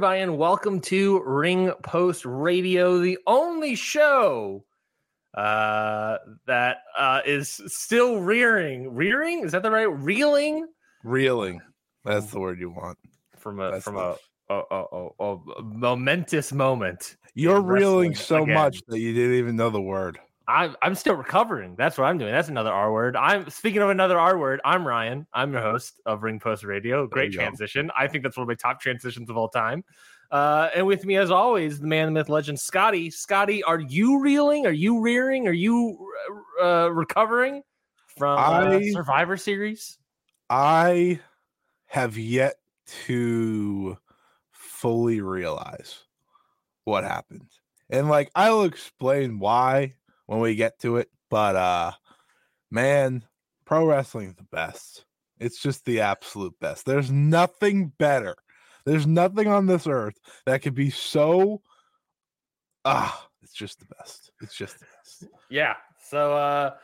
Everybody, and welcome to Ring Post Radio, the only show uh, that uh, is still rearing. Rearing is that the right? Reeling. Reeling. That's the word you want. From a That's from the- a, a, a, a, a momentous moment. You're reeling so again. much that you didn't even know the word. I'm I'm still recovering. That's what I'm doing. That's another R word. I'm speaking of another R word. I'm Ryan. I'm your host of Ring Post Radio. Great you go. transition. I think that's one of my top transitions of all time. Uh, and with me, as always, the man, the myth, legend, Scotty. Scotty, are you reeling? Are you rearing? Are you uh, recovering from uh, I- Survivor Series? I have yet to fully realize what happened. And like I'll explain why when we get to it, but uh man, pro wrestling is the best. It's just the absolute best. There's nothing better. There's nothing on this earth that could be so ah, it's just the best. It's just the best. Yeah. So uh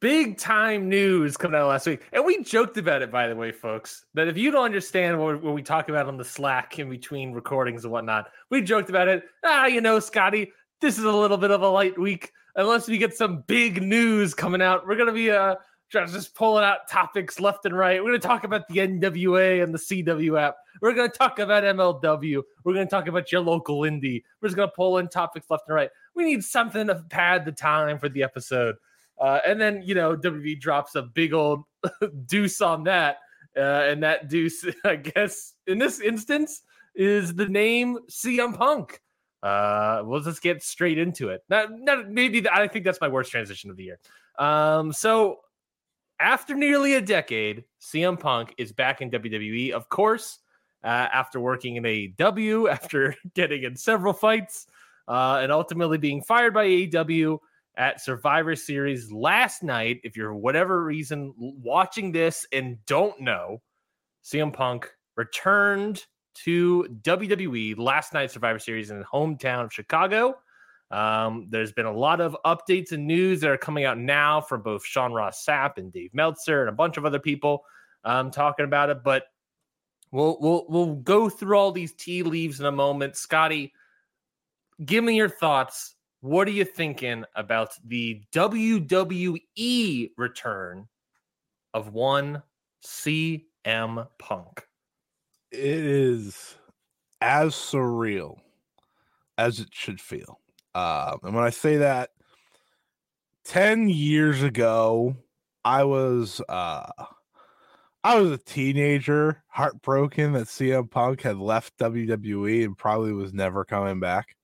big time news coming out last week. And we joked about it, by the way, folks, that if you don't understand what, what we talk about on the Slack in between recordings and whatnot, we joked about it. Ah, you know, Scotty, this is a little bit of a light week. Unless we get some big news coming out, we're gonna be uh just pulling out topics left and right. We're gonna talk about the NWA and the CW app. We're gonna talk about MLW. We're gonna talk about your local indie. We're just gonna pull in topics left and right. We need something to pad the time for the episode. Uh, and then you know WWE drops a big old deuce on that, uh, and that deuce, I guess, in this instance, is the name CM Punk. Uh, we'll just get straight into it. Not, not maybe th- I think that's my worst transition of the year. Um, so after nearly a decade, CM Punk is back in WWE. Of course, uh, after working in AEW, after getting in several fights, uh, and ultimately being fired by AEW at Survivor Series last night. If you're whatever reason watching this and don't know, CM Punk returned to WWE last night Survivor Series in the hometown of Chicago. Um, there's been a lot of updates and news that are coming out now from both Sean Ross Sapp and Dave Meltzer and a bunch of other people um, talking about it. But we'll we'll we'll go through all these tea leaves in a moment. Scotty, give me your thoughts. What are you thinking about the WWE return of one CM Punk? It is as surreal as it should feel. Um, and when I say that, 10 years ago, I was uh I was a teenager, heartbroken that CM Punk had left WWE and probably was never coming back.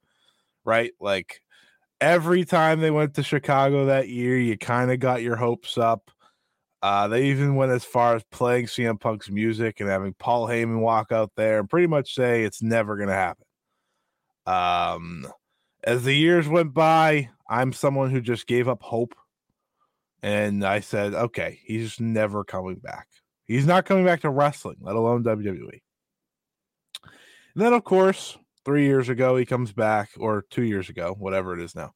Right? Like every time they went to Chicago that year, you kind of got your hopes up. Uh, they even went as far as playing CM Punk's music and having Paul Heyman walk out there and pretty much say it's never going to happen. Um, as the years went by, I'm someone who just gave up hope. And I said, okay, he's never coming back. He's not coming back to wrestling, let alone WWE. And then, of course, three years ago, he comes back, or two years ago, whatever it is now.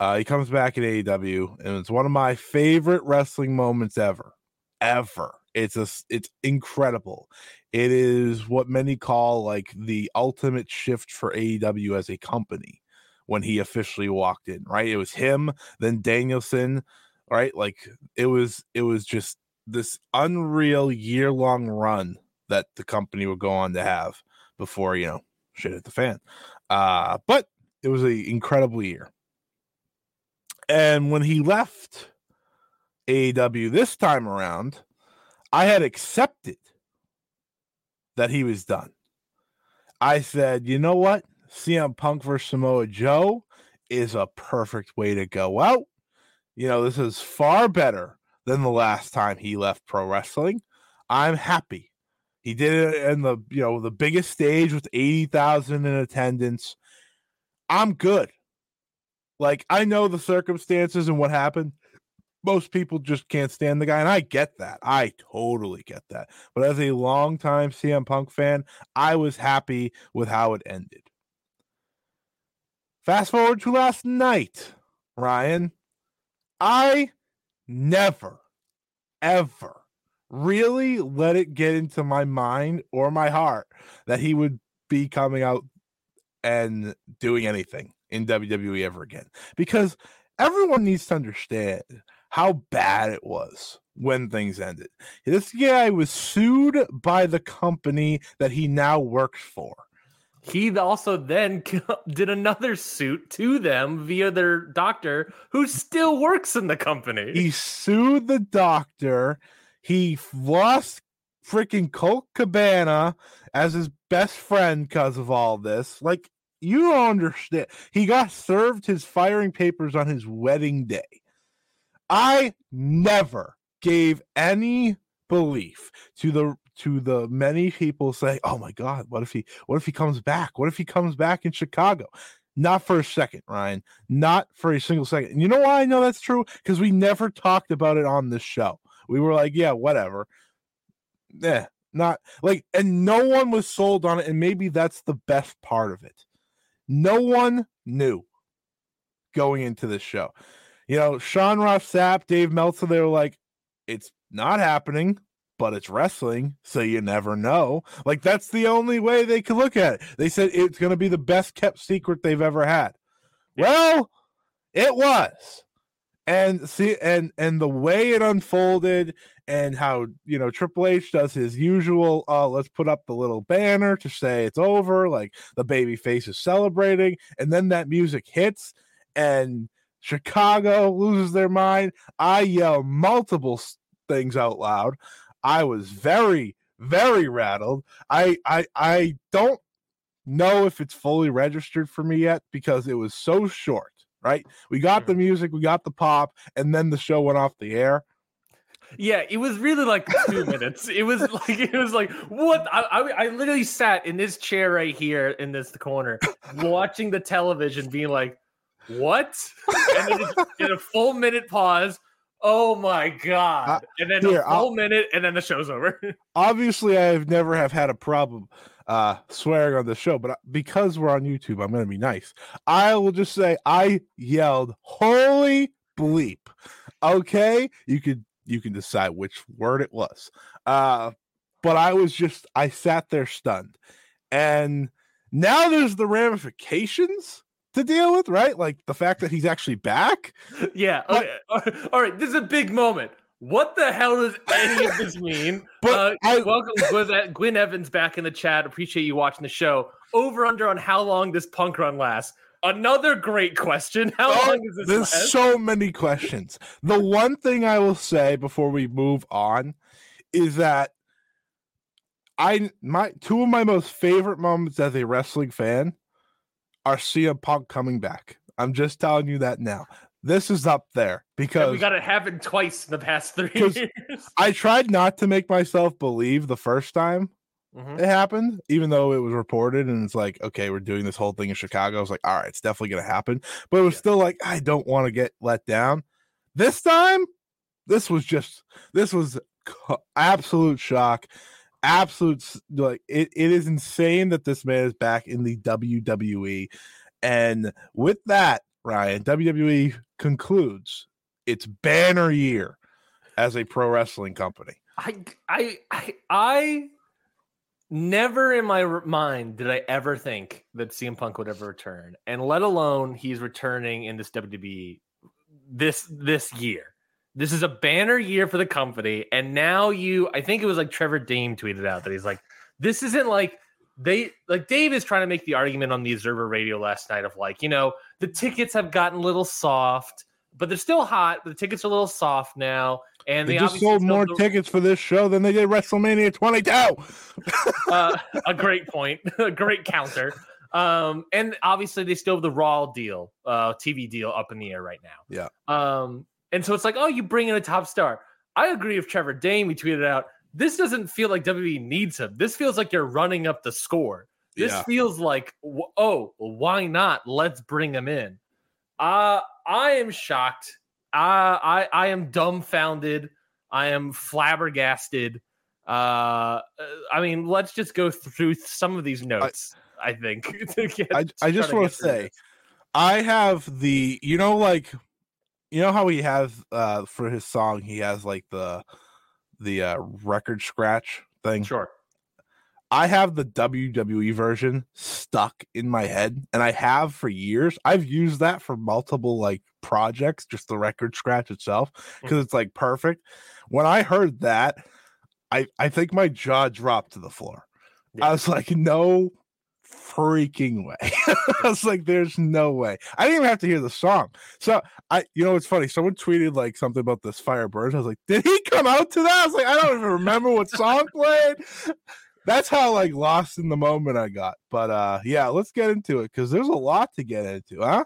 Uh, he comes back in AEW, and it's one of my favorite wrestling moments ever, ever. It's a, it's incredible. It is what many call like the ultimate shift for AEW as a company when he officially walked in. Right, it was him, then Danielson. Right, like it was, it was just this unreal year long run that the company would go on to have before you know shit hit the fan. Uh, but it was an incredible year. And when he left AEW this time around, I had accepted that he was done. I said, you know what? CM Punk versus Samoa Joe is a perfect way to go out. You know, this is far better than the last time he left pro wrestling. I'm happy. He did it in the, you know, the biggest stage with 80,000 in attendance. I'm good. Like I know the circumstances and what happened. Most people just can't stand the guy, and I get that. I totally get that. But as a longtime CM Punk fan, I was happy with how it ended. Fast forward to last night, Ryan. I never, ever really let it get into my mind or my heart that he would be coming out and doing anything in WWE ever again because everyone needs to understand how bad it was when things ended. This guy was sued by the company that he now works for. He also then did another suit to them via their doctor who still works in the company. He sued the doctor. He lost freaking Colt Cabana as his best friend because of all this. Like, you understand. He got served his firing papers on his wedding day. I never gave any belief to the to the many people saying, "Oh my God, what if he what if he comes back? What if he comes back in Chicago?" Not for a second, Ryan. Not for a single second. And you know why I know that's true? Because we never talked about it on this show. We were like, "Yeah, whatever." Yeah, not like, and no one was sold on it. And maybe that's the best part of it. No one knew going into this show. You know, Sean Ross Sapp, Dave Meltzer, they were like, it's not happening, but it's wrestling, so you never know. Like that's the only way they could look at it. They said it's going to be the best kept secret they've ever had. Well, it was. And see and and the way it unfolded and how, you know, Triple H does his usual uh let's put up the little banner to say it's over, like the baby face is celebrating and then that music hits and Chicago loses their mind. I yell multiple things out loud. I was very, very rattled. I, I, I don't know if it's fully registered for me yet because it was so short. Right? We got the mm. music, we got the pop, and then the show went off the air. Yeah, it was really like two minutes. It was like it was like what I, I, I literally sat in this chair right here in this corner, watching the television, being like, "What?" And then in a full minute pause, Oh my god! And then here, a full I'll, minute, and then the show's over. obviously, I have never have had a problem uh, swearing on the show, but because we're on YouTube, I'm going to be nice. I will just say I yelled "Holy bleep!" Okay, you could you can decide which word it was, uh, but I was just I sat there stunned, and now there's the ramifications to deal with, right? Like the fact that he's actually back. Yeah. Okay. All right. This is a big moment. What the hell does any of this mean? But uh, I, welcome Gwyn, Gwyn Evans back in the chat. Appreciate you watching the show. Over under on how long this punk run lasts. Another great question. How oh, long is this? There's last? so many questions. The one thing I will say before we move on is that I my two of my most favorite moments as a wrestling fan are CM Punk coming back. I'm just telling you that now. This is up there because yeah, we got it happen twice in the past three years. I tried not to make myself believe the first time mm-hmm. it happened, even though it was reported and it's like, okay, we're doing this whole thing in Chicago. I was like, all right, it's definitely gonna happen. But it was yeah. still like, I don't want to get let down. This time, this was just this was absolute shock absolute like it, it is insane that this man is back in the WWE. And with that, Ryan, WWE concludes its banner year as a pro wrestling company. I, I, I, I never in my mind did I ever think that CM Punk would ever return, and let alone he's returning in this WWE this this year. This is a banner year for the company, and now you, I think it was like Trevor Dame tweeted out that he's like, this isn't like they like Dave is trying to make the argument on the Observer Radio last night of like, you know, the tickets have gotten a little soft, but they're still hot, but the tickets are a little soft now. And They, they, just sold more do- tickets for this show than they did WrestleMania 22. uh, a great point, a great counter. Um, and obviously they still have the Raw deal, uh, TV deal up in the air right now. Yeah. Um, and so it's like, oh, you bring in a top star. I agree with Trevor Dame. He tweeted out, this doesn't feel like WWE needs him. This feels like you're running up the score. This Yeah. feels like, oh, why not? Let's bring him in. Uh, I am shocked. Uh, I I am dumbfounded. I am flabbergasted. Uh, I mean, let's just go through some of these notes. I, think. to get- I, I just want to say, this. I have the, you know, like, you know how he has uh for his song, he has like the the uh record scratch thing. sure. I have the WWE version stuck in my head, and I have for years. I've used that for multiple like projects, just the record scratch itself, because it's like perfect. When I heard that, I I think my jaw dropped to the floor. Yeah. I was like, no freaking way. I was like, there's no way. I didn't even have to hear the song. So I, you know, it's funny. Someone tweeted like something about this Firebirds. I was like, did he come out to that? I was like, I don't even remember what song played. That's how like lost in the moment I got. But uh yeah, let's get into it because there's a lot to get into, huh?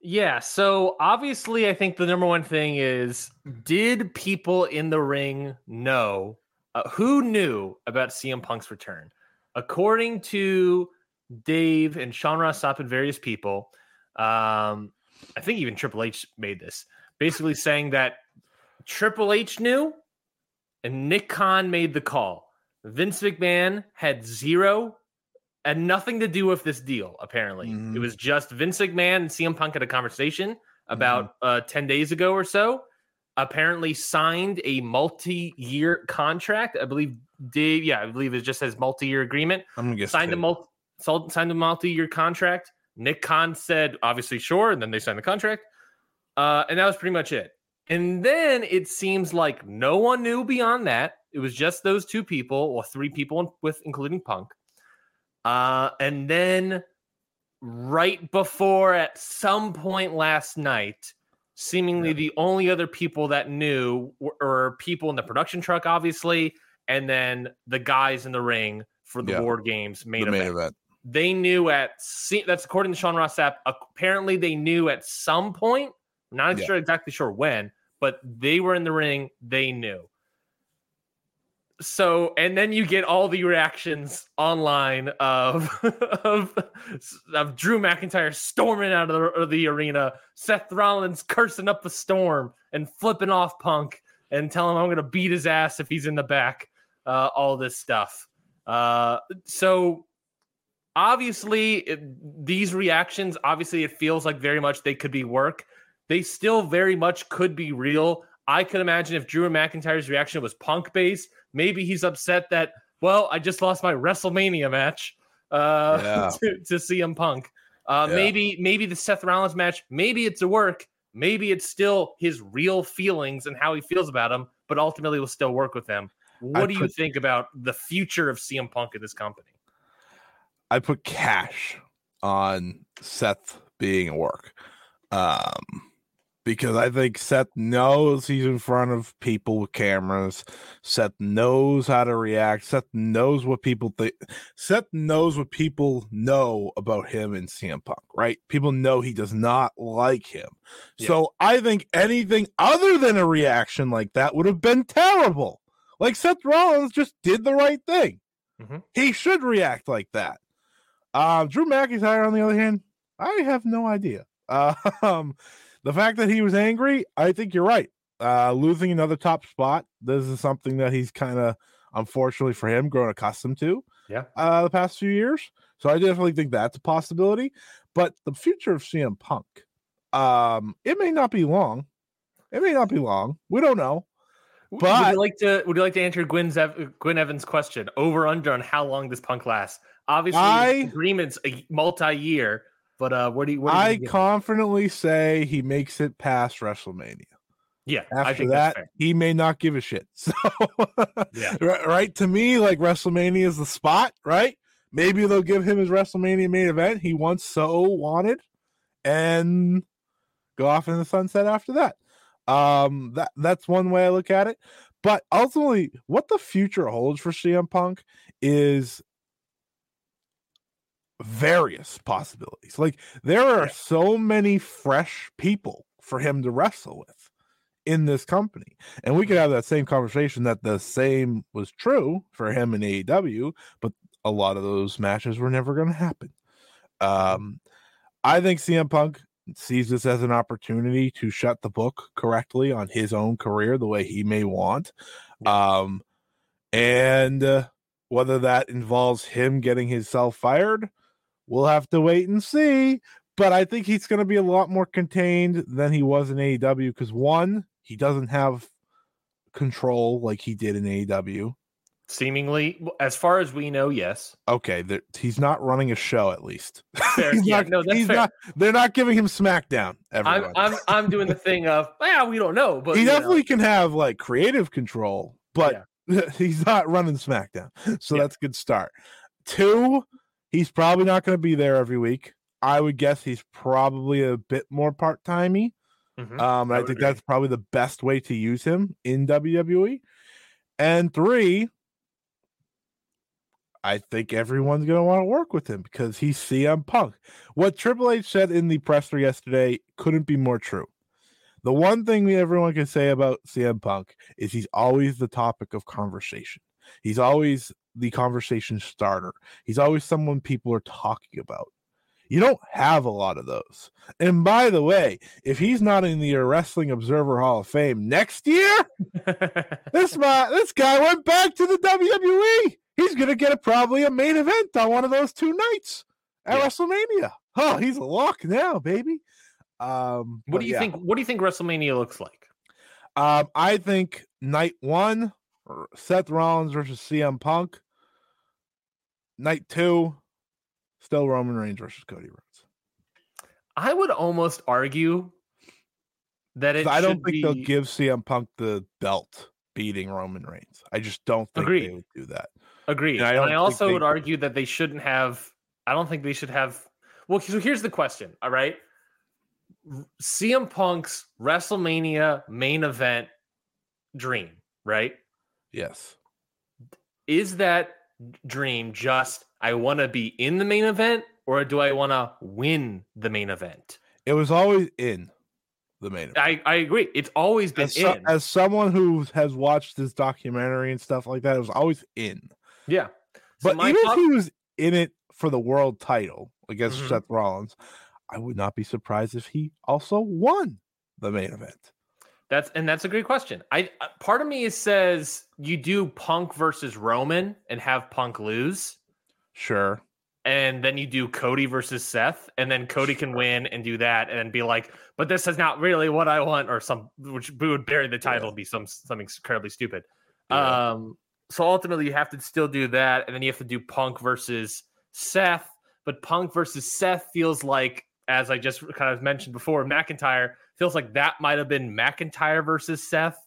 Yeah. So obviously, I think the number one thing is did people in the ring know uh, who knew about CM Punk's return? According to Dave and Sean Ross and various people, um, I think even Triple H made this basically saying that Triple H knew and Nick Khan made the call. Vince McMahon had zero and nothing to do with this deal. Apparently, Mhm. it was just Vince McMahon and CM Punk had a conversation about uh, ten days ago or so. Apparently, signed a multi-year contract. I believe Dave. Yeah, I believe it just says multi-year agreement. I'm gonna get Signed a multi signed a multi-year contract. Nick Khan said, obviously, sure, and then they signed the contract. Uh, and that was pretty much it. And then it seems like no one knew beyond that. It was just those two people, or three people, with including Punk. Uh, and then right before, at some point last night, seemingly the only other people that knew were, were people in the production truck, obviously, and then the guys in the ring for the Yeah. board games main the main event event. They knew at that's according to Sean Ross Sapp. Apparently, they knew at some point. Not Yeah. sure exactly sure when, but they were in the ring. They knew. So, and then you get all the reactions online of of, of Drew McIntyre storming out of the, of the arena, Seth Rollins cursing up a storm and flipping off Punk and telling him I'm going to beat his ass if he's in the back. Uh, all this stuff. Uh, so obviously it, these reactions obviously it feels like very much they could be work. They still very much could be real. I could imagine if drew mcintyre's reaction was punk based maybe he's upset that well i just lost my wrestlemania match uh Yeah. to, to cm punk. Uh Yeah. maybe maybe the seth rollins match maybe it's a work maybe it's still his real feelings and how he feels about him but ultimately will still work with them what I do you put- think about the future of cm punk in this company I put cash on Seth being at work. Um because I think Seth knows he's in front of people with cameras. Seth knows how to react. Seth knows what people think. Seth knows what people know about him and CM Punk, right? People know he does not like him. So I think anything other than a reaction like that would have been terrible. Like Seth Rollins just did the right thing. Mhm. He should react like that. Um, Drew McIntyre, on the other hand, I have no idea. Um, the fact that he was angry, I think you're right. Uh, losing another top spot, this is something that he's kind of, unfortunately for him, grown accustomed to. Yeah. Uh, the past few years, so I definitely think that's a possibility. But the future of CM Punk, Um, it may not be long. It may not be long. We don't know. But would you like to would you like to answer Gwynn's Ev- Gwyn Evans' question over under on how long this punk lasts? Obviously, I- agreements a multi year, but uh, what do you? What do you I give confidently say he makes it past WrestleMania. yeah, I After think that, he may not give a shit. So, Yeah. right, right to me, like WrestleMania is the spot, right? Maybe they'll give him his WrestleMania main event he once so wanted, and go off in the sunset after that. Um, that that's one way I look at it. But ultimately, what the future holds for CM Punk is various possibilities. Like there are so many fresh people for him to wrestle with in this company. And we could have that same conversation that the same was true for him in AEW, but a lot of those matches were never going to happen. Um, I think CM Punk sees this as an opportunity to shut the book correctly on his own career the way he may want. Um, and uh, whether that involves him getting himself fired, we'll have to wait and see. But I think he's going to be a lot more contained than he was in AEW because one, he doesn't have control like he did in AEW. Seemingly, as far as we know, yes. Okay, he's not running a show at least. He's yeah, not, no, that's he's fair. not. They're not giving him SmackDown. I'm, I'm I'm doing the thing of yeah, we don't know, but he you know. definitely can have like creative control, but he's not running SmackDown. So Yeah. that's a good start. Two, he's probably not going to be there every week. I would guess he's probably a bit more part timey. Mhm. Um, I I think agree. that's probably the best way to use him in WWE. And three, I think everyone's going to want to work with him because he's CM Punk. What Triple H said in the presser yesterday couldn't be more true. The one thing that everyone can say about CM Punk is he's always the topic of conversation. He's always the conversation starter. He's always someone people are talking about. You don't have a lot of those. And by the way, if he's not in the Wrestling Observer Hall of Fame next year, this my, this guy went back to the WWE. He's gonna get a, probably a main event on one of those two nights at Yeah. WrestleMania. Oh, he's a lock now, baby. Um, what do you yeah. think? What do you think WrestleMania looks like? Um, I think night one, Seth Rollins versus CM Punk. Night two, still Roman Reigns versus Cody Rhodes. I would almost argue that it. I don't think they'll give CM Punk the belt beating Roman Reigns. I just don't think Agreed. they would do that. Agreed. And I and I also would argue that they shouldn't have. I don't think they should have. Well, so here's the question. All right, CM Punk's WrestleMania main event dream, right? Yes. Is that dream just I want to be in the main event, or do I want to win the main event? It was always in the main event. I, I agree. It's always been as, so- in. as someone who has watched this documentary and stuff like that, it was always in. yeah. So But even thought- if he was in it for the world title against Mhm. Seth Rollins, I would not be surprised if he also won the main event. That's and that's a great question. I uh, part of me says you do Punk versus Roman and have Punk lose, Sure. and then you do Cody versus Seth, and then Cody can win and do that, and then be like, "But this is not really what I want," or some which would bury the title, be some something incredibly stupid. Yeah. Um, so ultimately, you have to still do that, and then you have to do Punk versus Seth. But Punk versus Seth feels like, as I just kind of mentioned before, McIntyre feels like that might have been McIntyre versus Seth.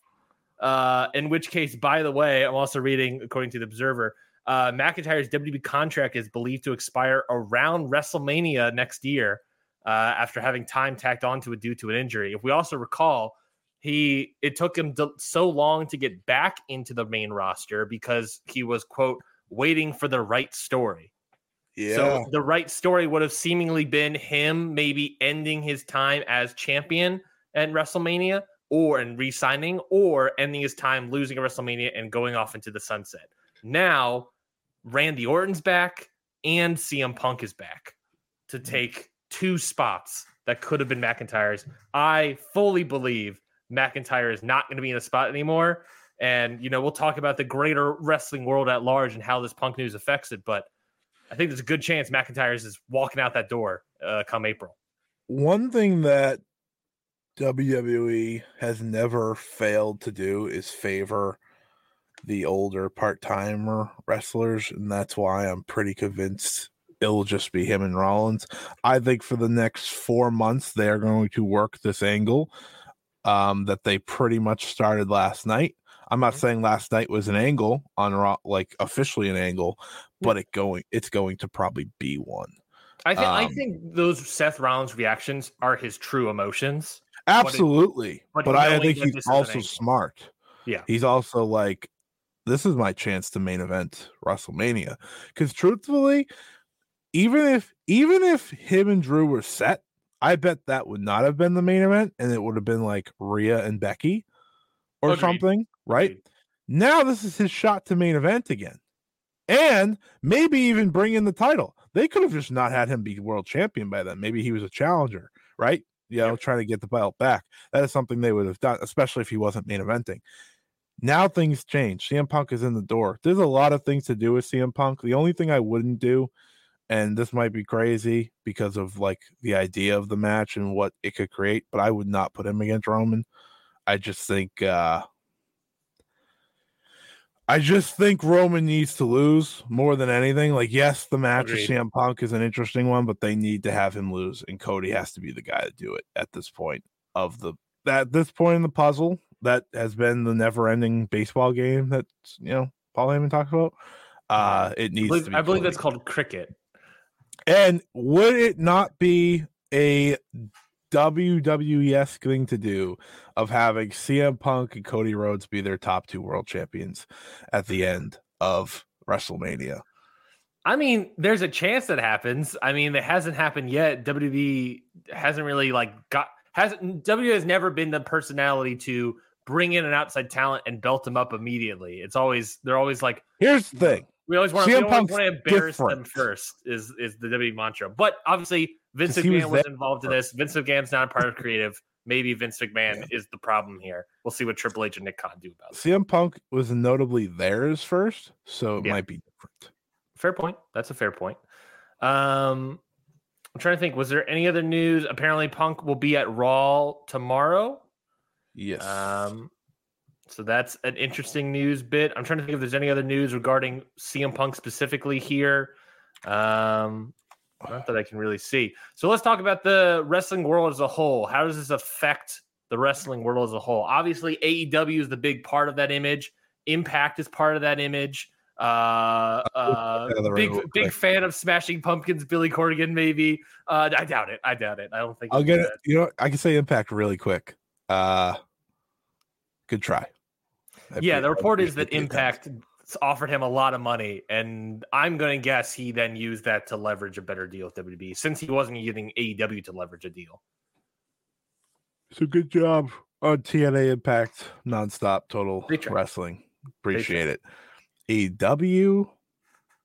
Uh, in which case, by the way, I'm also reading, according to the Observer, uh, McIntyre's WWE contract is believed to expire around WrestleMania next year uh, after having time tacked onto it due to an injury. If we also recall, he it took him d- so long to get back into the main roster because he was quote waiting for the right story. Yeah. So the right story would have seemingly been him maybe ending his time as champion at WrestleMania or and re-signing or ending his time losing at WrestleMania and going off into the sunset. Now Randy Orton's back and CM Punk is back to mm-hmm. take two spots that could have been McIntyre's. I fully believe McIntyre is not going to be in a spot anymore. And, you know, we'll talk about the greater wrestling world at large and how this punk news affects it. But I think there's a good chance McIntyre's is walking out that door uh, come April. One thing that WWE has never failed to do is favor the older part timer wrestlers, and that's why I'm pretty convinced it'll just be him and Rollins. I think for the next four months they are going to work this angle um, that they pretty much started last night. I'm not saying last night was an angle on Raw, like officially an angle, but it going it's going to probably be one. I think I Um, think those Seth Rollins reactions are his true emotions. Absolutely, but but, I think he's this is an also smart. Yeah. he's also like, this is my chance to main event WrestleMania. Because truthfully, even if even if him and Drew were set, I bet that would not have been the main event, and it would have been like Rhea and Becky or Agreed. something, right? Agreed. Now this is his shot to main event again. And maybe even bring in the title. They could have just not had him be world champion by then. Maybe he was a challenger, right? You know, Yep. trying to get the belt back. That is something they would have done, especially if he wasn't main eventing. Now things change. CM Punk is in the door. There's a lot of things to do with CM Punk. The only thing I wouldn't do, and this might be crazy because of like the idea of the match and what it could create, but I would not put him against Roman. I just think uh I just think Roman needs to lose more than anything. Like, yes, the match Agreed. with CM Punk is an interesting one, but they need to have him lose, and Cody has to be the guy to do it at this point of the at this point in the puzzle that has been the never-ending baseball game that you know Paul Heyman talks about. Uh, it I needs believe, to be. I believe that's called cricket. And would it not be a WWE thing to do of having CM Punk and Cody Rhodes be their top two world champions at the end of WrestleMania? I mean, there's a chance that happens. I mean, it hasn't happened yet. WWE hasn't really like got hasn't WWE has never been the personality to bring in an outside talent and belt them up immediately. It's always they're always like Here's the thing. We always want to, CM we always want to embarrass them first is is the WWE mantra. But obviously Vince was McMahon was, there. involved in this. Vince McMahon's not a part of creative. Maybe Vince McMahon Yeah. is the problem here. We'll see what Triple H and Nick Khan do about it. CM Punk was notably theirs first, so it Yeah. might be different. Fair point. That's a fair point. Um, I'm trying to think. Was there any other news? Apparently, Punk will be at Raw tomorrow. Yes. Um, so that's an interesting news bit. I'm trying to think if there's any other news regarding CM Punk specifically here. Um, not that I can really see. So let's talk about the wrestling world as a whole. How does this affect the wrestling world as a whole? Obviously, AEW is the big part of that image. Impact is part of that image. Uh, uh, big big fan of Smashing Pumpkins, Billy Corgan, maybe. Uh, I doubt it. I doubt it. I don't think I'll get it. You know, I can say Impact really quick. Uh, good try. I yeah, the report is that appreciate the. Impact offered him a lot of money, and I'm going to guess he then used that to leverage a better deal with WB since he wasn't using AEW to leverage a deal. So good job on TNA Impact nonstop total wrestling. Appreciate it. AW.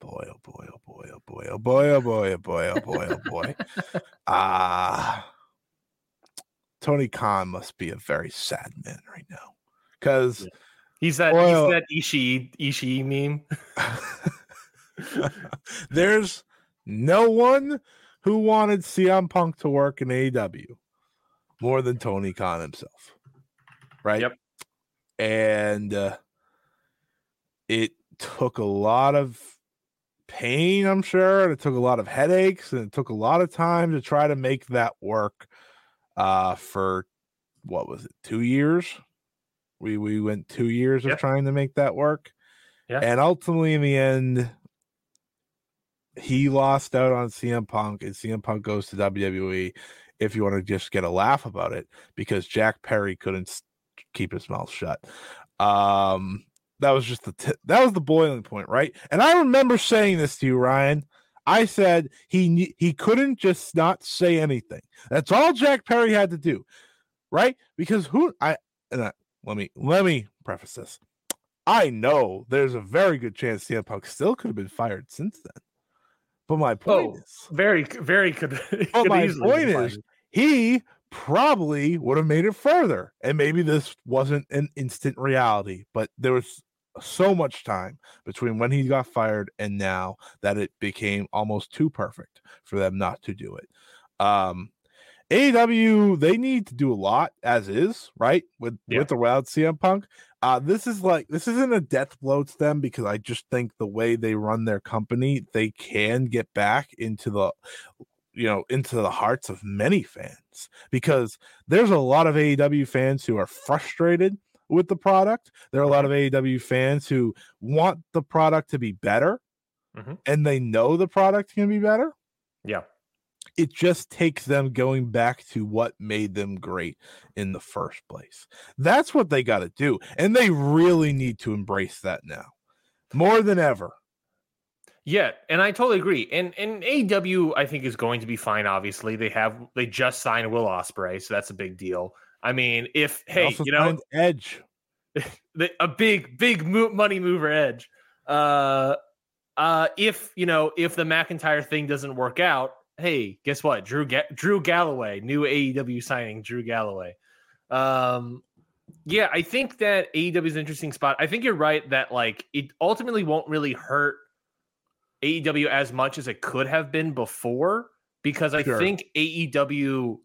Boy, oh boy, oh boy, oh boy, oh boy, oh boy, oh boy, oh boy, oh boy. Ah, Tony Khan must be a very sad man right now, because He's that he's that Ishii Ishii meme. there's no one who wanted CM Punk to work in AEW more than Tony Khan himself. Right? Yep. And uh, it took a lot of pain, I'm sure, and it took a lot of headaches, and it took a lot of time to try to make that work uh, for what was it, two years? We we went two years of trying to make that work. Yeah. And ultimately in the end, he lost out on CM Punk, and CM Punk goes to WWE. If you want to just get a laugh about it, because Jack Perry couldn't keep his mouth shut. Um, that was just the t- that was the boiling point, right? And I remember saying this to you, Ryan. I said he he couldn't just not say anything. That's all Jack Perry had to do, right? Because who I and I, let me let me preface this. I know there's a very good chance CM Punk still could have been fired since then. But my point Oh, is, Very very could. but could my point is, he probably would have made it further. And maybe this wasn't an instant reality, but there was so much time between when he got fired and now that it became almost too perfect for them not to do it. Um, AEW they need to do a lot as is, right? With Yeah. with without CM Punk. Uh this is like this isn't a death blow to them because I just think the way they run their company, they can get back into the you know into the hearts of many fans because there's a lot of AEW fans who are frustrated with the product. There are a lot of AEW fans who want the product to be better Mhm. and they know the product can be better Yeah. It just takes them going back to what made them great in the first place. That's what they got to do. And they really need to embrace that now more than ever. Yeah, and I totally agree. And and AW I think is going to be fine. Obviously, they have they just signed Will Ospreay, so that's a big deal. I mean, if hey, you know, Edge. a big big mo- money mover edge. Uh, uh, if you know if the McIntyre thing doesn't work out, hey, guess what? Drew Ga- Drew Galloway, new AEW signing, Drew Galloway. Um, yeah, I think that AEW is an interesting spot. I think you're right that like it ultimately won't really hurt AEW as much as it could have been before because I Sure. think AEW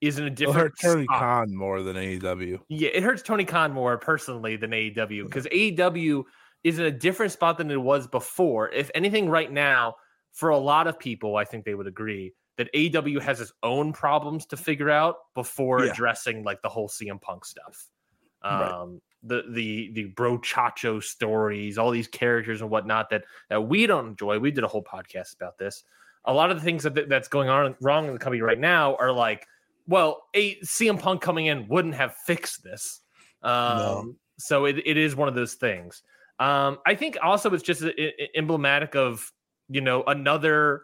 is in a It'll hurt Tony spot. Khan more than AEW. Yeah, it hurts Tony Khan more personally than AEW because AEW is in a different spot than it was before. If anything, right now, for a lot of people, I think they would agree that AEW has its own problems to figure out before Yeah. addressing like the whole CM Punk stuff. Right. Um, the the the bro chacho stories, all these characters and whatnot that that we don't enjoy. We did a whole podcast about this. A lot of the things that that's going on wrong in the company right now are like, well, a CM Punk coming in wouldn't have fixed this. Um, No. So it, it is one of those things. Um, I think also it's just i- i- emblematic of you know another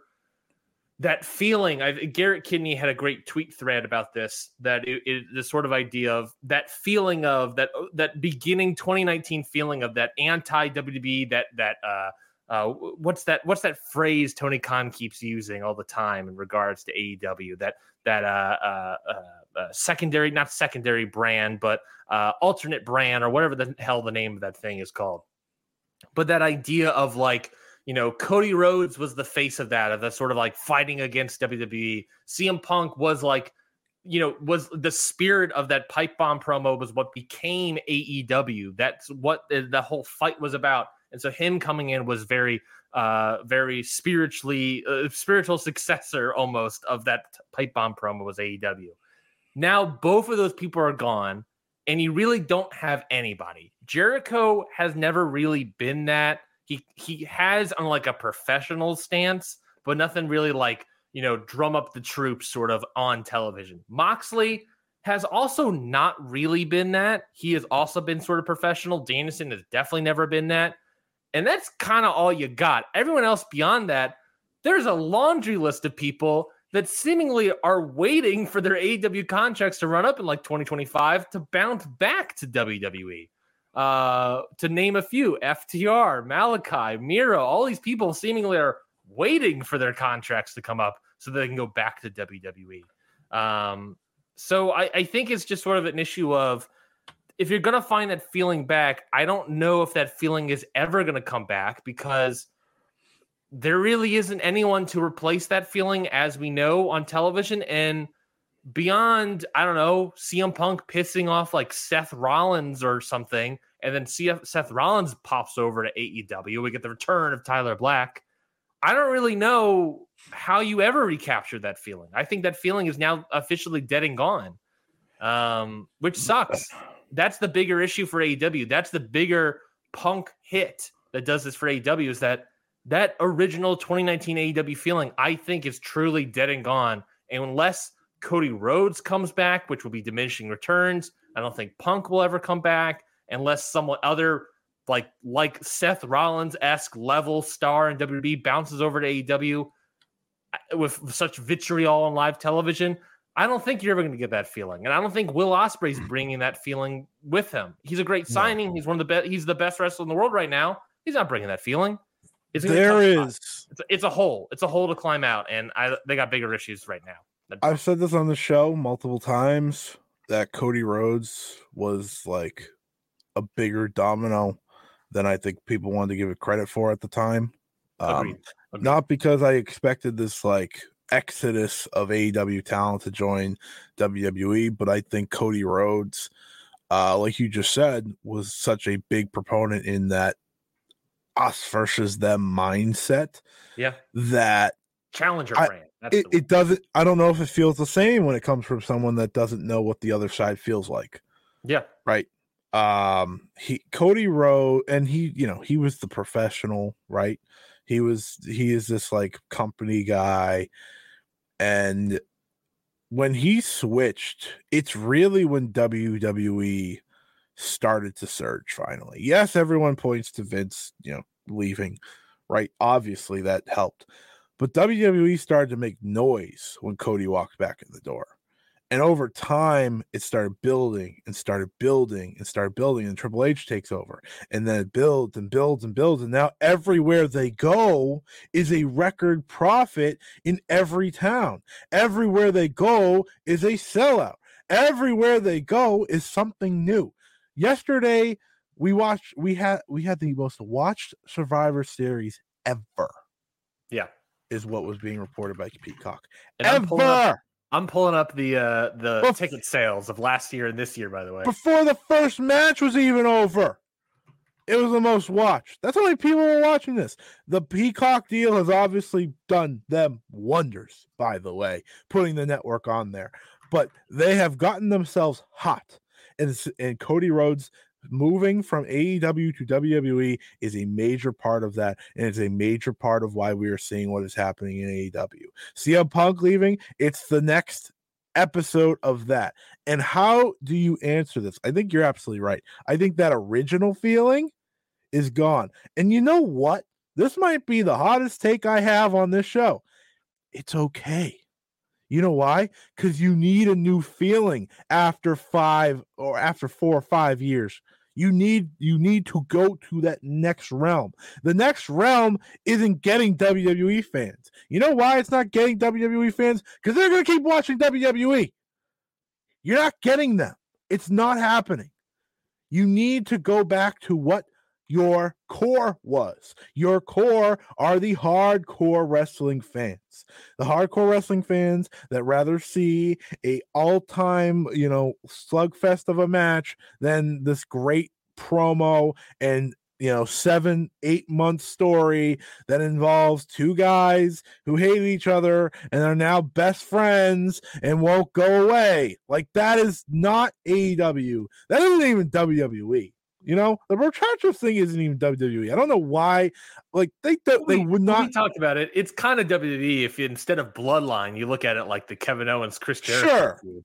that feeling. I've, Garrett Kidney had a great tweet thread about this. That it, it the sort of idea of that feeling of that that beginning 2019 feeling of that anti WWE that that uh uh what's that what's that phrase Tony Khan keeps using all the time in regards to AEW that that uh uh, uh, uh secondary not secondary brand but uh alternate brand or whatever the hell the name of that thing is called but that idea of like you know Cody Rhodes was the face of that of the sort of like fighting against WWE CM Punk was like you know was the spirit of that pipe bomb promo was what became AEW that's what the, whole fight was about and so him coming in was very uh very spiritually uh, spiritual successor almost of that pipe bomb promo was AEW now both of those people are gone and you really don't have anybody. Jericho has never really been that. He he has on like a professional stance, but nothing really like, you know, drum up the troops sort of on television. Moxley has also not really been that. He has also been sort of professional. Danielson has definitely never been that. And that's kind of all you got. Everyone else beyond that, there's a laundry list of people that seemingly are waiting for their AEW contracts to run up in like 2025 to bounce back to WWE. Uh, to name a few, FTR, Malakai, Miro, all these people seemingly are waiting for their contracts to come up so they can go back to WWE. Um, so I, I think it's just sort of an issue of if you're gonna find that feeling back, I don't know if that feeling is ever gonna come back because there really isn't anyone to replace that feeling as we know on television and beyond i don't know CM Punk pissing off like Seth Rollins or something and then CF, Seth Rollins pops over to AEW we get the return of Tyler Black. I don't really know how you ever recapture that feeling. I think that feeling is now officially dead and gone um which sucks. That's the bigger issue for AEW that's the bigger Punk hit that does this for AEW is that that original 2019 AEW feeling, I think, is truly dead and gone. And unless Cody Rhodes comes back, which will be diminishing returns, I don't think Punk will ever come back unless someone other like like Seth Rollins esque level star in WWE bounces over to AEW uh, with such vitriol on live television. I don't think you're ever going to get that feeling, and I don't think Will Ospreay's bringing that feeling with him. He's a great No. signing. He's one of the best. He's the best wrestler in the world right now. He's not bringing that feeling. It's There is It's a, it's a hole. It's a hole to climb out, and I they got bigger issues right now. I've said this on the show multiple times that Cody Rhodes was like a bigger domino than I think people wanted to give it credit for at the time. Um, Agreed. Agreed. not because I expected this like exodus of AEW talent to join WWE, but I think Cody Rhodes, uh, like you just said, was such a big proponent in that us versus them mindset Yeah. that Challenger I- brand. It, it doesn't I don't know if it feels the same when it comes from someone that doesn't know what the other side feels like. yeah. right? Um he cody rhodes and he you know he was the professional right? He was he is this like company guy and when he switched it's really when wwe started to surge finally. Yes everyone points to vince you know leaving right? Obviously that helped but wwe started to make noise when cody walked back in the door and over time, it started building and started building and started building. And Triple H takes over. And then it builds and builds and builds. And now everywhere they go is a record profit in every town. Everywhere they go is a sellout. Everywhere they go is something new. Yesterday, we watched, we had, we had the most watched Survivor Series ever, Yeah. Is what was being reported by Peacock. And I'm pulling up, ever. I'm pulling up the uh the Bef- ticket sales of last year and this year, by the way. before the first match was even over. It was the most watched. That's how many people were watching this. The Peacock deal has obviously done them wonders, by the way, putting the network on there. But they have gotten themselves hot. And, and Cody Rhodes moving from AEW to WWE is a major part of that. And it's a major part of why we are seeing what is happening in AEW. CM Punk leaving, it's the next episode of that. And how do you answer this? I think you're absolutely right. I think that original feeling is gone. And you know what? This might be the hottest take I have on this show. It's okay. You know why? Because you need a new feeling after five or after four or five years. You need you need to go to that next realm. The next realm isn't getting WWE fans. You know why it's not getting WWE fans? Because they're gonna keep watching WWE. You're not getting them. It's not happening. You need to go back to what your core was. Your core are the hardcore wrestling fans. The hardcore wrestling fans that rather see a all-time, you know, slugfest of a match than this great promo and you know, seven, eight month story that involves two guys who hate each other and are now best friends and won't go away. Like that is not AEW. That isn't even WWE. You know, the Brochachos thing isn't even WWE. I don't know why. Like they they, they We- would We not. talked about it. It's kind of WWE if you, instead of Bloodline, you look at it like the Kevin Owens, Chris Jericho. Sure. feud.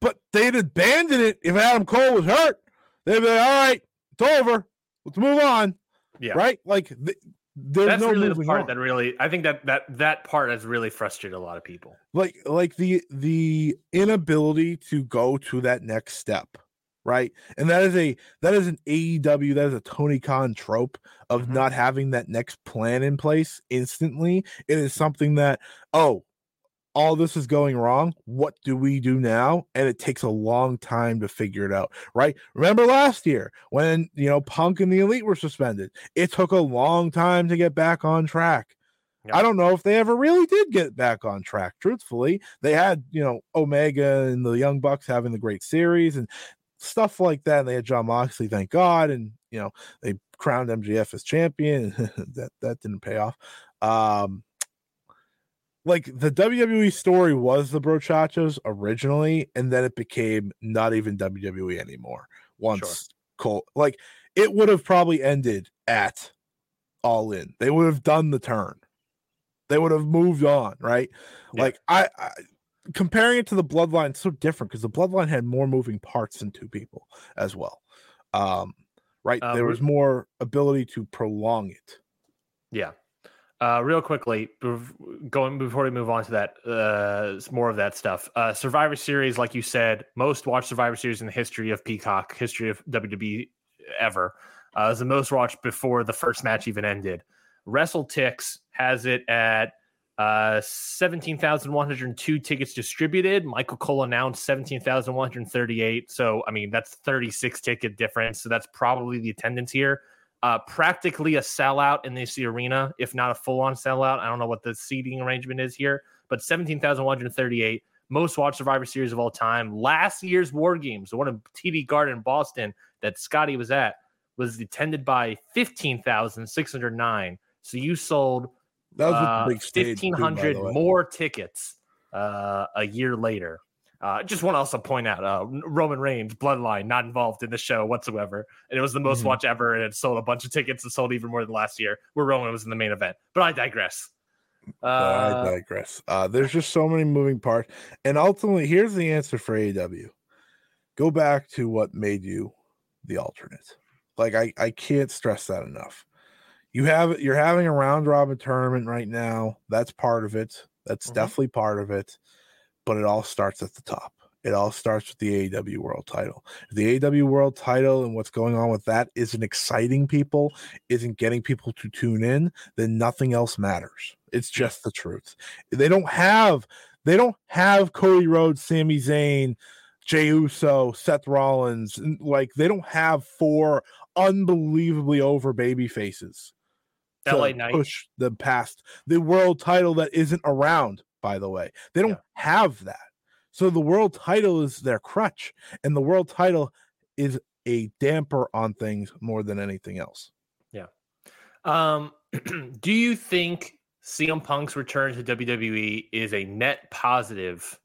But they'd abandon it if Adam Cole was hurt. They'd be like, all right, it's over. Let's move on. Yeah. Right? Like th- there's That's no really the part on. that really. I think that that that part has really frustrated a lot of people. like like the the inability to go to that next step right? And that is a that is an aew that is a tony khan trope of Mhm. not having that next plan in place instantly. It is something that oh all this is going wrong. What do we do now? And it takes a long time to figure it out right? Remember last year when you know punk and the elite were suspended? It took a long time to get back on track. Yeah. I don't know if they ever really did get back on track. Truthfully, they had you know Omega and the Young Bucks having the great series and stuff like that. And they had Jon Moxley, thank God, and you know they crowned MJF as champion. that that didn't pay off. Um, like the WWE story was the Brochachos originally, and then it became not even WWE anymore. Once Cole, like it would have probably ended at All In. They would have done the turn. They would have moved on, right? Yeah. Like I, I comparing it to the Bloodline, so different because the Bloodline had more moving parts than two people as well. Um, right? Um, there was more ability to prolong it. Yeah. Uh, real quickly, going before we move on to that, uh, more of that stuff. Uh, Survivor Series, like you said, most watched Survivor Series in the history of Peacock, history of WWE ever. Uh, it was the most watched before the first match even ended. WrestleTix has it at uh, 17,102 tickets distributed. Michael Cole announced 17,138. So, I mean, that's 36 ticket difference. So, that's probably the attendance here uh, practically a sellout in this arena, if not a full on sellout. I don't know what the seating arrangement is here, but 17,138 most watched Survivor Series of all time. Last year's War Games, the one in TD Garden Boston that Scotty was at, was attended by 15,609. So you sold That was uh, a big stage. too, by the 1,500 way. more tickets uh, a year later. Uh, just want to also point out uh, Roman Reigns, Bloodline, not involved in the show whatsoever. And it was the most Mhm. watch ever, and it sold a bunch of tickets and sold even more than last year, where Roman was in the main event. But I digress. But I Uh, digress. Uh, there's just so many moving parts, and ultimately, here's the answer for AEW: go back to what made you the alternate. Like I, I can't stress that enough. You have you're having a round robin tournament right now. That's part of it. That's Mhm. definitely part of it. But it all starts at the top. It all starts with the AEW World Title. If the AEW World Title and what's going on with that isn't exciting people, isn't getting people to tune in, then nothing else matters. It's just the truth. They don't have they don't have Cody Rhodes, Sami Zayn, Jey Uso, Seth Rollins. Like they don't have four unbelievably over baby faces. To LA Knight. push them past the world title that isn't around, by the way. They don't Yeah. have that. So the world title is their crutch, and the world title is a damper on things more than anything else. Yeah. Um, do you think CM Punk's return to WWE is a net positive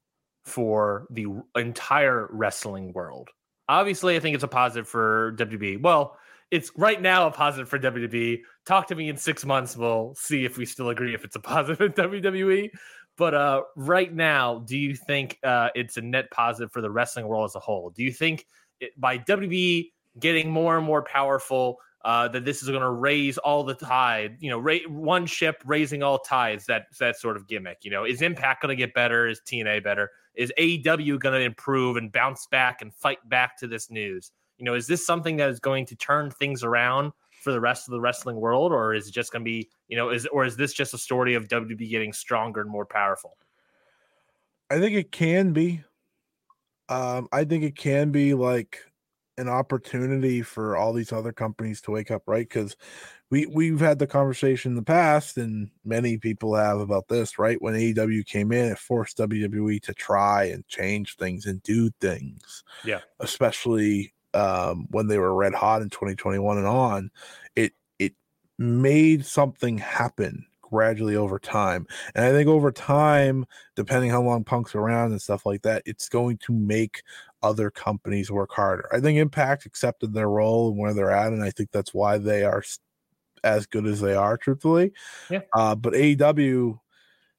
for the entire wrestling world? Obviously, I think it's a positive for WWE. Well, it's right now a positive for WWE. Talk to me in six months. We'll see if we still agree if it's a positive in WWE. But uh, right now, do you think uh, it's a net positive for the wrestling world as a whole? Do you think it, by WWE getting more and more powerful, uh, that this is going to raise all the tide. You know, ra- one ship raising all tides. That that sort of gimmick. You know, is Impact going to get better? Is TNA better? Is AEW going to improve and bounce back and fight back to this news? You know, is this something that is going to turn things around for the rest of the wrestling world, or is it just going to be, you know, is or is this just a story of WWE getting stronger and more powerful? I think it can be. Um, I think it can be like an opportunity for all these other companies to wake up, right? Because we we've had the conversation in the past, and many people have about this, right? When AEW came in, it forced WWE to try and change things and do things. Yeah. especially um, when they were red hot in 2021 and on. It it made something happen gradually over time, and I think over time depending how long Punk's around and stuff like that, it's going to make other companies work harder. I think Impact accepted their role and where they're at, and I think that's why they are as good as they are, truthfully. Yeah. Uh, but AEW,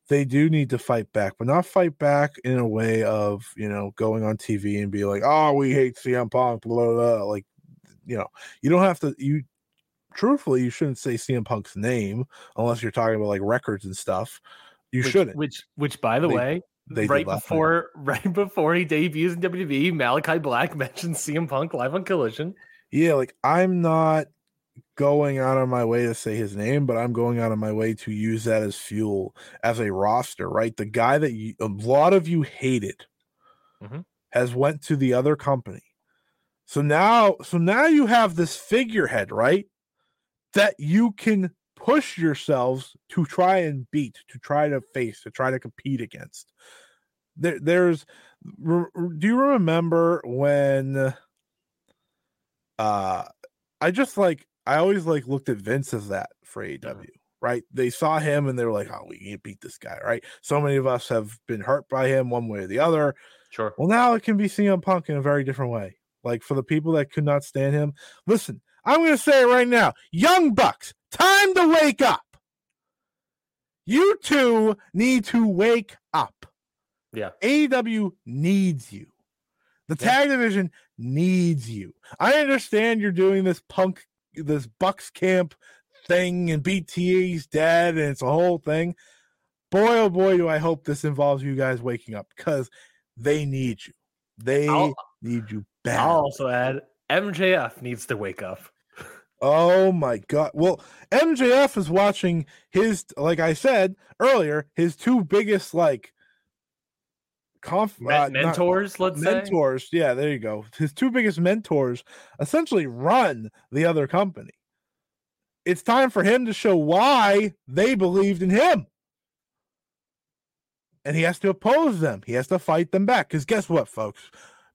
they do need to fight back, but not fight back in a way of you know going on TV and be like, "Oh, we hate CM Punk," blah blah. blah. Like, you know, you don't have to. You truthfully, you shouldn't say CM Punk's name unless you're talking about like records and stuff. You which, shouldn't. Which, which, by the They- way, they right before, right before he debuts in WWE, Malakai Black mentioned CM Punk live on Collision. Yeah, like I'm not going out of my way to say his name, but I'm going out of my way to use that as fuel as a roster, right? The guy that you, a lot of you hated Mhm. has went to the other company. So now so now you have this figurehead, right? That you can push yourselves to try and beat, to try to face, to try to compete against. There there's re- do you remember when uh I just like I always like looked at Vince as that for uh-huh. AEW, right? They saw him and they were like, "Oh, we can't beat this guy," right? So many of us have been hurt by him one way or the other. Sure. Well, now it can be CM Punk in a very different way. Like for the people that could not stand him, listen, I'm going to say it right now. Young Bucks, time to wake up. You two need to wake up. Yeah. AEW needs you. The Yeah. tag division needs you. I understand you're doing this punk, this Bucks camp thing, and BTE's dead, and it's a whole thing. Boy, oh boy, do I hope this involves you guys waking up because they need you. They I'll, need you bad. I'll also add MJF needs to wake up. Oh my god. Well, MJF is watching his like I said earlier, his two biggest like conf uh, not- mentors, let's say. mentors. Yeah, there you go. His two biggest mentors essentially run the other company. It's time for him to show why they believed in him. and he has to oppose them. He has to fight them back. Because guess what, folks?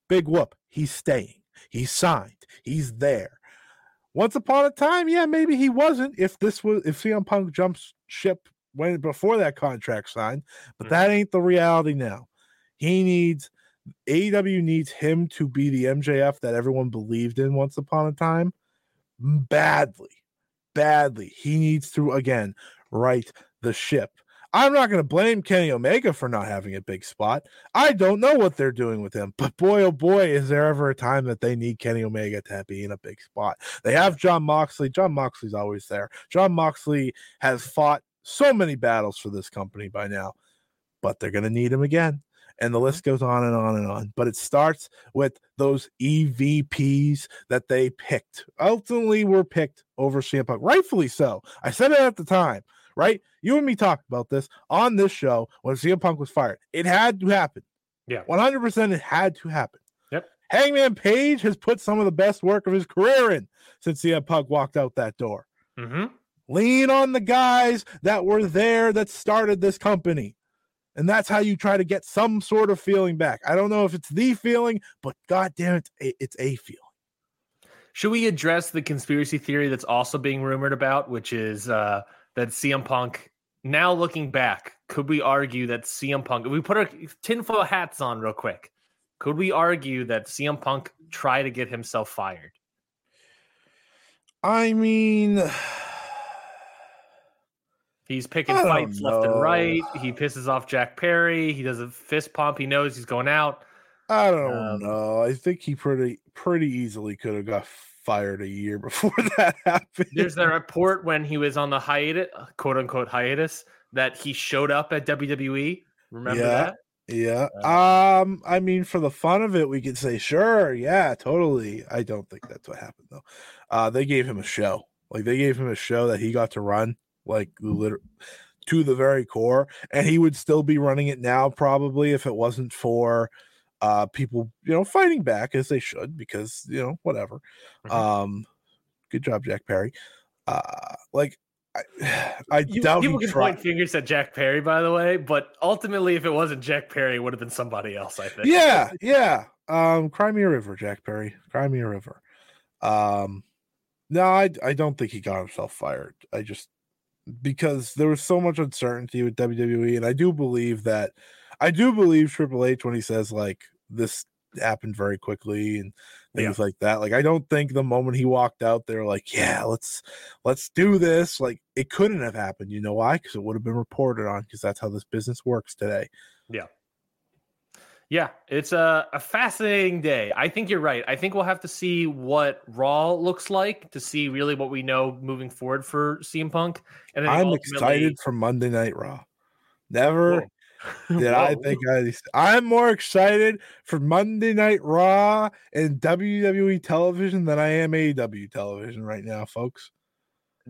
Big whoop. He's staying. He's signed. He's there. Once upon a time, yeah, maybe he wasn't. If this was if CM Punk jumps ship when before that contract signed, but Mhm. that ain't the reality now. He needs AEW needs him to be the MJF that everyone believed in once upon a time. Badly, badly. He needs to again right the ship. I'm not going to blame Kenny Omega for not having a big spot. I don't know what they're doing with him, but boy, oh boy, is there ever a time that they need Kenny Omega to be in a big spot. They have Jon Moxley. Jon Moxley's always there. Jon Moxley has fought so many battles for this company by now, but they're going to need him again. And the list goes on and on and on. But it starts with those EVPs that they picked. Ultimately, were picked over CM Punk, rightfully so. I said it at the time right? You and me talked about this on this show when CM Punk was fired. It had to happen. Yeah. 100% it had to happen. Yep. Hangman Page has put some of the best work of his career in since CM Punk walked out that door. Mm-hmm. Lean on the guys that were there that started this company. And that's how you try to get some sort of feeling back. I don't know if it's the feeling, but god damn it, it's a feeling. Should we address the conspiracy theory that's also being rumored about, which is uh, that CM Punk, now looking back, could we argue that CM Punk, if we put our tinfoil hats on real quick, could we argue that CM Punk tried to get himself fired? I mean, He's picking fights left and right. He pisses off Jack Perry. He does a fist pump. He knows he's going out. I don't Um, know. I think he pretty pretty easily could have got fired a year before that happened. There's that report when he was on the hiatus, quote unquote hiatus, that he showed up at WWE. Remember Yeah. that? Yeah. Uh, Um, I mean, for the fun of it, we could say, sure, yeah, totally. I don't think that's what happened though. Uh, they gave him a show. Like they gave him a show that he got to run, like to the very core, and he would still be running it now, probably if it wasn't for uh people, you know, fighting back as they should, because you know, whatever. Mhm. Um, good job, Jack Perry. Uh, like I, I You, doubt people can tried. point fingers at Jack Perry, by the way, but ultimately, if it wasn't Jack Perry, it would have been somebody else. I think. yeah, yeah. Um, Cry Me a River, Jack Perry. Cry Me a River. Um, no, I I don't think he got himself fired. I just because there was so much uncertainty with WWE, and I do believe that I do believe Triple H when he says like this happened very quickly and things like that. Like I don't think the moment he walked out there, like yeah, let's let's do this. Like it couldn't have happened. You know why? Because it would have been reported on. Because that's how this business works today. Yeah, it's a, a fascinating day. I think you're right. I think we'll have to see what Raw looks like to see really what we know moving forward for CM Punk. And I'm excited for Monday Night Raw. Never Whoa. did I think I I'm more excited for Monday Night Raw and WWE television than I am AEW television right now, folks.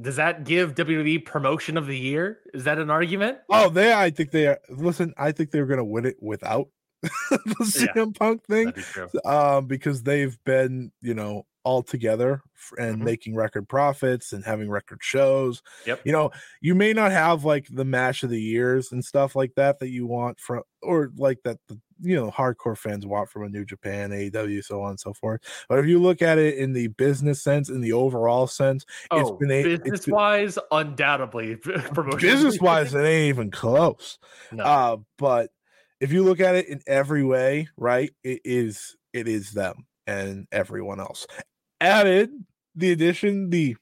Does that give WWE promotion of the year? Is that an argument? Oh, they I think they are listen, I think they're gonna win it without the Yeah. CM Punk thing. Be. Um, because they've been, you know, all together and Mhm. making record profits and having record shows. Yep. You know, you may not have like the match of the years and stuff like that that you want from, or like that the you know hardcore fans want from a New Japan, AEW, so on and so forth. But if you look at it in the business sense, in the overall sense, Oh, it's been a- business been- wise, undoubtedly promotion. business wise, it ain't even close. no. Uh, but if you look at it in every way, right, it is it is them and everyone else. Added the addition, the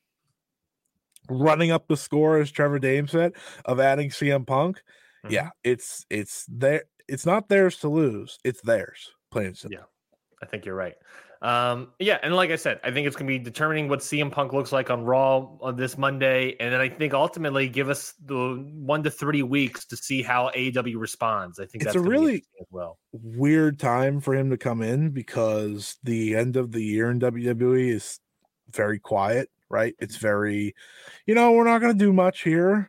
running up the score, as Trevor Dame said, of adding CM Punk. Mhm. Yeah, it's it's there. It's not theirs to lose. It's theirs. Plain and simple. Yeah. I think you're right. Um, yeah, and like I said, I think it's going to be determining what CM Punk looks like on Raw on this Monday, and then I think ultimately give us the one to three weeks to see how AEW responds. I think It's that's a really- as well. Weird time for him to come in because the end of the year in WWE is very quiet. Right? It's very, you know, we're not going to do much here.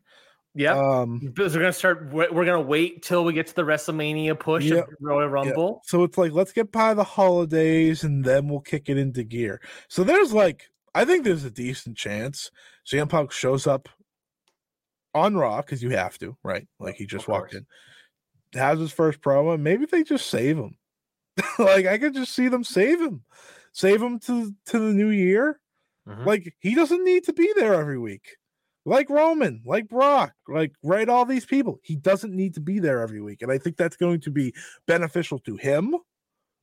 Yeah, Um, because we're going to start. We're going to wait till we get to the WrestleMania push Yep. of Royal Rumble. So it's like let's get by the holidays and then we'll kick it into gear. So there's like I think there's a decent chance CM Punk shows up on Raw because you have to, right? Like he just walked in. has his first promo, maybe they just save him. like I could just see them save him, save him to to the new year. Mhm. Like he doesn't need to be there every week. Like Roman, like Brock, like right all these people. He doesn't need to be there every week. And I think that's going to be beneficial to him.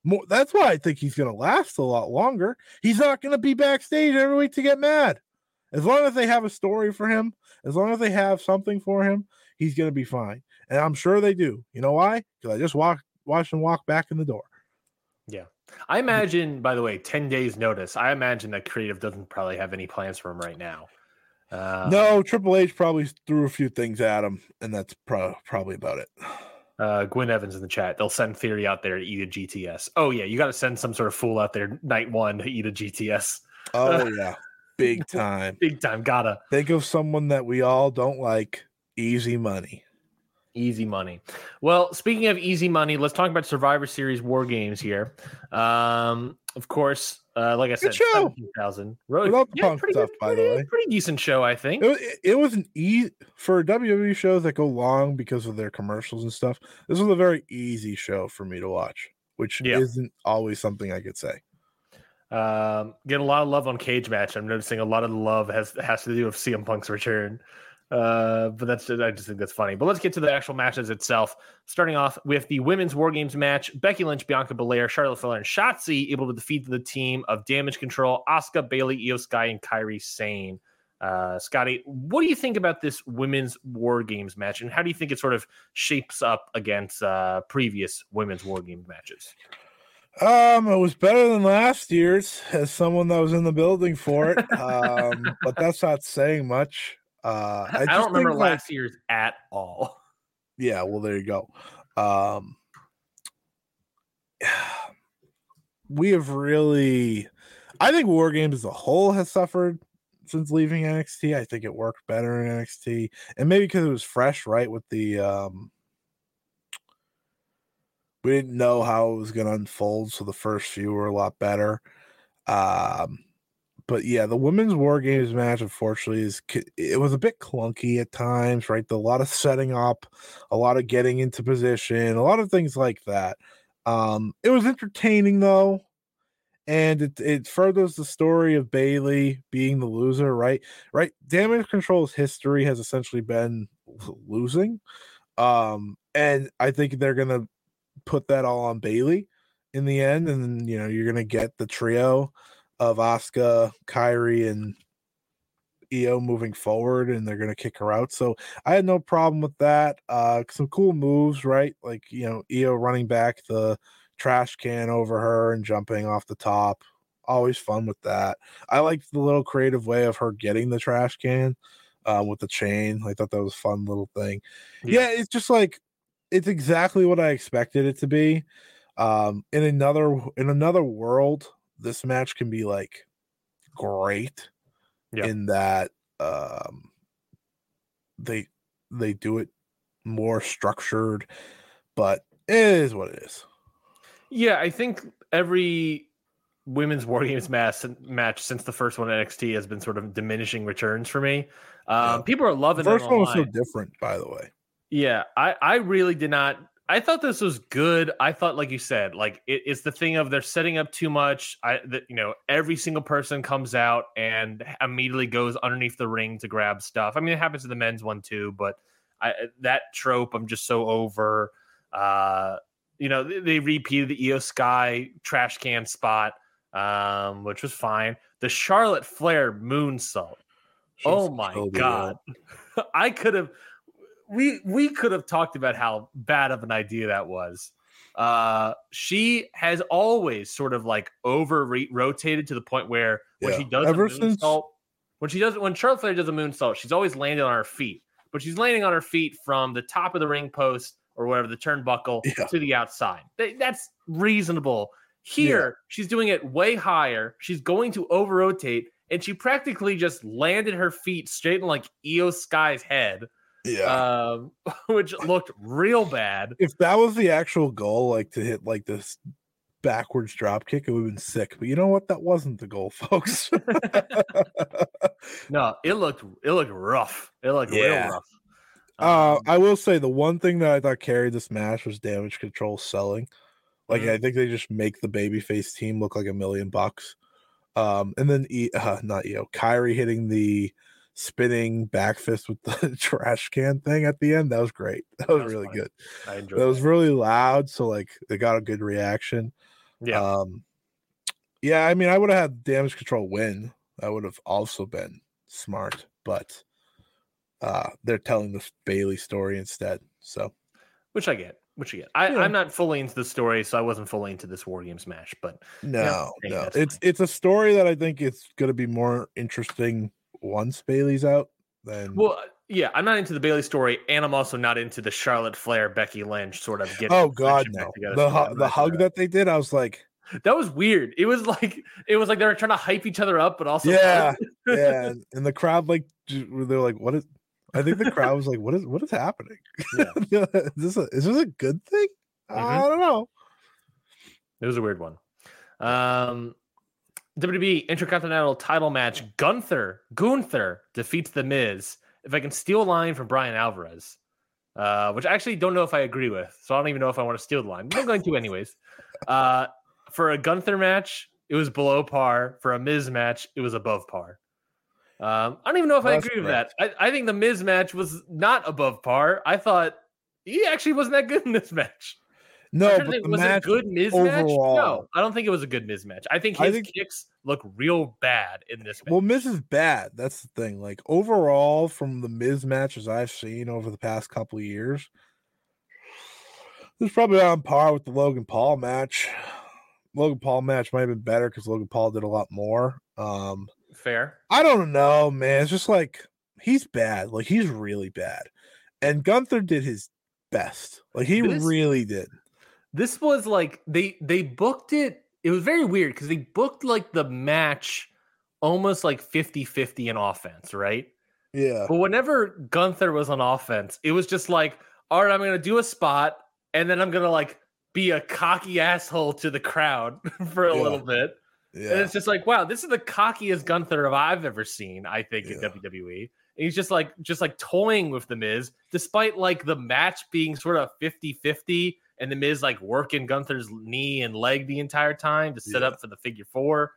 More that's why I think he's gonna last a lot longer. He's not gonna be backstage every week to get mad. As long as they have a story for him, as long as they have something for him, he's gonna be fine. And I'm sure they do. You know why? Because I just walk watched him walk back in the door. Yeah. I imagine, by the way, 10 days notice. I imagine that creative doesn't probably have any plans for him right now. Uh, no, Triple H probably threw a few things at him, and that's pro- probably about it. Uh, Gwen Evans in the chat. They'll send Theory out there to eat a GTS. Oh, yeah. You got to send some sort of fool out there night one to eat a GTS. Oh yeah, big time. Big time. Gotta. Think of someone that we all don't like. Easy money. Easy money. Well, speaking of easy money, let's talk about Survivor Series War Games here. Um, of course, uh, like I said, show. 17,000. Road- Without the punk pretty stuff, good- by the way. Pretty decent show, I think. It, was- it was an easy for WWE shows that go long because of their commercials and stuff. This was a very easy show for me to watch, which Yeah. isn't always something I could say. Um, get a lot of love on Cagematch. I'm noticing a lot of the love has has to do with CM Punk's return. Uh, but that's I just think that's funny. But let's get to the actual matches itself. Starting off with the women's War Games match: Becky Lynch, Bianca Belair, Charlotte Flair, and Shotzi able to defeat the team of Damage Control, Asuka, Bayley, Iyo Sky, and Kairi Sane. Uh, Scotty, what do you think about this women's War Games match, and how do you think it sort of shapes up against uh, previous women's War Games matches? Um, it was better than last year's as someone that was in the building for it. Um, but that's not saying much. Uh, I, I, don't remember like, last year's at all. yeah well there you go. Um we have really i think war games as a whole has suffered since leaving nxt i think it worked better in nxt and maybe because it was fresh right with the um we didn't know how it was going to unfold so the first few were a lot better. Um but yeah, the women's war games match, unfortunately, is it was a bit clunky at times, right? A lot of setting up, a lot of getting into position, a lot of things like that. Um, it was entertaining though, and it it furthers the story of Bayley being the loser, right? Right. Damage Control's history has essentially been losing, um, and I think they're gonna put that all on Bayley in the end, and you know you're gonna get the trio of Asuka, Kairi, and Iyo moving forward, and they're gonna kick her out. So I had no problem with that. Uh, some cool moves, right? Like you know, Iyo running back the trash can over her and jumping off the top. Always fun with that. I liked the little creative way of her getting the trash can uh, with the chain. I thought that was a fun little thing. Yeah. it's just like it's exactly what I expected it to be. Um, in another in another world, this match can be like great Yeah. in that um they they do it more structured, but it is what it is. Yeah, I think every women's war games match match since the first one at NXT has been sort of diminishing returns for me. Um, Yeah. People are The loving first it one was so different, by the way. Yeah, I I really did not. I thought this was good. I thought, like you said, like it, it's the thing of they're setting up too much. I that you know every single person comes out and immediately goes underneath the ring to grab stuff. I mean, it happens to the men's one too, but I that trope I'm just so over. Uh, you know, they, they repeated the Iyo Sky trash can spot, um, which was fine. The Charlotte Flair moonsault. Oh my god. I could have we we could have talked about how bad of an idea that was. Uh she has always sort of like over rotated to the point where when Yeah. she does Ever a since- moonsault, when she does when Charlotte Flair does a moonsault, she's always landing on her feet, but she's landing on her feet from the top of the ring post or whatever the turnbuckle Yeah. to the outside. That's reasonable. Here, she's doing it way higher. She's going to over rotate, and she practically just landed her feet straight in like Iyo Sky's head, Yeah. um, which looked real bad. if that was the actual goal, like to hit like this backwards drop kick, it would have been sick. But you know what? That wasn't the goal, folks. no, it looked it looked rough. It looked Yeah. real rough. Uh, Um, I will say the one thing that I thought carried this match was damage control selling. Like Mhm. I think they just make the babyface team look like a million bucks. Um, and then e, uh, not Io, Kairi hitting the spinning back fist with the trash can thing at the end. That was great. That was, was really fun. good. I enjoyed That was really loud, so like they got a good reaction. yeah. Um, yeah, I mean, I would have had damage control win. That would have also been smart, but uh, they're telling the Bayley story instead. So which I get. Which I get. I, Yeah. I'm not fully into the story, so I wasn't fully into this War Games match. But no, hey, no, it's fine. it's a story that I think it's going to be more interesting once Bayley's out. then well, yeah, I'm not into the Bayley story, and I'm also not into the Charlotte Flair Becky Lynch sort of getting. oh god, no, the hu- the hug that they did, I was like, that was weird. It was like it was like they were trying to hype each other up, but also yeah, yeah, and, the crowd like they're like, what is? I think the crowd was like, what is what is happening? Yeah. is this a is this a good thing? I Mhm. don't know. It was a weird one. Um, WWE Intercontinental Title match: Gunther Gunther defeats the Miz. If I can steal a line from Bryan Alvarez, uh, which I actually don't know if I agree with, so I don't even know if I want to steal the line. But I'm going to anyways. Uh, for a Gunther match, it was below par. For a Miz match, it was above par. Um, I don't even know if I That's agree with that. I, I think the Miz match was not above par. I thought he actually wasn't that good in this match. No, but the was match it a good Miz match? No, I don't think it was a good Miz match. I think I his think- kicks look real bad in this match. Well, Miz is bad. That's the thing. Like overall, from the Miz matches I've seen over the past couple of years, it's probably on par with the Logan Paul match. Logan Paul match might have been better because Logan Paul did a lot more. Um, Fair. I don't know, man. It's just like he's bad. Like he's really bad. And Gunther did his best. Like he This- really did. This was like they they booked it. It was very weird because they booked like the match almost like 50-50 in offense, right? Yeah. But whenever Gunther was on offense, it was just like, all right, I'm gonna do a spot, and then I'm gonna like be a cocky asshole to the crowd for a Yeah. little bit. Yeah. And it's just like, wow, this is the cockiest Gunther I've ever seen, I think, in WWE. And he's just like just like toying with the Miz, despite like the match being sort of 50-50 and the Miz like working Gunther's knee and leg the entire time to set Yeah. up for the figure four.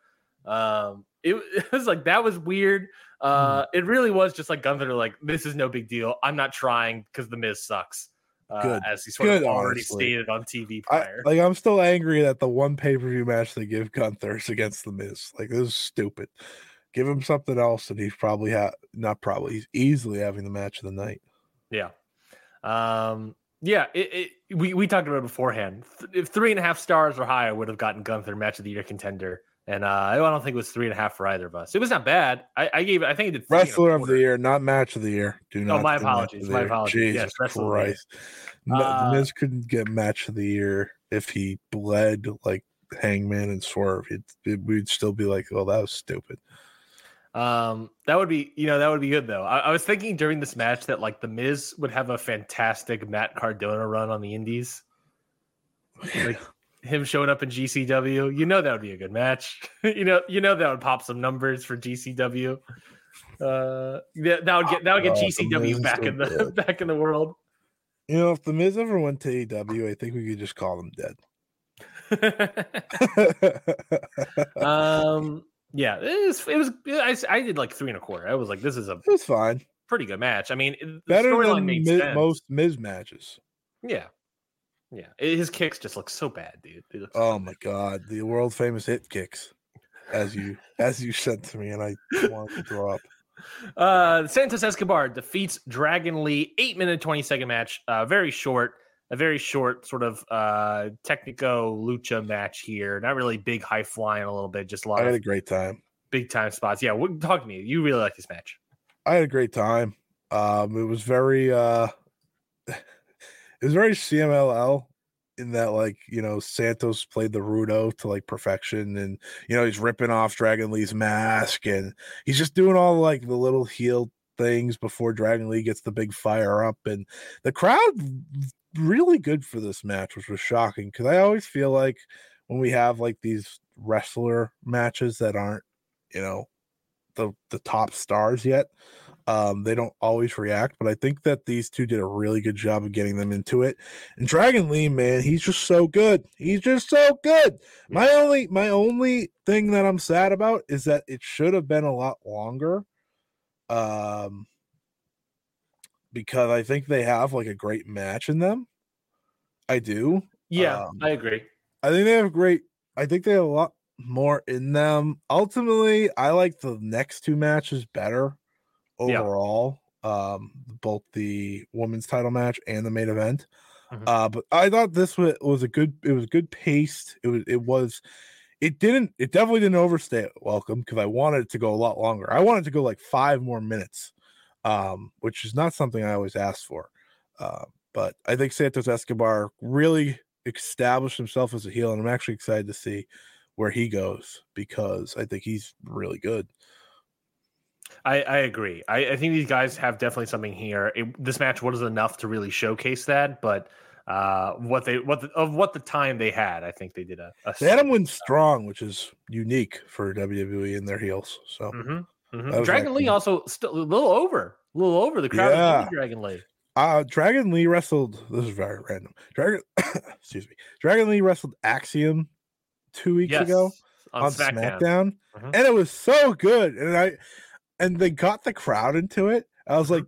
Um it, it was like that was weird. Uh Hmm. it really was just like Gunther like this is no big deal. I'm not trying because the Miz sucks. Uh, Good. as he sort of already honestly. stated on TV I, prior. like I'm still angry that the one pay per view match they give Gunther is against the Miz. Like this is stupid. Give him something else, and he's probably ha- not probably he's easily having the match of the night. Yeah. Um, yeah, it, it, we, we talked about it beforehand. If three and a half stars or higher, would have gotten Gunther match of the year contender. And uh, I don't think it was three and a half for either of us. It was not bad. I, I gave I think it did. Wrestler of the year, not match of the year. Do not. Oh, my say match of apologies, my apologies. Jesus Yes, wrestler of the year. Christ. Uh, Miz couldn't get match of the year if he bled like Hangman and Swerve. It, it, we'd still be like, "Oh, that was stupid." Um, that would be, you know, that would be good though. I, I was thinking during this match that like the Miz would have a fantastic Matt Cardona run on the Indies. Like him showing up in GCW, you know that would be a good match. you know, you know that would pop some numbers for GCW. Uh, that, that would get that would get Oh, GCW back so in the good. back in the world. You know, if the Miz ever went to AEW, I think we could just call him dead. um, yeah, it was. It was. I, I did like three and a quarter. I was like, this is a it was fine. pretty good match. I mean, Better than sense. most Miz matches. Yeah. Yeah. His kicks just look so bad, dude. Look so Oh bad. my god, the world famous hit kicks, as you as you said to me, and I wanted to throw up. Uh Santos Escobar defeats Dragon Lee. Eight minute, 20 second match. Uh very short, a very short sort of uh technico lucha match here. Not really big high flying a little bit, just a lot I had of a great time. big time spots. Yeah, what, talk to me. You really like this match. I had a great time. Um, it was very uh, it was very CMLL in that like you know Santos played the Rudo to like perfection, and you know he's ripping off Dragon Lee's mask, and he's just doing all like the little heel things before Dragon Lee gets the big fire up, and the crowd really good for this match, which was shocking because I always feel like when we have like these wrestler matches that aren't you know the the top stars yet. Um, they don't always react, but I think that these two did a really good job of getting them into it. And Dragon Lee, man, he's just so good. He's just so good. My only my only thing that I'm sad about is that it should have been a lot longer. Um because I think they have like a great match in them. I do. Yeah, Um, I agree. I think they have great. I think they have a lot more in them. Ultimately, I like the next two matches better Yeah. overall. Um, both the women's title match and the main event. Mhm. Uh, but I thought this was, was a good. It was good paced. It was. It was. It didn't. It definitely didn't overstay welcome because I wanted it to go a lot longer. I wanted to go like five more minutes, um, which is not something I always ask for. Uh, but I think Santos Escobar really established himself as a heel, and I'm actually excited to see where he goes because I think he's really good. I, I agree. I, I think these guys have definitely something here. It, this match wasn't enough to really showcase that, but uh, what they what the, of what the time they had, I think they did a. a They had him win strong, which is unique for WWE and their heels. So Mhm, mhm. That was Dragon Lee also still a little over, a little over the crowd. Yeah. Dragon Lee. Uh Dragon Lee wrestled. This is very random. Dragon, excuse me. Dragon Lee wrestled Axiom two weeks Yes, ago on, on SmackDown. SmackDown, Mhm. and it was so good. And I, and they got the crowd into it. I was like,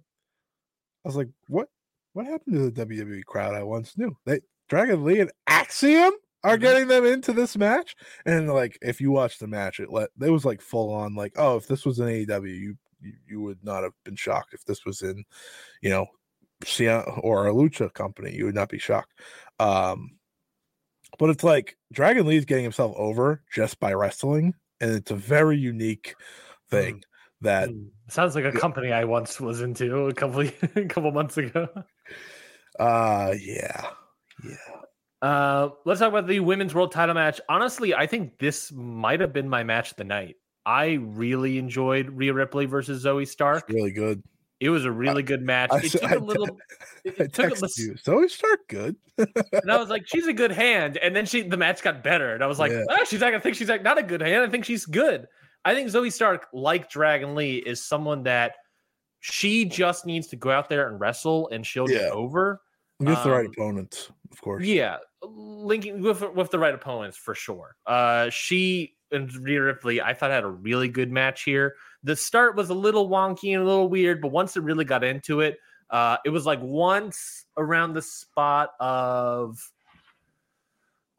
I was like, what? What happened to the WWE crowd I once knew? They Dragon Lee and Axiom are Mhm. getting them into this match. And like, if you watch the match, it let it was like full on. Like, oh, if this was an AEW, you you, you would not have been shocked. If this was in, you know, Sia or a Lucha company, you would not be shocked. Um, but it's like Dragon Lee is getting himself over just by wrestling, and it's a very unique thing that Mm. Sounds like a company I once was into a couple a couple months ago. uh yeah. Yeah. Uh, let's talk about the women's world title match. Honestly, I think this might have been my match of the night. I really enjoyed Rhea Ripley versus Zoey Stark. It's really good. It was a really good match. I It took I a little. It, I it took a you. So is start good. and I was like, she's a good hand. And then she, the match got better, and I was like, Yeah. ah, she's like, I think she's like not a good hand. I think she's good. I think Zoey Stark, like Dragon Lee, is someone that she just needs to go out there and wrestle, and she'll Yeah. get over. Against the right Um, opponents, of course. Yeah, linking with with the right opponents for sure. Uh, she and Rhea Ripley, I thought had a really good match here. The start was a little wonky and a little weird, but once it really got into it, uh, it was like once around the spot of.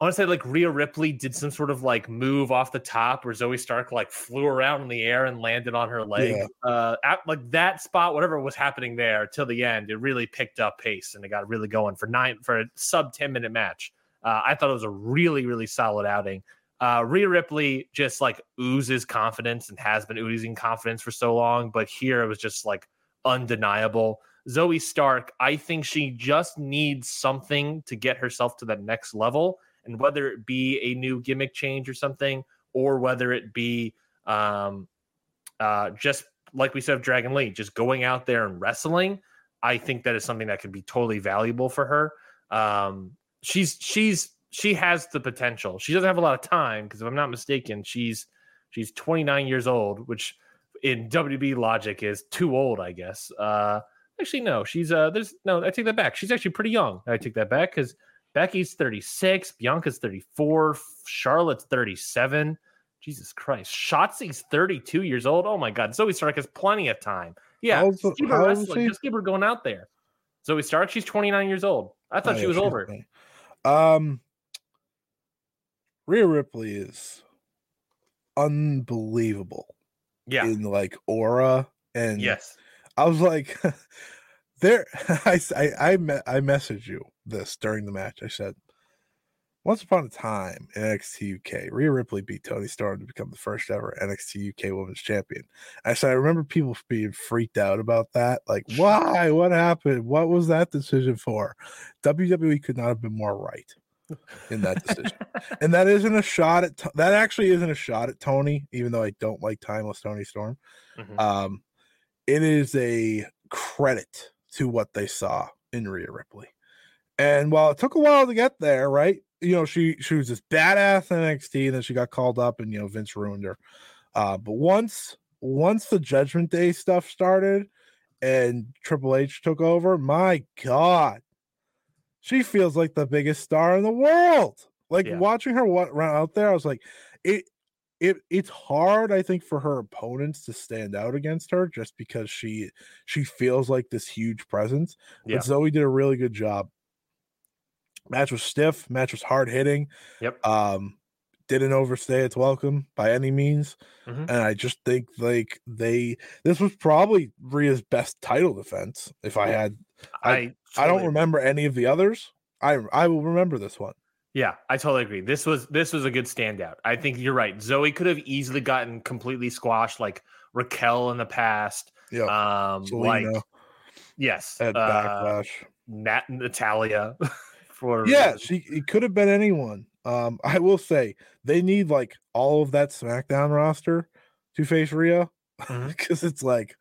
I want to say like Rhea Ripley did some sort of like move off the top where Zoey Stark like flew around in the air and landed on her leg. Yeah. Uh, at like that spot, whatever was happening there till the end, it really picked up pace and it got really going for nine for a sub 10 minute match. Uh, I thought it was a really, really solid outing. Uh, Rhea Ripley just like oozes confidence and has been oozing confidence for so long, but here it was just like undeniable. Zoey Stark, I think she just needs something to get herself to that next level. And whether it be a new gimmick change or something, or whether it be um, uh, just like we said of Dragon Lee, just going out there and wrestling, I think that is something that could be totally valuable for her. Um, she's she's she has the potential. She doesn't have a lot of time because if I'm not mistaken, she's she's 29 years old, which in WB logic is too old, I guess. Uh, actually, no, she's uh, there's no, I take that back. She's actually pretty young. I take that back because Becky's 36, Bianca's 34, Charlotte's 37. Jesus Christ, Shotzi's 32 years old. Oh my God, Zoey Stark has plenty of time. Yeah, just keep her how old is wrestling. Just keep her going out there. Zoey Stark, she's 29 years old. I thought Oh, she was she's older. Um, Rhea Ripley is unbelievable Yeah. in like aura and yes. I was like, there. i i me- I messaged you this during the match. I said, once upon a time in NXT UK, Rhea Ripley beat Toni Storm to become the first ever NXT UK Women's Champion. I said, I remember people being freaked out about that. Like, why? What happened? What was that decision for? WWE could not have been more right in that decision. and that isn't a shot at that. Actually, isn't a shot at Toni, even though I don't like timeless Toni Storm Mhm. um, it is a credit to what they saw in Rhea Ripley. And while it took a while to get there, right? You know, she she was this badass NXT, and then she got called up, and you know Vince ruined her. Uh, but once once the Judgment Day stuff started and Triple H took over, my God, she feels like the biggest star in the world. Like Yeah. watching her run out there, I was like, it it it's hard, I think, for her opponents to stand out against her just because she she feels like this huge presence. Yeah. But Zoey did a really good job. Match was stiff, match was hard hitting. Yep. Um, didn't overstay its welcome by any means. Mhm. And I just think like they this was probably Rhea's best title defense. If I had I- I I don't remember any of the others. I I will remember this one. Yeah, I totally agree. This was this was a good standout. I think you're right. Zoey could have easily gotten completely squashed like Raquel in the past. Yeah. Um like yes. at uh, Backlash. Nat Natalya for Yeah, she it could have been anyone. Um, I will say they need like all of that SmackDown roster to face Rhea because it's like,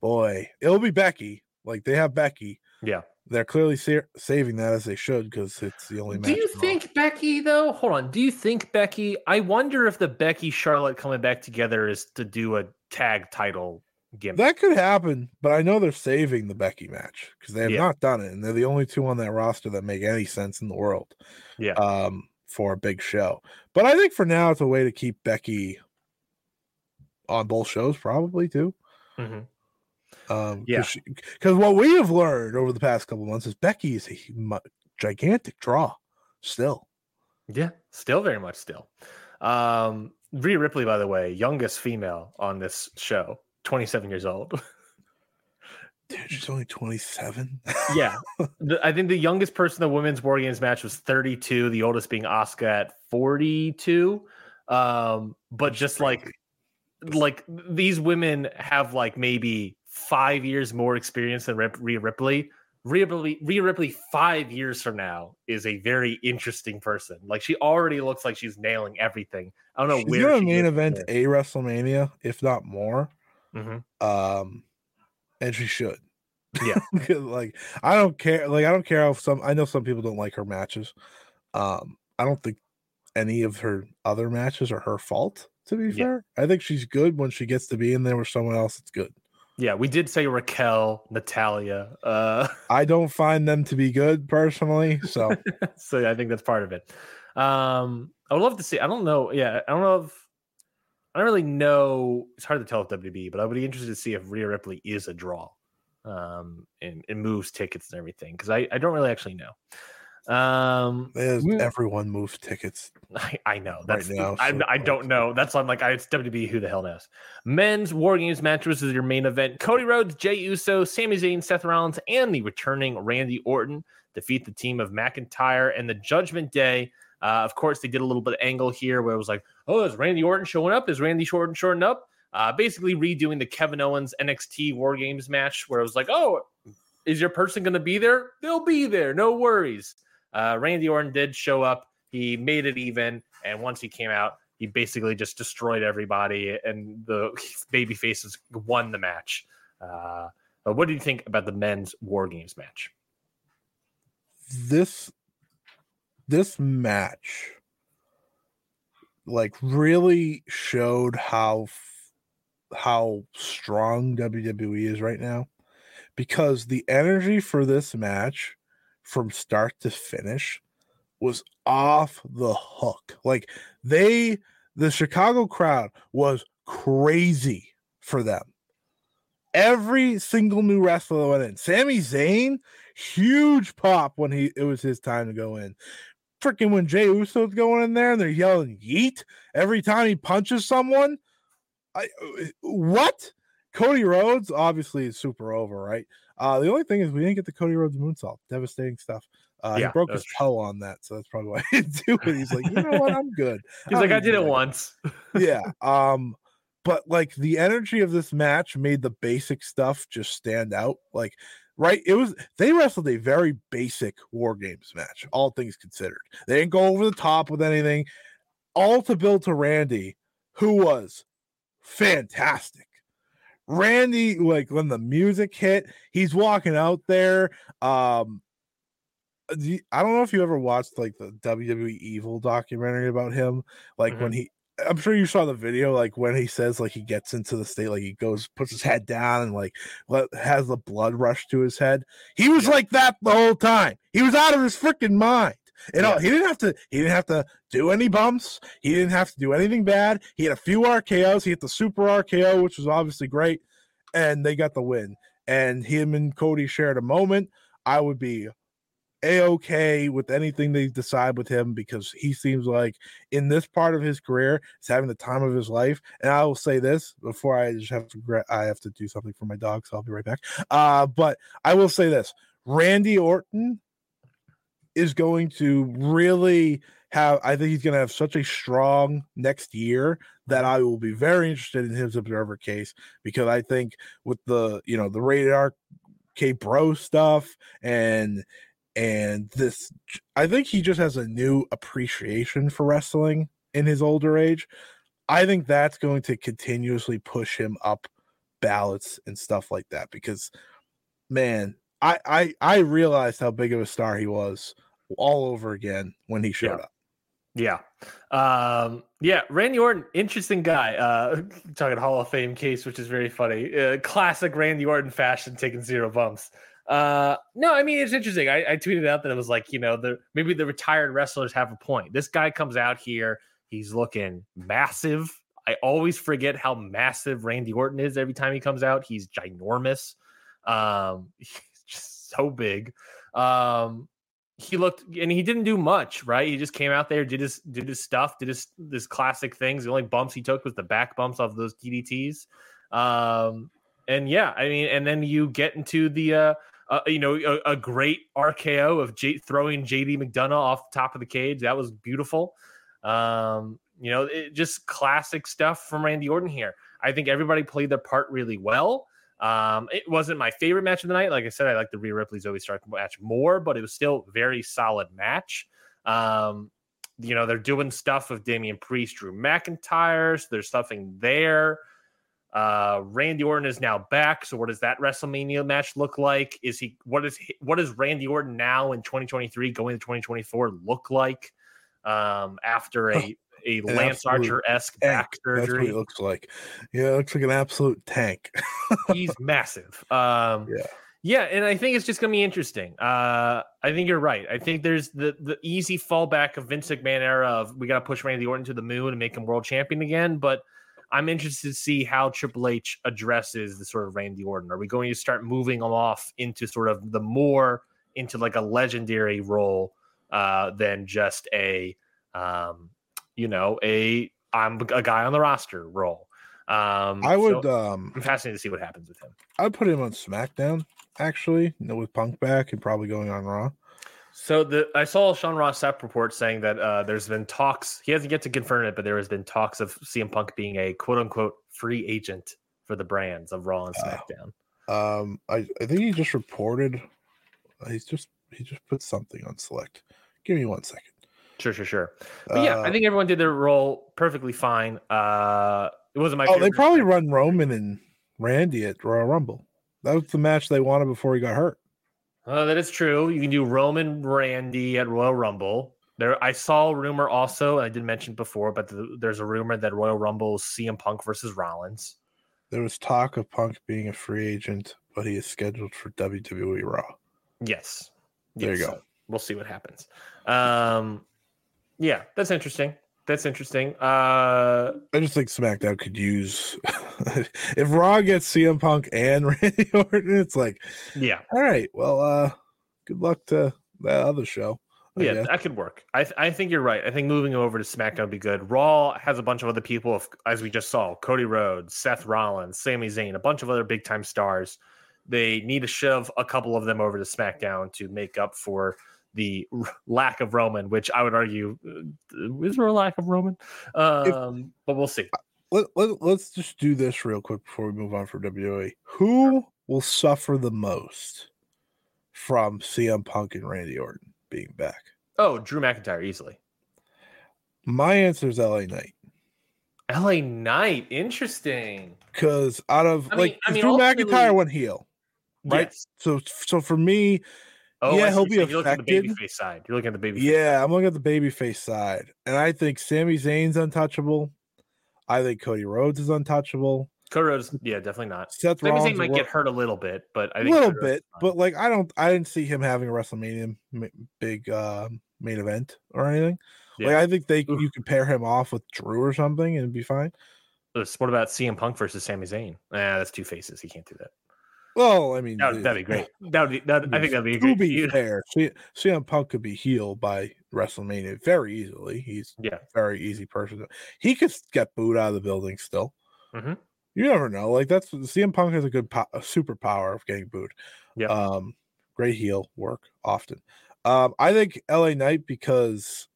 boy, it'll be Becky. Like they have Becky. Yeah. They're clearly sa- saving that as they should because it's the only. Do you think Becky though? Hold on. Do you think Becky? I wonder if the Becky Charlotte coming back together is to do a tag title gimmick. that could happen? But I know they're saving the Becky match because they have Yeah. not done it, and they're the only two on that roster that make any sense in the world. Yeah. Um, for a big show, but I think for now it's a way to keep Becky on both shows, probably too. Mhm. Um, Yeah. because what we have learned over the past couple months is Becky is a gigantic draw still. Yeah, still very much still. Um, Rhea Ripley, by the way, youngest female on this show, 27 years old. Dude, she's only 27. yeah, the, I think the youngest person in the women's war games match was 32. The oldest being Asuka at 42. Um, but just like, like these women have like maybe five years more experience than Rip, Rhea Ripley. Rhea Ripley, Rhea Ripley, five years from now is a very interesting person. Like she already looks like she's nailing everything. I don't know She's where she main event there. a WrestleMania, if not more. Mhm. Um, and she should. Yeah, like I don't care. Like I don't care if some. I know some people don't like her matches. Um, I don't think any of her other matches are her fault. To be Yeah. fair, I think she's good when she gets to be in there with someone else. It's good. Yeah, we did say Raquel, Natalya. Uh, I don't find them to be good personally. So so I think that's part of it. Um, I would love to see. I don't know. Yeah, I don't know if I don't really know. It's hard to tell with WB, but I would be interested to see if Rhea Ripley is a draw, um, and, and moves tickets and everything because I, I don't really actually know. Um, there's Mm. everyone moves tickets. I, I know that's now, I, so I close. don't know. That's why I'm like I, it's WB. Who the hell knows? Men's War Games match was your main event. Cody Rhodes, Jey Uso, Sami Zayn, Seth Rollins, and the returning Randy Orton defeat the team of McIntyre and the Judgment Day. Uh, of course, they did a little bit of angle here where it was like, oh, is Randy Orton showing up? Is Randy Orton showing up? Uh, basically redoing the Kevin Owens NXT War Games match where it was like, oh, is your person going to be there? They'll be there. No worries. Uh, Randy Orton did show up. He made it even, and once he came out, he basically just destroyed everybody, and the baby faces won the match. Uh, but what do you think about the men's War Games match? this this match like really showed how how strong WWE is right now because the energy for this match from start to finish was off the hook. Like they the Chicago crowd was crazy for them. Every single new wrestler went in. Sami Zayn huge pop when he it was his time to go in. Freaking when Jey Uso's going in there and they're yelling yeet every time he punches someone. I what? Cody Rhodes obviously is super over, right? Uh the only thing is we didn't get the Cody Rhodes moonsault. Devastating stuff. Uh Yeah, he broke his toe on that, so that's probably why he didn't do it. He's like, you know what, I'm good. He's don't like, I did it once. yeah. Um, but like the energy of this match made the basic stuff just stand out. Like, right? It was they wrestled a very basic war games match, all things considered. They didn't go over the top with anything, all to build to Randy, who was fantastic. Randy, like when the music hit, he's walking out there. Um, I don't know if you ever watched like the WWE Evil documentary about him, like when he I'm sure you saw the video, like when he says like he gets into the state, like he goes, puts his head down and like let, has the blood rush to his head. He was Yeah. like that the whole time. He was out of his freaking mind. You uh, know, Yeah. he didn't have to. He didn't have to do any bumps. He didn't have to do anything bad. He had a few RKO's. He hit the super RKO, which was obviously great, and they got the win. And him and Cody shared a moment. I would be a okay with anything they decide with him because he seems like in this part of his career is having the time of his life. And I will say this before I just have to I have to do something for my dog, so I'll be right back. Uh, but I will say this: Randy Orton is going to really have. I think he's going to have such a strong next year that I will be very interested in his observer case because I think with the you know the radar K Bro stuff and and this I think he just has a new appreciation for wrestling in his older age. I think that's going to continuously push him up ballots and stuff like that because man, I I I realized how big of a star he was all over again when he showed Yeah. up. Yeah. Um, yeah, Randy Orton, interesting guy. Uh talking Hall of Fame case, which is very funny. Uh, classic Randy Orton fashion, taking zero bumps. Uh no, I mean it's interesting. I, I tweeted out that it was like, you know, the maybe the retired wrestlers have a point. This guy comes out here, he's looking massive. I always forget how massive Randy Orton is every time he comes out. He's ginormous. Um, he's just so big. Um, he looked and he didn't do much, right? He just came out there, did his did his stuff, did his this classic things. The only bumps he took was the back bumps off of those DDTs. Um, and yeah, I mean, and then you get into the uh, uh you know, a, a great RKO of J- throwing JD McDonagh off the top of the cage. That was beautiful. Um, you know, it, just classic stuff from Randy Orton here. I think everybody played their part really well. Um, it wasn't my favorite match of the night. Like I said, I like the Rhea Ripley Zoey Stark match more, but it was still very solid match. Um, you know, they're doing stuff with Damian Priest, Drew McIntyre. So there's something there. Uh, Randy Orton is now back. So what does that WrestleMania match look like? Is he what is what does Randy Orton now in 2023 going to 2024 look like? Um, after a a Lance Archer esque back That's what surgery. looks like. Yeah, it looks like an absolute tank. he's massive. Um, Yeah. yeah, and I think it's just gonna be interesting. Uh, I think you're right. I think there's the the easy fallback of Vince McMahon era of we gotta push Randy Orton to the moon and make him world champion again. But I'm interested to see how Triple H addresses the sort of Randy Orton. Are we going to start moving him off into sort of the more into like a legendary role uh, than just a um, you know a I'm a guy on the roster role. Um, I would so um I'm fascinated to see what happens with him. I'd put him on SmackDown actually, you know, with Punk back and probably going on Raw. So the I saw Sean Ross Sapp report saying that uh, there's been talks. He hasn't yet to confirm it, but there has been talks of CM Punk being a quote unquote free agent for the brands of Raw and. SmackDown. Um, I, I think he just reported. He's just he just put something on select. Give me one second. Sure, sure, sure. But yeah, I Uh, think everyone did their role perfectly fine. Uh, it wasn't my. oh, they probably run Roman and Randy at Royal Rumble. That was the match they wanted before he got hurt. Uh, that is true. You can do Roman Randy at Royal Rumble. There, I saw a rumor also. I did mention before, but the, there's a rumor that Royal Rumble is CM Punk versus Rollins. There was talk of Punk being a free agent, but he is scheduled for WWE Raw. Yes. There you Yes. go. We'll see what happens. Um, yeah, that's interesting. That's interesting. Uh, I just think SmackDown could use if Raw gets CM Punk and Randy Orton. It's like, yeah, all right, well, uh, good luck to that other show. I yeah, guess. that could work. I th- I think you're right. I think moving over to SmackDown would be good. Raw has a bunch of other people, as we just saw: Cody Rhodes, Seth Rollins, Sami Zayn, a bunch of other big time stars. They need to shove a couple of them over to SmackDown to make up for the r- lack of Roman, which I would argue uh, is there a lack of Roman? Um, but we'll see. let, let, let's just do this real quick before we move on for WWE. Who will suffer the most from CM Punk and Randy Orton being back? Oh, Drew McIntyre easily. My answer is LA Knight. LA Knight, interesting. Because out of I mean- like I mean, Drew McIntyre went heel. Right. Yes. So so for me, Oh, Yeah, he'll be you're. You're looking at the affected. babyface side. You're looking at the baby. yeah, I'm looking at the babyface side. And I think Sami Zayn's untouchable. I think Cody Rhodes is untouchable. Cody Rhodes, yeah, definitely not. Seth Sami Rollins Zayn might get hurt a little bit, but I a think little Cody bit, but like I don't, I didn't see him having a WrestleMania ma- big uh, main event or anything. Like I think they you could pair him off with Drew or something and it'd be fine. What about CM Punk versus Sami Zayn? Nah, that's two faces. He can't do that. Well, I mean, That would, that'd be great. That would be. That, I think that'd be a To great. be fair, CM Punk could be heeled by WrestleMania very easily. He's Yeah. a very easy person. He could get booed out of the building still. Mhm. You never know. Like that's CM Punk has a good po- a superpower of getting booed. Yeah. Um, great heel work often. Um, I think LA Knight because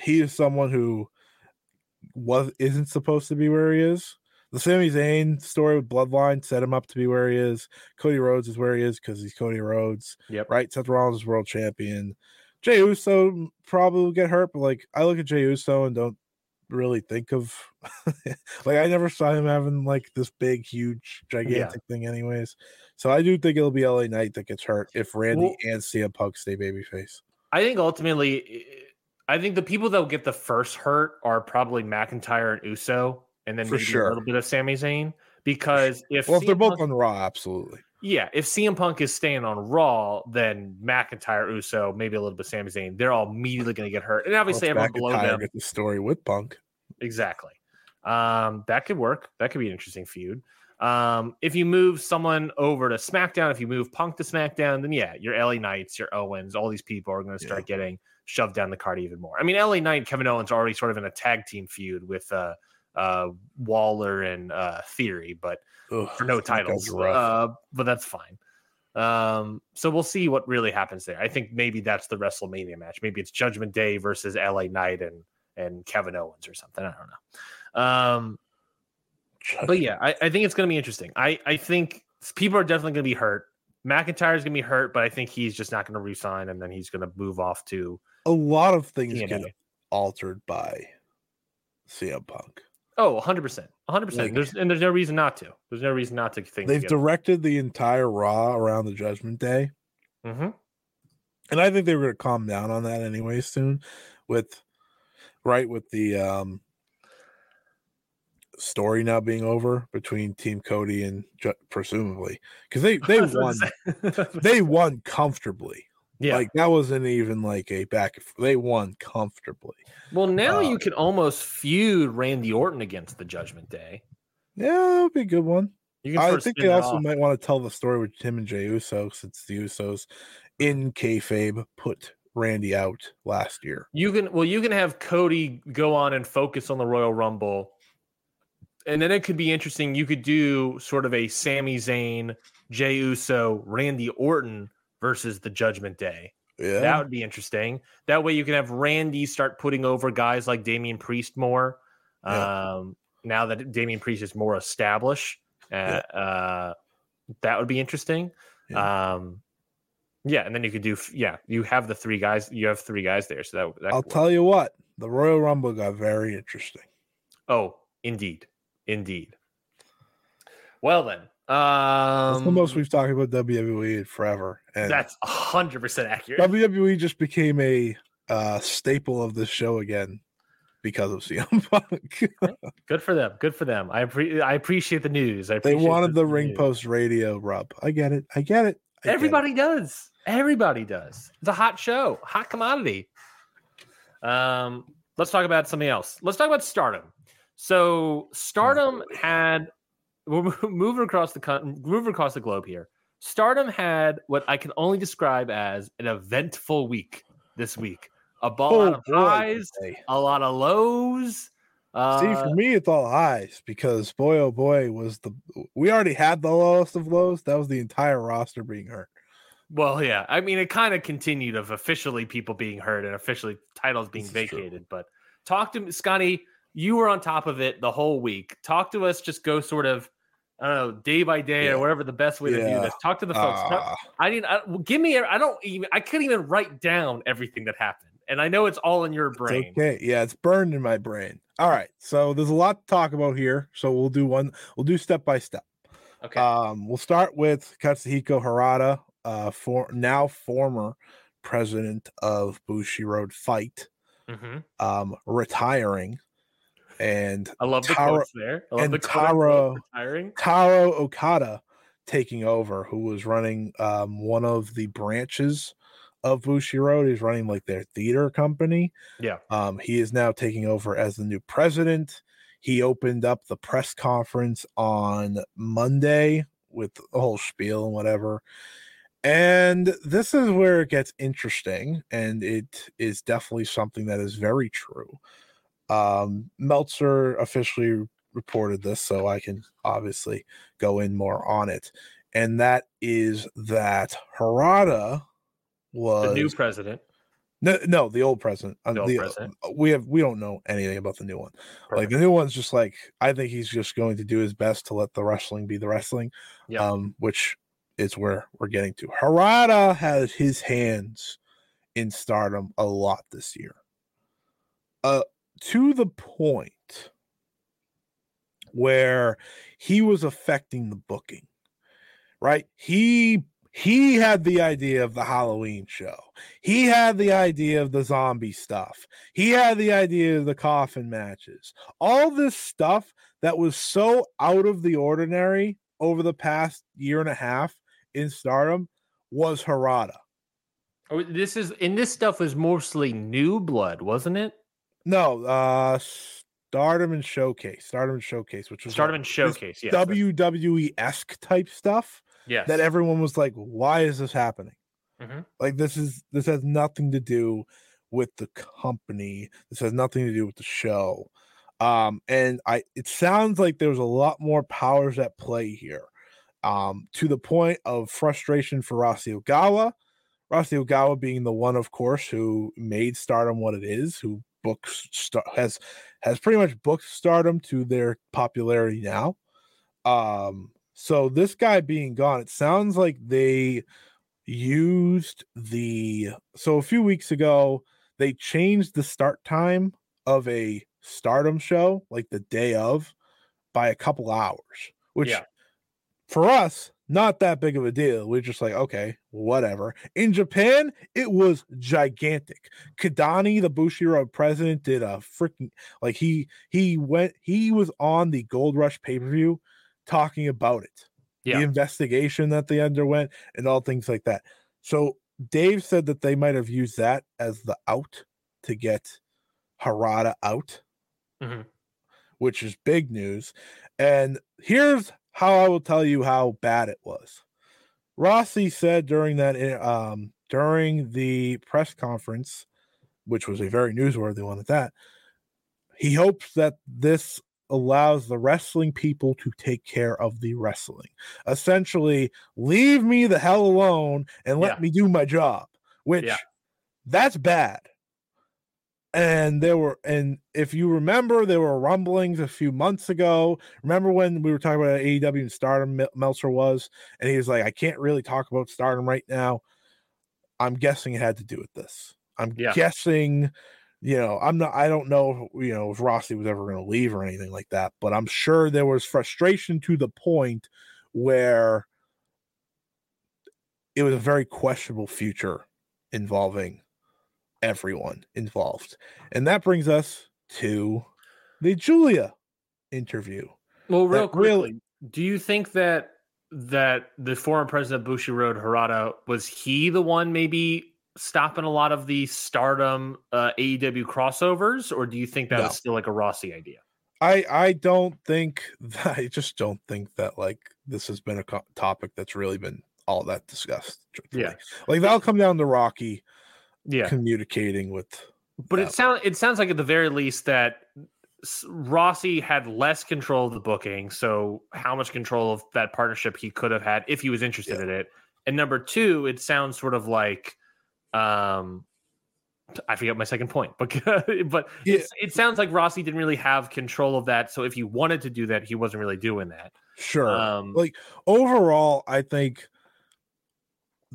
he is someone who was isn't supposed to be where he is. The Sami Zayn story with Bloodline set him up to be where he is. Cody Rhodes is where he is because he's Cody Rhodes. Yep. Right. Seth Rollins is world champion. Jey Uso probably will get hurt, but like I look at Jey Uso and don't really think of like I never saw him having like this big, huge, gigantic thing, anyways. So I do think it'll be LA Knight that gets hurt if Randy Well- and CM Punk stay babyface. I think ultimately, I think the people that will get the first hurt are probably McIntyre and Uso, and then For maybe sure. a little bit of Sami Zayn. Because if Well, if they're both Punk- on Raw, absolutely. yeah, if CM Punk is staying on Raw, then McIntyre, Uso, maybe a little bit of Sami Zayn, they're all immediately going to get hurt, and obviously Well, everyone below them. gets the story with Punk. Exactly. Um, that could work. That could be an interesting feud. Um, if you move someone over to SmackDown, if you move Punk to SmackDown, then yeah, your LA Knights, your Owens, all these people are going to start getting shoved down the card even more. I mean, LA Knight, Kevin Owens are already sort of in a tag team feud with uh, uh, Waller and uh, Theory, but Ugh, for no titles. Uh, but that's fine. Um, so we'll see what really happens there. I think maybe that's the WrestleMania match. Maybe it's Judgment Day versus LA Knight and and Kevin Owens or something. I don't know. Um, but yeah, I, I think it's going to be interesting. I, I think people are definitely going to be hurt. McIntyre's going to be hurt, but I think he's just not going to resign, and then he's going to move off to a lot of things TNA. get altered by CM Punk. Oh, 100 percent, 100 percent. Like- There's and there's no reason not to. There's no reason not to think. They've directed the entire Raw around the Judgment Day. hmm and I think they were going to calm down on that anyway soon, with right with the um story now being over between Team Cody and presumably because they they won they won comfortably. Yeah. Like that wasn't even like a back. They won comfortably. well, now uh, you can almost feud Randy Orton against the Judgment Day. Yeah, that would be a good one. You can I think they also off. might want to tell the story with Tim and Jey Uso since the Usos in kayfabe put Randy out last year. You can well, you can have Cody go on and focus on the Royal Rumble, and then it could be interesting. You could do sort of a Sami Zayn, Jey Uso, Randy Orton versus the Judgment Day. Yeah, That would be interesting. That way, you can have Randy start putting over guys like Damian Priest more. Yeah. Um, now that Damian Priest is more established, uh, Yeah. uh, that would be interesting. Um, yeah, and then you could do yeah. You have the three guys. You have three guys there, so that, that I'll tell you what, the Royal Rumble got very interesting. Oh, indeed, indeed. Well then, That's um, the most we've talked about WWE in forever, and that's hundred percent accurate. WWE just became a uh, staple of this show again because of CM Punk. Good for them. Good for them. I appre- I appreciate the news. I they wanted the, news. ring post radio rub. I get it. I get it. I get it. Everybody does. Everybody does. It's a hot show, hot commodity. Um, let's talk about something else. Let's talk about Stardom. So Stardom had we're moving across the moving across the globe here. Stardom had what I can only describe as an eventful week this week. A ball Oh, lot of highs, a lot of lows. Uh, See, for me, it's all highs because boy, oh boy, was the we already had the lowest of lows. That was the entire roster being hurt. Well, yeah. I mean, it kind of continued of officially people being hurt and officially titles being is true. vacated. But talk to Scotty. You were on top of it the whole week. Talk to us. Just go sort of, I don't know, day by day Yeah. or whatever the best way to do this. Talk to the folks. Talk- Ah, I didn't. I, well, give me. I don't even. I couldn't even write down everything that happened, and I know it's all in your brain. okay. Yeah, it's burned in my brain. All right. So there's a lot to talk about here. So we'll do one, we'll do step by step. Okay. Um, we'll start with Katsuhiko Harada, uh, for now former president of Bushiroad Fight, hmm um, retiring. And I love the Tara- there. I love and the Tara- Taro Okada taking over, who was running um, one of the branches of Bushiroad. He's running like their theater company. Yeah. Um, he is now taking over as the new president. He opened up the press conference on Monday with the whole spiel and whatever. And this is where it gets interesting, and it is definitely something that is very true. Um, Meltzer officially reported this, so I can obviously go in more on it. And that is that Harada was The new president. no, no, the old president. Uh, The old the- president. uh, We have we don't know anything about the new one. Like the new one's just like I think he's just going to do his best to let the wrestling be the wrestling. Yeah. Um, which is where we're getting to. Harada has his hands in stardom a lot this year. Uh to the point where he was affecting the booking. Right? He he had the idea of the Halloween show. He had the idea of the zombie stuff. He had the idea of the coffin matches. All this stuff that was so out of the ordinary over the past year and a half in stardom was Harada. Oh, this is and this stuff was mostly new blood, wasn't it? No, uh Stardom and Showcase. Stardom and Showcase, which was Stardom like and Showcase. Yes. WWE esque type stuff yes. that everyone was like, why is this happening? Mhm. Like this is this has nothing to do with the company. This has nothing to do with the show. Um, and I it sounds like there's a lot more powers at play here. Um, to the point of frustration for Rossy Ogawa. Rossy Ogawa being the one, of course, who made Stardom what it is, who books star- has has pretty much booked Stardom to their popularity now. Um, so this guy being gone, it sounds like they used the so a few weeks ago they changed the start time of a stardom show like the day of by a couple hours which Yeah. for us not that big of a deal we're just like okay whatever in japan it was gigantic kidani the bushiroad president did a freaking like he he went he was on the gold rush pay-per-view talking about it Yeah. the investigation that they underwent and all things like that. So Dave said that they might have used that as the out to get Harada out, Mhm. which is big news. And here's how I will tell you how bad it was. Rossy said during that um during the press conference, which was a very newsworthy one at that, he hopes that this allows the wrestling people to take care of the wrestling. Essentially, leave me the hell alone and let Yeah. me do my job, which Yeah. that's bad. And there were, and if you remember, there were rumblings a few months ago. Remember when we were talking about AEW and Stardom? Mel- Meltzer was, and he was like, "I can't really talk about Stardom right now." I'm guessing it had to do with this. I'm Yeah. guessing, you know, I'm not, I don't know, you know, if Rossy was ever going to leave or anything like that, but I'm sure there was frustration to the point where it was a very questionable future involving everyone involved. And that brings us to the Giulia interview. Well, real that really- do you think that that the former president of Bushiroad Harada was he the one maybe stopping a lot of the Stardom uh, AEW crossovers, or do you think that No. was still like a Rossy idea? I I don't think that I just don't think that like this has been a co- topic that's really been all that discussed. truthfully. Yeah. like that'll come down to Rocky Yeah, communicating with. but Yeah. it sounds it sounds like at the very least that Rossy had less control of the booking. So how much control of that partnership he could have had if he was interested Yeah. in it. And number two, it sounds sort of like um I forget my second point, but but Yeah. it's, it sounds like Rossy didn't really have control of that. So if he wanted to do that, he wasn't really doing that. Sure. Um, like overall, I think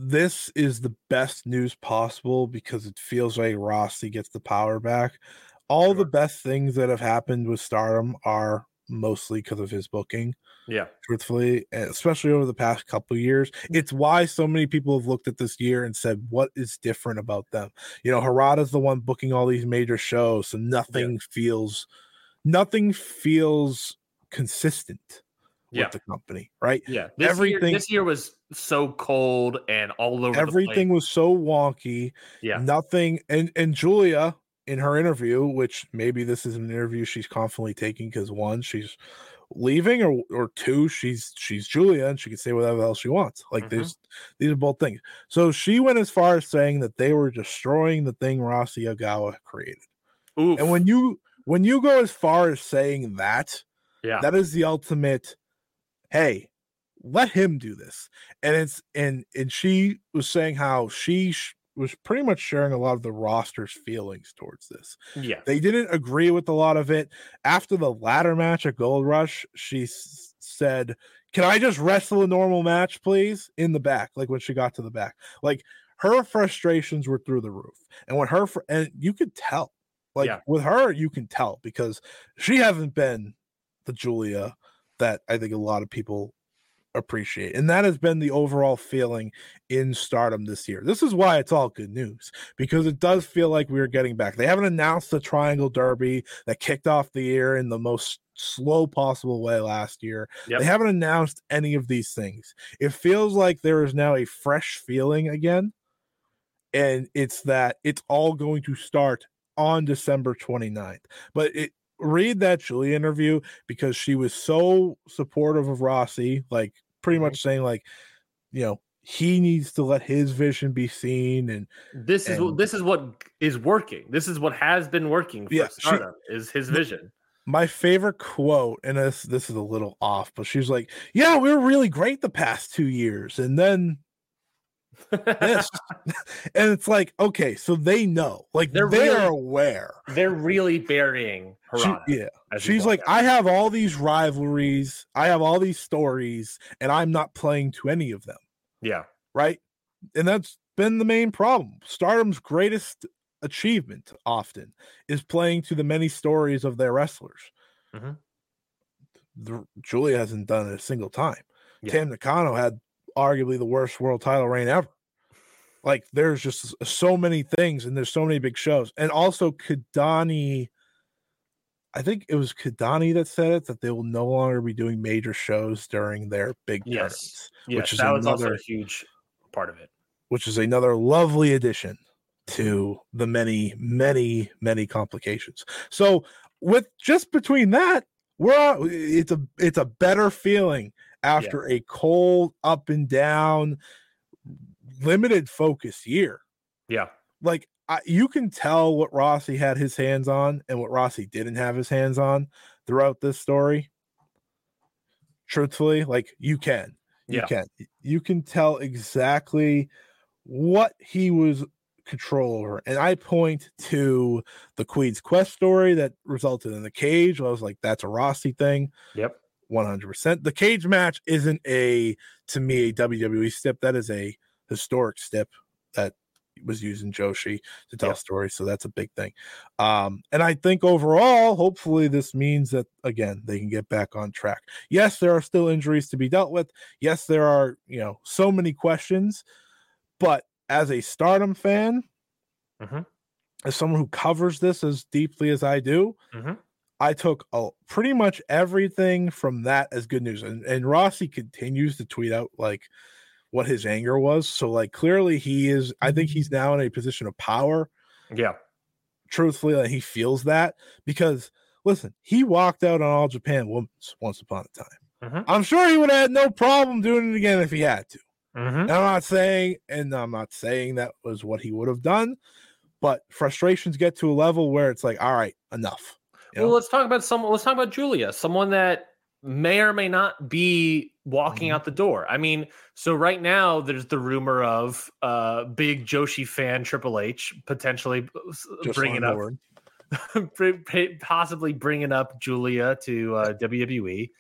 this is the best news possible because it feels like Rossy gets the power back. All the best things that have happened with Stardom are mostly because of his booking. yeah, truthfully, eh, especially over the past couple years. Mm. It's why so many people have looked at this year and said, "What is different about them?" You know, Harada's the one booking all these major shows, so nothing feels nothing feels consistent Yeah. with the company, right? Yeah, this Everything- year, this year was so cold and all over. Everything was so wonky. Yeah. Nothing and and Giulia in her interview, which maybe this is an interview she's constantly taking because one, she's leaving, or or two, she's she's Giulia and she can say whatever else she wants. Like Mhm. there's these are both things. So she went as far as saying that they were destroying the thing Rossy Ogawa created. Oof. And when you when you go as far as saying that, yeah, that is the ultimate hey let him do this and it's and and she was saying how she sh- was pretty much sharing a lot of the roster's feelings towards this. Yeah, they didn't agree with a lot of it. After the ladder match at gold rush she s- said can i just wrestle a normal match please? in the back like when she got to the back. Like her frustrations were through the roof and when her fr- and you could tell like Yeah. with her you can tell because she hasn't been the giulia that i think a lot of people appreciate and that has been the overall feeling in stardom this year this is why it's all good news because it does feel like we are getting back they haven't announced the triangle derby that kicked off the year in the most slow possible way last year Yep. they haven't announced any of these things it feels like there is now a fresh feeling again and it's that it's all going to start on December 29th. But it read that Julie interview because she was so supportive of Rossy, like pretty Mhm. much saying like, you know, he needs to let his vision be seen and this is what this is what is working. This is what has been working for Yeah, she- is his vision. my favorite quote and this this is a little off but she's like yeah we were really great the past two years and then this and it's like okay so they know like They're they're, aware They're really burying She- yeah She's like, out. I have all these rivalries, I have all these stories, and I'm not playing to any of them, yeah, right? And that's been the main problem. Stardom's greatest achievement often is playing to the many stories of their wrestlers. Mhm. The, Giulia hasn't done it a single time. Yeah. Tam Nakano had arguably the worst world title reign ever. Like there's just so many things, and there's so many big shows, and also Kidani. I think it was Kidani that said it that they will no longer be doing major shows during their big Yes. tournaments, yes, which is that was also another a huge part of it. which is another lovely addition to the many, many, many complications. So with just between that, we're it's a it's a better feeling after a cold, up and down, limited focus year. Yeah, Like I, you can tell what Rossy had his hands on and what Rossy didn't have his hands on throughout this story. Truthfully, like you can, you Yeah. can, you can tell exactly what he was control over. And I point to the Queen's Quest story that resulted in the cage. I was like, that's a Rossy thing. yep, 100%. The cage match isn't a, to me, a WWE step. That is a historic step that was used in Joshi to tell Yeah. stories. So that's a big thing. Um, and I think overall, hopefully, this means that, again, they can get back on track. Yes, there are still injuries to be dealt with. Yes, there are, you know, so many questions. But as a stardom fan, Mhm. as someone who covers this as deeply as I do, Mhm. I took a, pretty much everything from that as good news. And, and Rossy continues to tweet out like what his anger was. So, like, clearly he is, I think he's now in a position of power. yeah, Truthfully, that he feels that because listen, he walked out on All Japan once, once upon a time. Mhm. I'm sure he would have had no problem doing it again if he had to. Mhm. And I'm not saying, and I'm not saying that was what he would have done, but frustrations get to a level where it's like, all right, enough. Well, know? let's talk about someone. Let's talk about Giulia, someone that may or may not be walking Mhm. out the door. I mean, so right now there's the rumor of uh big Joshi fan Triple H potentially Just bringing up, board. br- br- possibly bringing up Giulia to uh, WWE.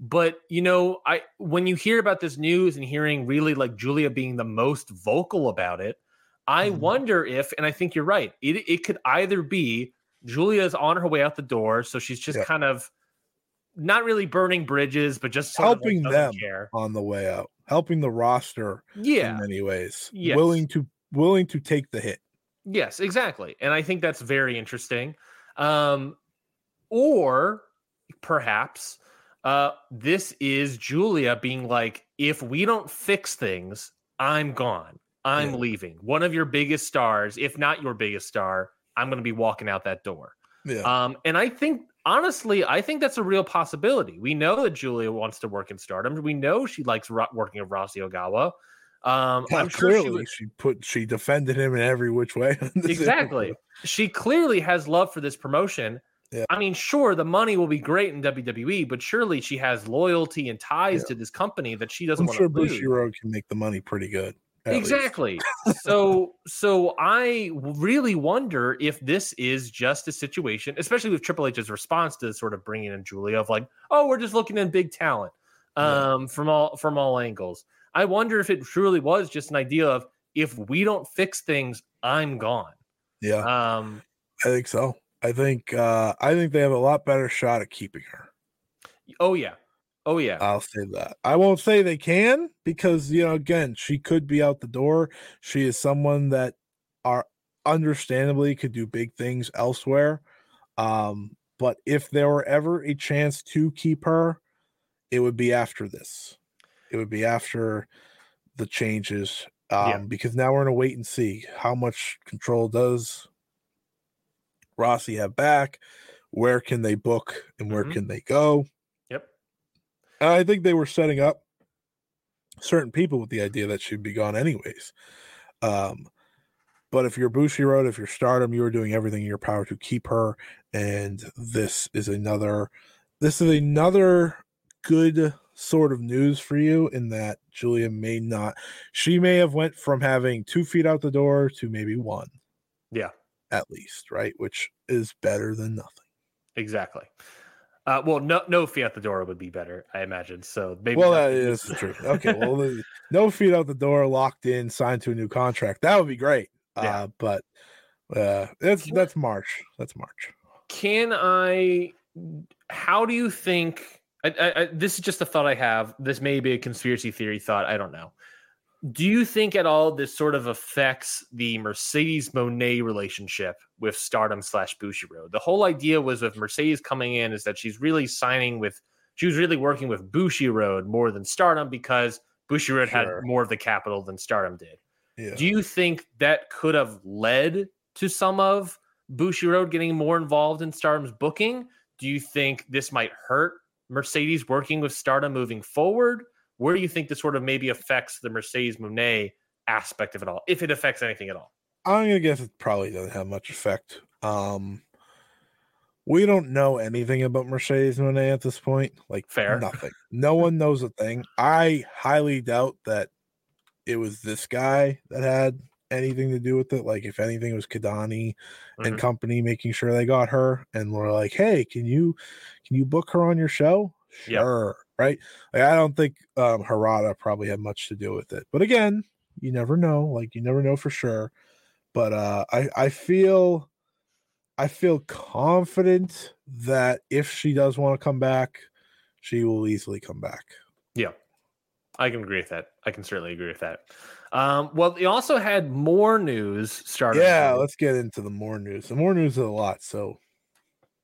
But you know, I when you hear about this news and hearing really like Giulia being the most vocal about it, I Mhm. wonder if, and I think you're right, it it could either be Giulia's on her way out the door, so she's just Yeah. kind of not really burning bridges, but just of, like, Helping them. Care. on the way out, helping the roster Yeah. in many ways, Yes. willing to willing to take the hit. Yes, exactly. And I think that's very interesting. Um, or perhaps uh, this is Giulia being like, if we don't fix things, I'm gone. I'm Yeah. leaving. One of your biggest stars, if not your biggest star, I'm going to be walking out that door. Yeah. Um, and I think honestly, I think that's a real possibility. We know that Giulia wants to work in Stardom. We know she likes ro- working with Rossy Ogawa. Um, Yeah, I'm sure she she put she defended him in every which way. exactly. episode. She clearly has love for this promotion. Yeah. I mean, sure, the money will be great in WWE, but surely she has loyalty and ties Yeah. to this company that she doesn't I'm want sure to lose. Bushiroad can make the money pretty good. Exactly. so so I really wonder if this is just a situation, especially with Triple H's response to sort of bringing in Giulia of like, oh, we're just looking at big talent Yeah. um, from all from all angles. I wonder if it truly was just an idea of if we don't fix things, I'm gone. Yeah, Um, I think so. I think uh I think they have a lot better shot at keeping her. oh yeah, oh yeah, I'll say that. I won't say they can because you know again she could be out the door. She is someone that are understandably could do big things elsewhere. Um, but if there were ever a chance to keep her, it would be after this. It would be after the changes. Um, Yeah. because now we're in a wait and see how much control does Rossy have back, where can they book and where Mhm. can they go. And I think they were setting up certain people with the idea that she'd be gone anyways. Um, but if you're Bushiroad, if you're Stardom, you are doing everything in your power to keep her. And this is another, this is another good sort of news for you in that Julia may not, she may have went from having two feet out the door to maybe one yeah, at least, right? Which is better than nothing. exactly. Uh, well, no, no fee at the door would be better, I imagine. So maybe. well, that is the truth. Okay, well, no feet out the door, locked in, signed to a new contract. That would be great. Yeah. Uh, but uh, that's that's March. That's March. can I? How do you think? I, I, I, this is just a thought I have. This may be a conspiracy theory thought. I don't know. Do you think at all this sort of affects the Mercedes Moné relationship with Stardom slash Bushiroad? The whole idea was with Mercedes coming in is that she's really signing with, she was really working with Bushiroad more than Stardom because Bushiroad Sure. had more of the capital than Stardom did. Yeah. Do you think that could have led to some of Bushiroad getting more involved in Stardom's booking? Do you think this might hurt Mercedes working with Stardom moving forward? Where do you think this sort of maybe affects the Mercedes Moné aspect of it all, if it affects anything at all? I'm gonna guess it probably doesn't have much effect. Um, we don't know anything about Mercedes Moné at this point. Like Fair. nothing. No one knows a thing. I highly doubt that it was this guy that had anything to do with it. Like if anything, it was Kidani and Mhm. company making sure they got her, and we're like, hey, can you can you book her on your show? Sure, right? Like I don't think um Harada probably had much to do with it, but again, you never know. Like you never know for sure. But uh I I feel I feel confident that if she does want to come back, she will easily come back. Yeah, I can agree with that. I can certainly agree with that. Um, well, they also had more news starting. Yeah, let's get into the more news. The more news is a lot. So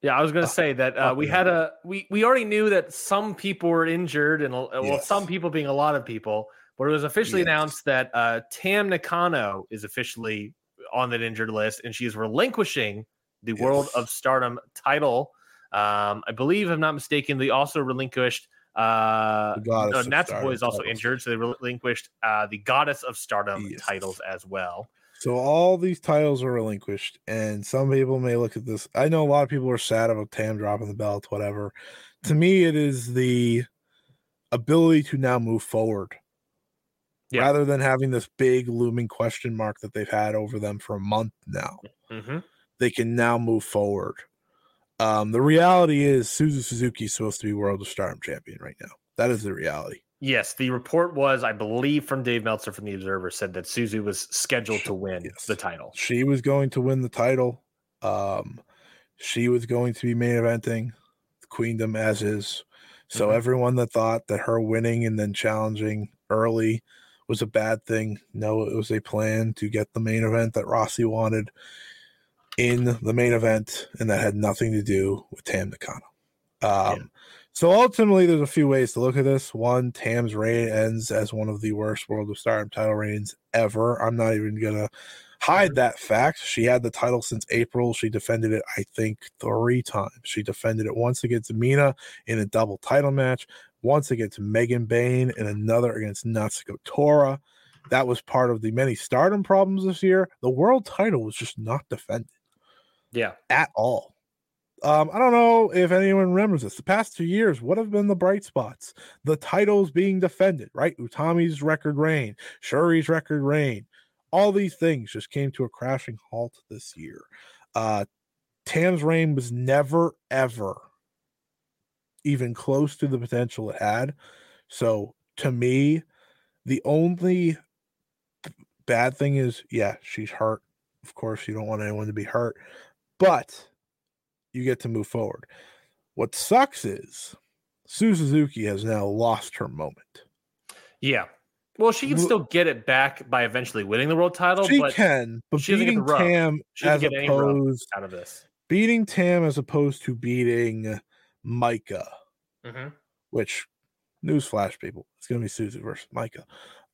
Yeah, I was going to say that uh, we had a we we already knew that some people were injured, and well, Yes. some people being a lot of people. But it was officially Yes. announced that uh, Tam Nakano is officially on that injured list, and she is relinquishing the World of Stardom title. Um, I believe, if I'm not mistaken, they also relinquished. Uh, The Goddess no, of is also titles. injured, so they relinquished uh, the Goddess of Stardom Yes. titles as well. So all these titles are relinquished, and some people may look at this. I know a lot of people are sad about Tam dropping the belt, whatever. To me, it is the ability to now move forward Yeah. rather than having this big looming question mark that they've had over them for a month now. hmm They can now move forward. Um, the reality is Suzu Suzuki is supposed to be World of Stardom champion right now. That is the reality. Yes, the report was, I believe, from Dave Meltzer from the Observer said that Suzu was scheduled to win Yes. the title. She was going to win the title. Um, she was going to be main eventing the Queendom as is. So Mhm. everyone that thought that her winning and then challenging early was a bad thing, no, it was a plan to get the main event that Rossy wanted. in the main event, and that had nothing to do with Tam Nakano. Um, Yeah. So ultimately, there's a few ways to look at this. One, Tam's reign ends as one of the worst World of Stardom title reigns ever. I'm not even gonna hide that fact. She had the title since April. She defended it, I think, three times. She defended it once against Mina in a double title match, once against Megan Bayne, and another against Natsuko Tora. That was part of the many stardom problems this year. The world title was just not defended Yeah. at all. Um, I don't know if anyone remembers this. The past two years, what have been the bright spots? The titles being defended, right? Utami's record reign, Shuri's record reign, all these things just came to a crashing halt this year. Uh, Tam's reign was never, ever even close to the potential it had. So to me, the only bad thing is, yeah, she's hurt. Of course, you don't want anyone to be hurt, but you get to move forward. What sucks is Suzu Suzuki has now lost her moment. Yeah. Well, she can still get it back by eventually winning the world title, she but can, but she beating. Tam she as get opposed out of this. beating Tam as opposed to beating Maika, Mm-hmm. which newsflash people, it's gonna be Susie versus Maika.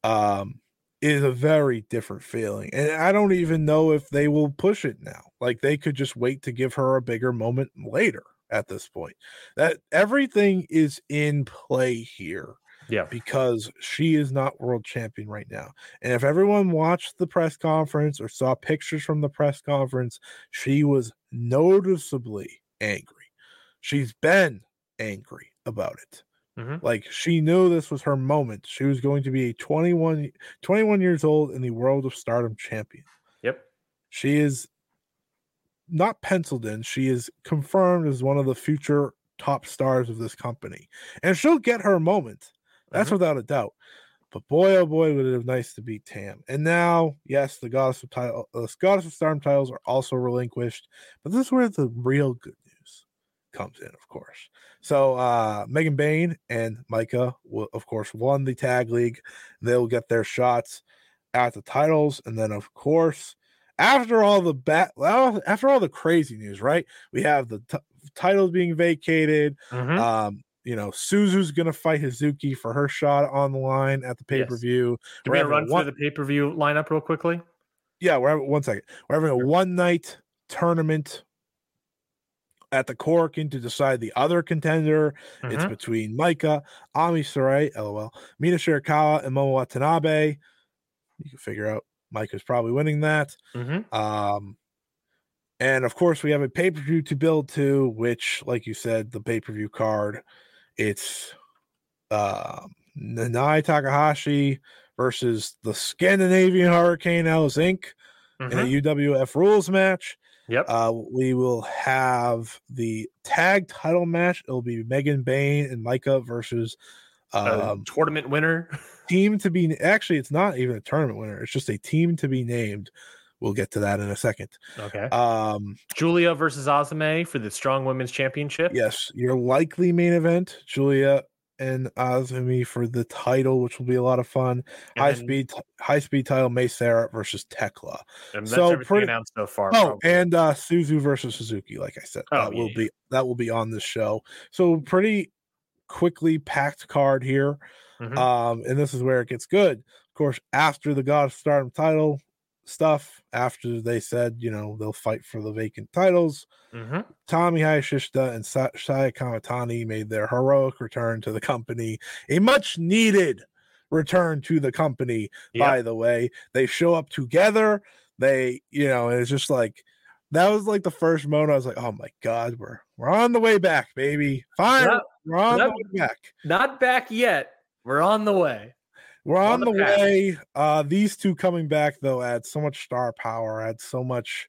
Um, is a very different feeling. And I don't even know if they will push it now. Like they could just wait to give her a bigger moment later at this point. That everything is in play here Yeah. because she is not world champion right now. And if everyone watched the press conference or saw pictures from the press conference, she was noticeably angry. She's been angry about it. Mhm. Like she knew this was her moment. She was going to be a 21, 21 years old in the world of stardom champion. Yep. She is not penciled in. She is confirmed as one of the future top stars of this company. And she'll get her moment. That's Mhm. without a doubt. But boy, oh boy, would it have nice to beat Tam. And now, yes, the Goddess of title, the Goddess of Stardom titles are also relinquished. But this is where the real good news comes in, of course. So uh Megan Bayne and Maika will, of course, won the tag league. They'll get their shots at the titles, and then of course, after all the bat, after all the crazy news, right? We have the t- titles being vacated. Mhm. Um, you know, Suzu's gonna fight Hazuki for her shot on the line at the pay per view. Give me a run one- through the pay per view lineup real quickly. yeah, we're having one second. We're having a one night tournament at the Korakuen to decide the other contender. It's Mhm. between Maika, Ami Sourei, lol, Mina Shirakawa, and Momo Watanabe. You can figure out Maika's probably winning that. Mhm. Um, and of course, we have a pay per view to build to, which, like you said, the pay per view card. It's um, Nanae Takahashi versus the Scandinavian Hurricane Alice Inc. in Mhm. a UWF rules match. Yep. Uh, we will have the tag title match. It'll be Megan Bayne and Maika versus um, tournament winner. team to be. Actually, it's not even a tournament winner. It's just a team to be named. We'll get to that in a second. Okay. Um, Giulia versus Azumi for the Strong Women's Championship. yes, your likely main event, Giulia and Azumi for the title, which will be a lot of fun. And high speed, high speed title, Mei Seira versus Tekla. And that's so pretty- announced so far. Oh, probably. and uh Suzu versus Suzuki, like I said, Oh, that will yeah. be that will be on the show. So pretty quickly packed card here. Mhm. Um, and this is where it gets good. Of course, after the God of Stardom title stuff, after they said, you know, they'll fight for the vacant titles, Mhm. Utami Hayashishita and Sa- Saya Kamatani made their heroic return to the company, a much needed return to the company, by the way. They show up together. They, you know, it's just like that was like the first moment I was like, oh my god, we're we're on the way back, baby. Fine, Not- we're on not- the way back. Not back yet. We're on the way. We're on, on the, the way. Uh these two coming back though add so much star power, add so much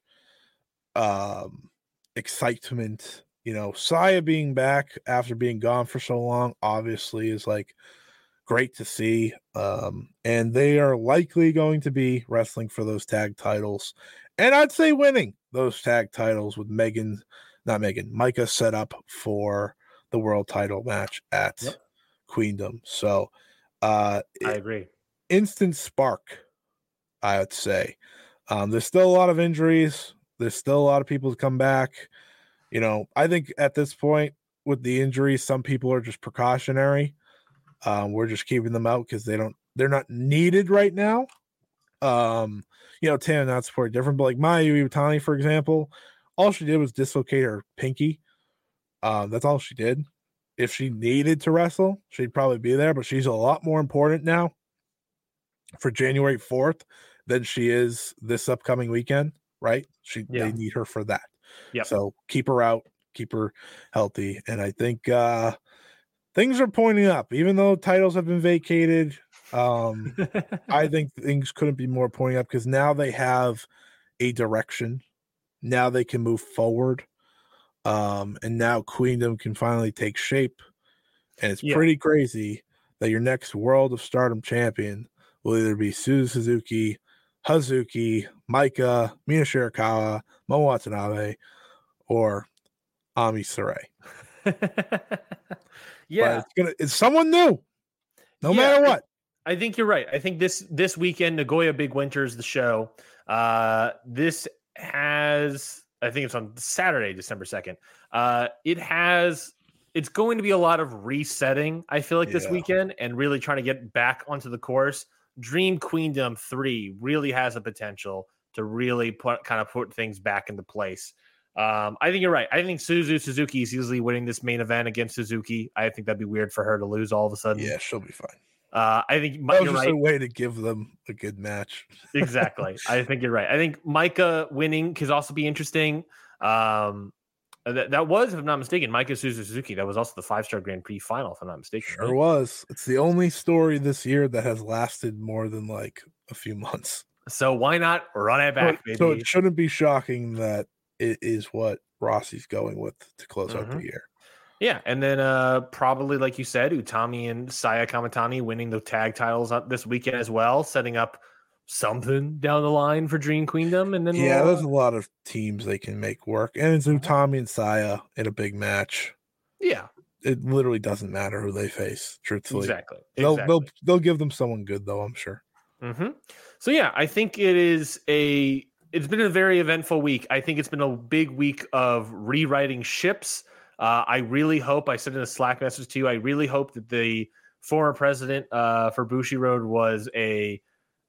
um excitement. You know, Saya being back after being gone for so long obviously is like great to see. Um and they are likely going to be wrestling for those tag titles. And I'd say winning those tag titles with Megan, not Megan, Maika set up for the world title match at Yep. Queendom. So uh I agree. instant spark, I would say. Um, there's still a lot of injuries. There's still a lot of people to come back. You know, I think at this point with the injuries, some people are just precautionary. Um, we're just keeping them out because they don't they're not needed right now. Um, you know, Tam not support different, but like Mayu Iwatani, for example, all she did was dislocate her pinky. Um, that's all she did. If she needed to wrestle, she'd probably be there, but she's a lot more important now for January 4th than she is this upcoming weekend, right? She Yeah. they need her for that. Yep. So keep her out, keep her healthy. And I think uh things are pointing up, even though titles have been vacated. Um I think things couldn't be more pointing up because now they have a direction. Now they can move forward. Um, and now Queendom can finally take shape. And it's Yeah. pretty crazy that your next World of Stardom champion will either be Suzu Suzuki, Hazuki, Maika, Mina Shirakawa, Mo Watanabe, or Ami Sourei. But yeah, it's gonna it's someone new. No Yeah, matter what. I think you're right. I think this this weekend, Nagoya Big Winter is the show. Uh, this has, I think it's on Saturday, December second. Uh, it has, it's going to be a lot of resetting. I feel like this Yeah. weekend and really trying to get back onto the course. Dream Queendom three really has a potential to really put kind of put things back into place. Um, I think you're right. I think Suzu Suzuki is easily winning this main event against Suzuki. I think that'd be weird for her to lose all of a sudden. Yeah, she'll be fine. Uh, I think That was just right. a way to give them a good match. exactly. I think you're right. I think Maika winning could also be interesting. Um, that, that was, if I'm not mistaken, Maika Suzu Suzuki. That was also the five star Grand Prix final, if I'm not mistaken. Sure right? was. It's the only story this year that has lasted more than like a few months. So why not run it back, so, baby? so it shouldn't be shocking that it is what Rossy's going with to close out Mhm. the year. Yeah, and then uh, probably like you said, Utami and Saya Kamatani winning the tag titles this weekend as well, setting up something down the line for Dream Queendom. And then Yeah, we'll, there's a lot of teams they can make work. And it's Mm-hmm. Utami and Saya in a big match. yeah, It literally doesn't matter who they face, truthfully. exactly. They'll exactly. they'll they'll give them someone good though, I'm sure. hmm So yeah, I think it is a. It's been a very eventful week. I think it's been a big week of rewriting ships. Uh, I really hope. I sent in a Slack message to you. I really hope that the former president uh, for Bushiroad was a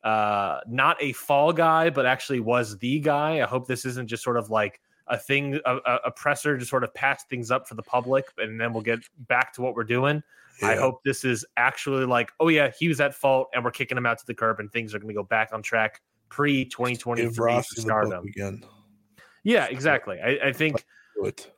uh, not a fall guy, but actually was the guy. I hope this isn't just sort of like a thing, a, a- presser to sort of patch things up for the public, and then we'll get back to what we're doing. I hope this is actually like, oh yeah, he was at fault, and we're kicking him out to the curb, and things are going to go back on track pre twenty twenty give three Rossy the book Stardom. again. Yeah, exactly. I, I think it.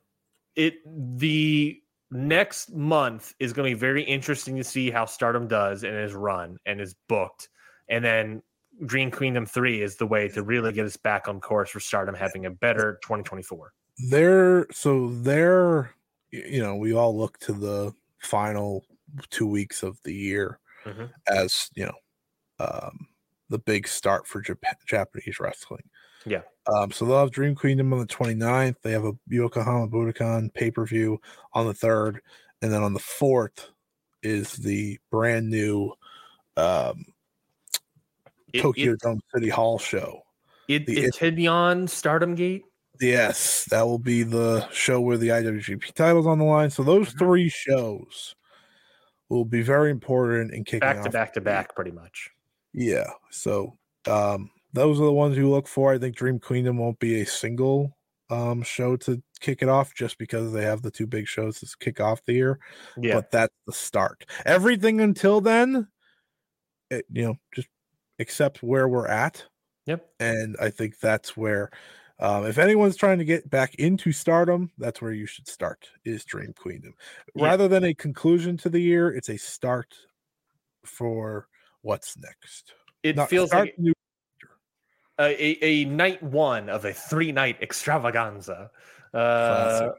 It the next month is going to be very interesting to see how Stardom does and is run and is booked, and then Dream Queendom three is the way to really get us back on course for Stardom having a better twenty twenty four. They're so they're you know, we all look to the final two weeks of the year Mhm. as you know um the big start for Jap- Japanese wrestling. Yeah. Um, so they'll have Dream Queendom on the 29th. They have a Yokohama Budokan pay per view on the 3rd. And then on the 4th is the brand new um, It, Tokyo it, Dome City Hall show. it, the- it, Tibnon Stardom Gate. Yes, that will be the show where the IWGP title's on the line. So those Mhm. three shows will be very important in kicking back to off back to back, pretty much. Yeah. So um those are the ones you look for. I think Dream Queendom won't be a single um show to kick it off just because they have the two big shows to kick off the year. Yeah, But that's the start. Everything until then, it, you know, just accept where we're at. Yep. And I think that's where um, if anyone's trying to get back into stardom, that's where you should start is Dream Queendom. Yeah. Rather than a conclusion to the year, it's a start for what's next. it Not- feels like new a, a, night one of a three night extravaganza. Uh.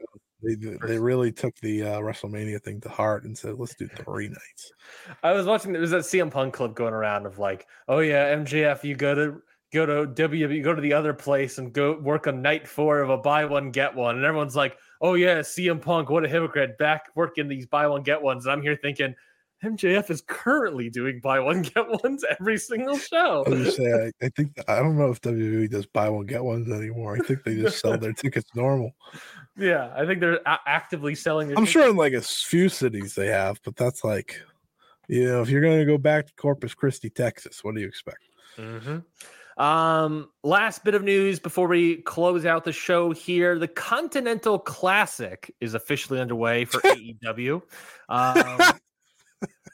They, they they really took the uh, WrestleMania thing to heart and said, "Let's do three nights." I was watching. There was that CM Punk clip going around of like, oh yeah, MJF, you go to go to WWE, go to the other place and go work on night four of a buy one get one, and everyone's like, oh yeah, CM Punk, what a hypocrite, back working these buy one get ones, and I'm here thinking. MJF is currently doing buy one get ones every single show. I was say, I, I think I don't know if WWE does buy one get ones anymore. I think they just sell their tickets normal. Yeah, I think they're a- actively selling. I'm tickets. sure in like a few cities they have, but that's like, you know, if you're going to go back to Corpus Christi, Texas, what do you expect? hmm Um, last bit of news before we close out the show here: the Continental Classic is officially underway for AEW. Um,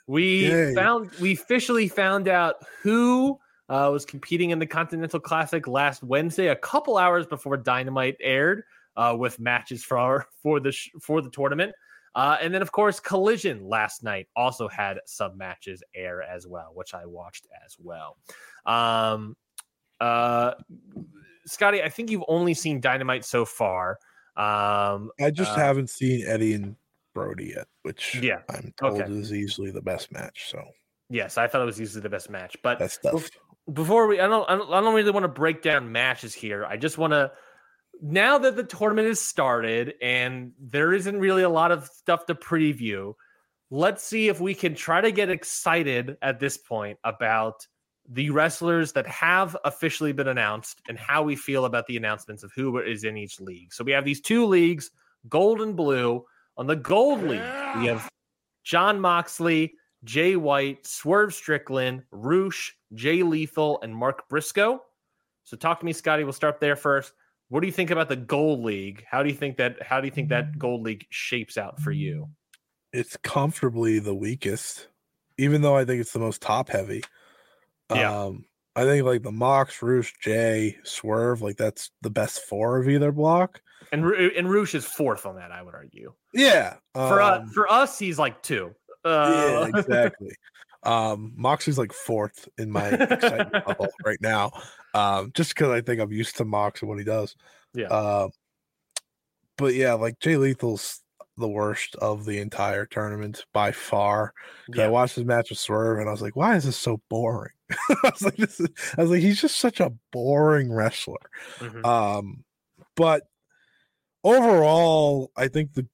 we Yay. found we officially found out who uh, was competing in the Continental Classic last Wednesday, a couple hours before Dynamite aired, uh, with matches for for the sh- for the tournament. Uh, and then, of course, Collision last night also had some matches air as well, which I watched as well. Um, uh, Scotty, I think you've only seen Dynamite so far. Um, I just Uh, haven't seen Eddie and Brody yet, which Yeah, I'm told okay. is easily the best match. So yes, I thought it was easily the best match, but that's tough. before we, I don't, I don't, I don't really want to break down matches here. I just want to, now that the tournament is started and there isn't really a lot of stuff to preview, let's see if we can try to get excited at this point about the wrestlers that have officially been announced and how we feel about the announcements of who is in each league. So we have these two leagues, gold and blue. On the gold league, we have Jon Moxley, Jay White, Swerve Strickland, Rush, Jay Lethal, and Mark Briscoe. So talk to me, Scotty. We'll start there first. What do you think about the Gold League? How do you think that how do you think that Gold League shapes out for you? It's comfortably the weakest, even though I think it's the most top heavy. Yeah. Um, I think like the Mox, Rush, Jay, Swerve, like that's the best four of either block. And and Rush is fourth on that, I would argue. Yeah. For uh, um, for us, he's like two. yeah, Uh, exactly. Um, Mox is like fourth in my excitement level right now. Um, just because I think I'm used to Mox and what he does. Yeah. Uh, but yeah, like Jay Lethal's the worst of the entire tournament by far. 'Cause I watched his match with Swerve and I was like, why is this so boring? I was like, this is, I was like, he's just such a boring wrestler. Mhm. Um, but overall, I think the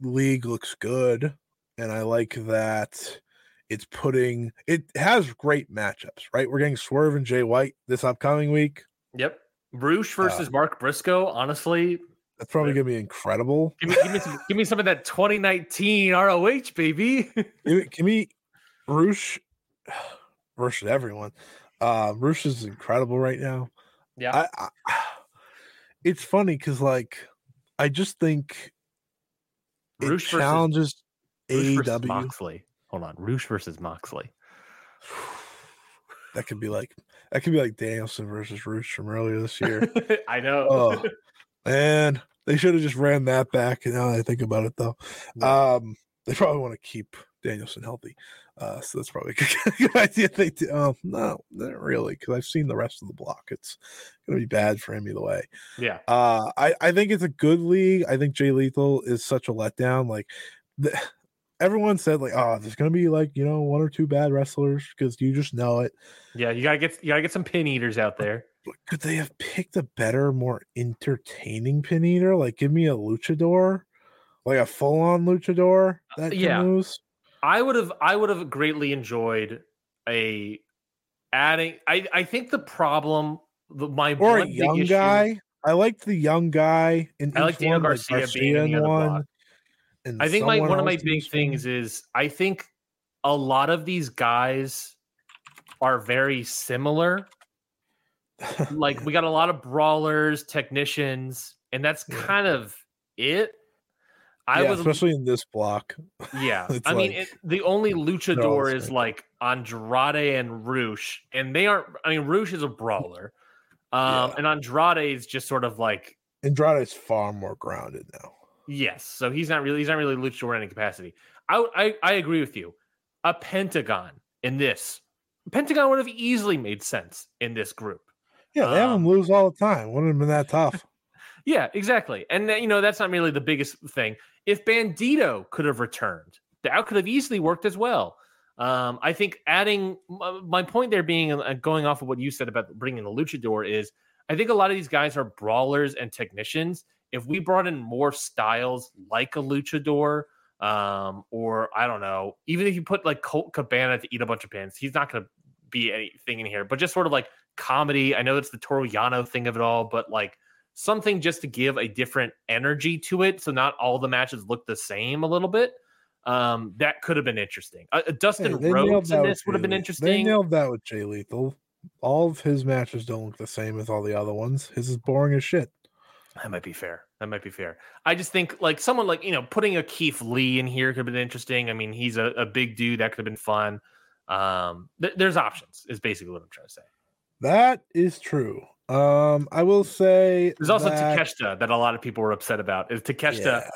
league looks good, and I like that it's putting it has great matchups. Right, we're getting Swerve and Jay White this upcoming week. Yep. Rush versus Uh, Mark Briscoe. Honestly, That's probably gonna be incredible. give me, give me some give me some of that 2019 ROH, baby. Give me, give me Rush versus everyone. Uh, Rush is incredible right now. yeah. I, I it's funny because like I just think it Rush versus- challenges Rush AEW. Moxley. Hold on. Rush versus Moxley. That could be like that could be like Danielson versus Rush from earlier this year. I know. oh man, they should have just ran that back. Now that I think about it, though, Yeah. um, they probably want to keep Danielson healthy, uh, so that's probably a good, good idea. They do. Um, no, not really, because I've seen the rest of the block. It's gonna be bad for him either way. yeah. Uh, I I think it's a good league. I think Jay Lethal is such a letdown. Like, the, everyone said, like, oh, there's gonna be like you know one or two bad wrestlers because you just know it. Yeah. You gotta get you gotta get some pin eaters out there. But could they have picked a better, more entertaining pin eater? Like, give me a luchador, like a full on luchador that can yeah. lose. I would have I would have greatly enjoyed a adding I I think the problem the, my Or a young issue- guy. I liked the young guy in I like Daniel one, Garcia being in the one, block. and I think my one of my big this one. things is I think a lot of these guys are very similar. like we got a lot of brawlers, technicians, and that's kind of it. I yeah, was especially in this block. yeah. I mean, it, the only luchador the is like Andrade and Rush, and they aren't. I mean, Rush is a brawler, um, Yeah. and Andrade is just sort of like Andrade is far more grounded now. Yes, so he's not really he's not really luchador in any capacity. I, I I agree with you. A Pentagon in this Pentagon would have easily made sense in this group. Yeah, they have Um, him lose all the time. Wouldn't have been that tough. Yeah, exactly. And that- you know that's not really the biggest thing. If Bandito could have returned, that could have easily worked as well. Um, I think adding my point there being uh, going off of what you said about bringing the luchador is I think a lot of these guys are brawlers and technicians. If we brought in more styles like a luchador, Um, or I don't know, even if you put like Colt Cabana to eat a bunch of pins, he's not going to be anything in here, but just sort of like comedy. I know it's the Toru Yano thing of it all, but like something just to give a different energy to it. So not all the matches look the same a little bit. Um, that could have been interesting. Uh, Dustin Hey, Rhodes in this would have been Le- They interesting. nailed that with Jay Lethal. All of his matches don't look the same as all the other ones. His is boring as shit. That might be fair. That might be fair. I just think like someone like you know putting a Keith Lee in here could have been interesting. I mean, he's a, a big dude that could have been fun. Um, th- there's options. Is basically what I'm trying to say. That is true. Um, I will say There's also that, Takeshita that a lot of people were upset about. Is Takeshita Yeah.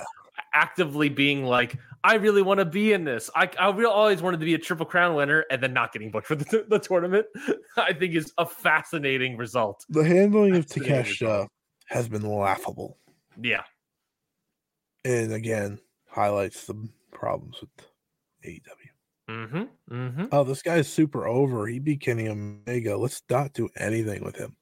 actively being like, I really want to be in this. I I real always wanted to be a triple crown winner, and then not getting booked for the, the tournament. I think is a fascinating result. the handling of Fascinating result. has been laughable, Yeah, and again highlights the problems with AEW. mm-hmm, mm-hmm. Oh, this guy's super over. He beat Kenny Omega. Let's not do anything with him.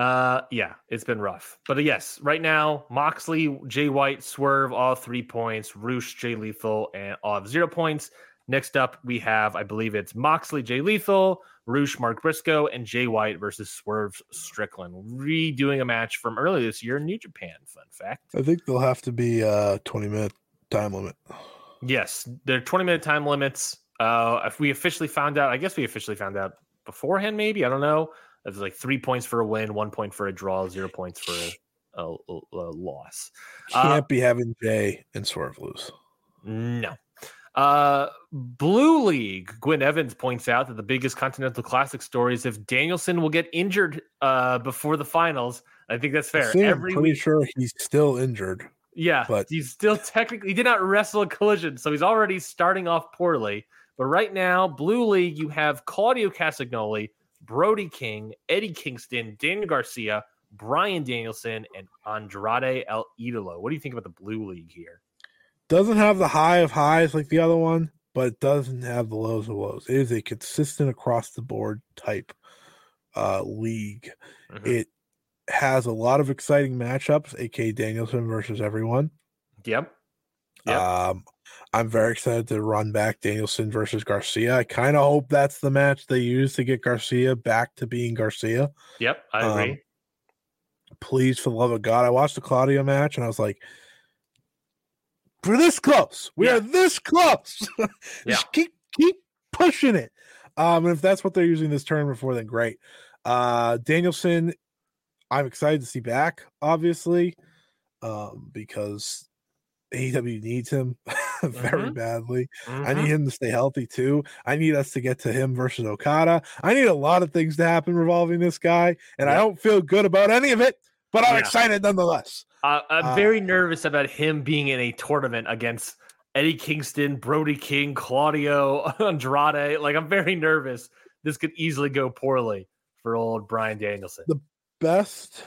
Uh, yeah, it's been rough. But uh, yes, right now, Moxley, Jay White, Swerve, all three points. Rush, Jay Lethal, and all have zero points. Next up, we have, I believe it's Moxley, Jay Lethal, Rush, Mark Briscoe, and Jay White versus Swerve Strickland, redoing a match from earlier this year in New Japan. Fun fact. I think they'll have to be a 20 minute time limit. Yes, they're 20 minute time limits. Uh, if we officially found out, I guess we officially found out beforehand, maybe. I don't know. It was like three points for a win, one point for a draw, zero points for a, a, a- loss. Uh, Can't be having Jay and Swerve lose. No. Uh, Blue League, Gwen Evans points out that the biggest Continental Classic story is if Danielson will get injured uh, before the finals. I think that's fair. See, I'm pretty week, sure he's still injured. yeah, but- he's still technically he did not wrestle a collision, so he's already starting off poorly. But right now, Blue League, you have Claudio Castagnoli, Brody King, Eddie Kingston, Daniel Garcia, Bryan Danielson, and Andrade El Idolo. What do you think about the Blue League here? Doesn't have the high of highs like the other one, but it doesn't have the lows of lows. It is a consistent across the board type uh league. Mhm. It has a lot of exciting matchups, aka Danielson versus everyone. Yep. Yep. Um I'm very excited to run back Danielson versus Garcia. I kind of hope that's the match they use to get Garcia back to being Garcia. Yep. I Um, agree. Please, for the love of God, I watched the Claudio match and I was like, we're this close. We Yeah. are this close. Yeah. Keep keep pushing it. Um, and if that's what they're using this tournament for, then great. Uh, Danielson, I'm excited to see back, obviously, um, because AEW needs him very Mhm. badly. I Mhm. need him to stay healthy too. I need us to get to him versus Okada. I need a lot of things to happen revolving this guy, and I don't feel good about any of it, but I'm Yeah. excited nonetheless. Uh, I'm uh, very nervous about him being in a tournament against Eddie Kingston, Brody King, Claudio Andrade. Like I'm very nervous. This could easily go poorly for old Bryan Danielson. The best,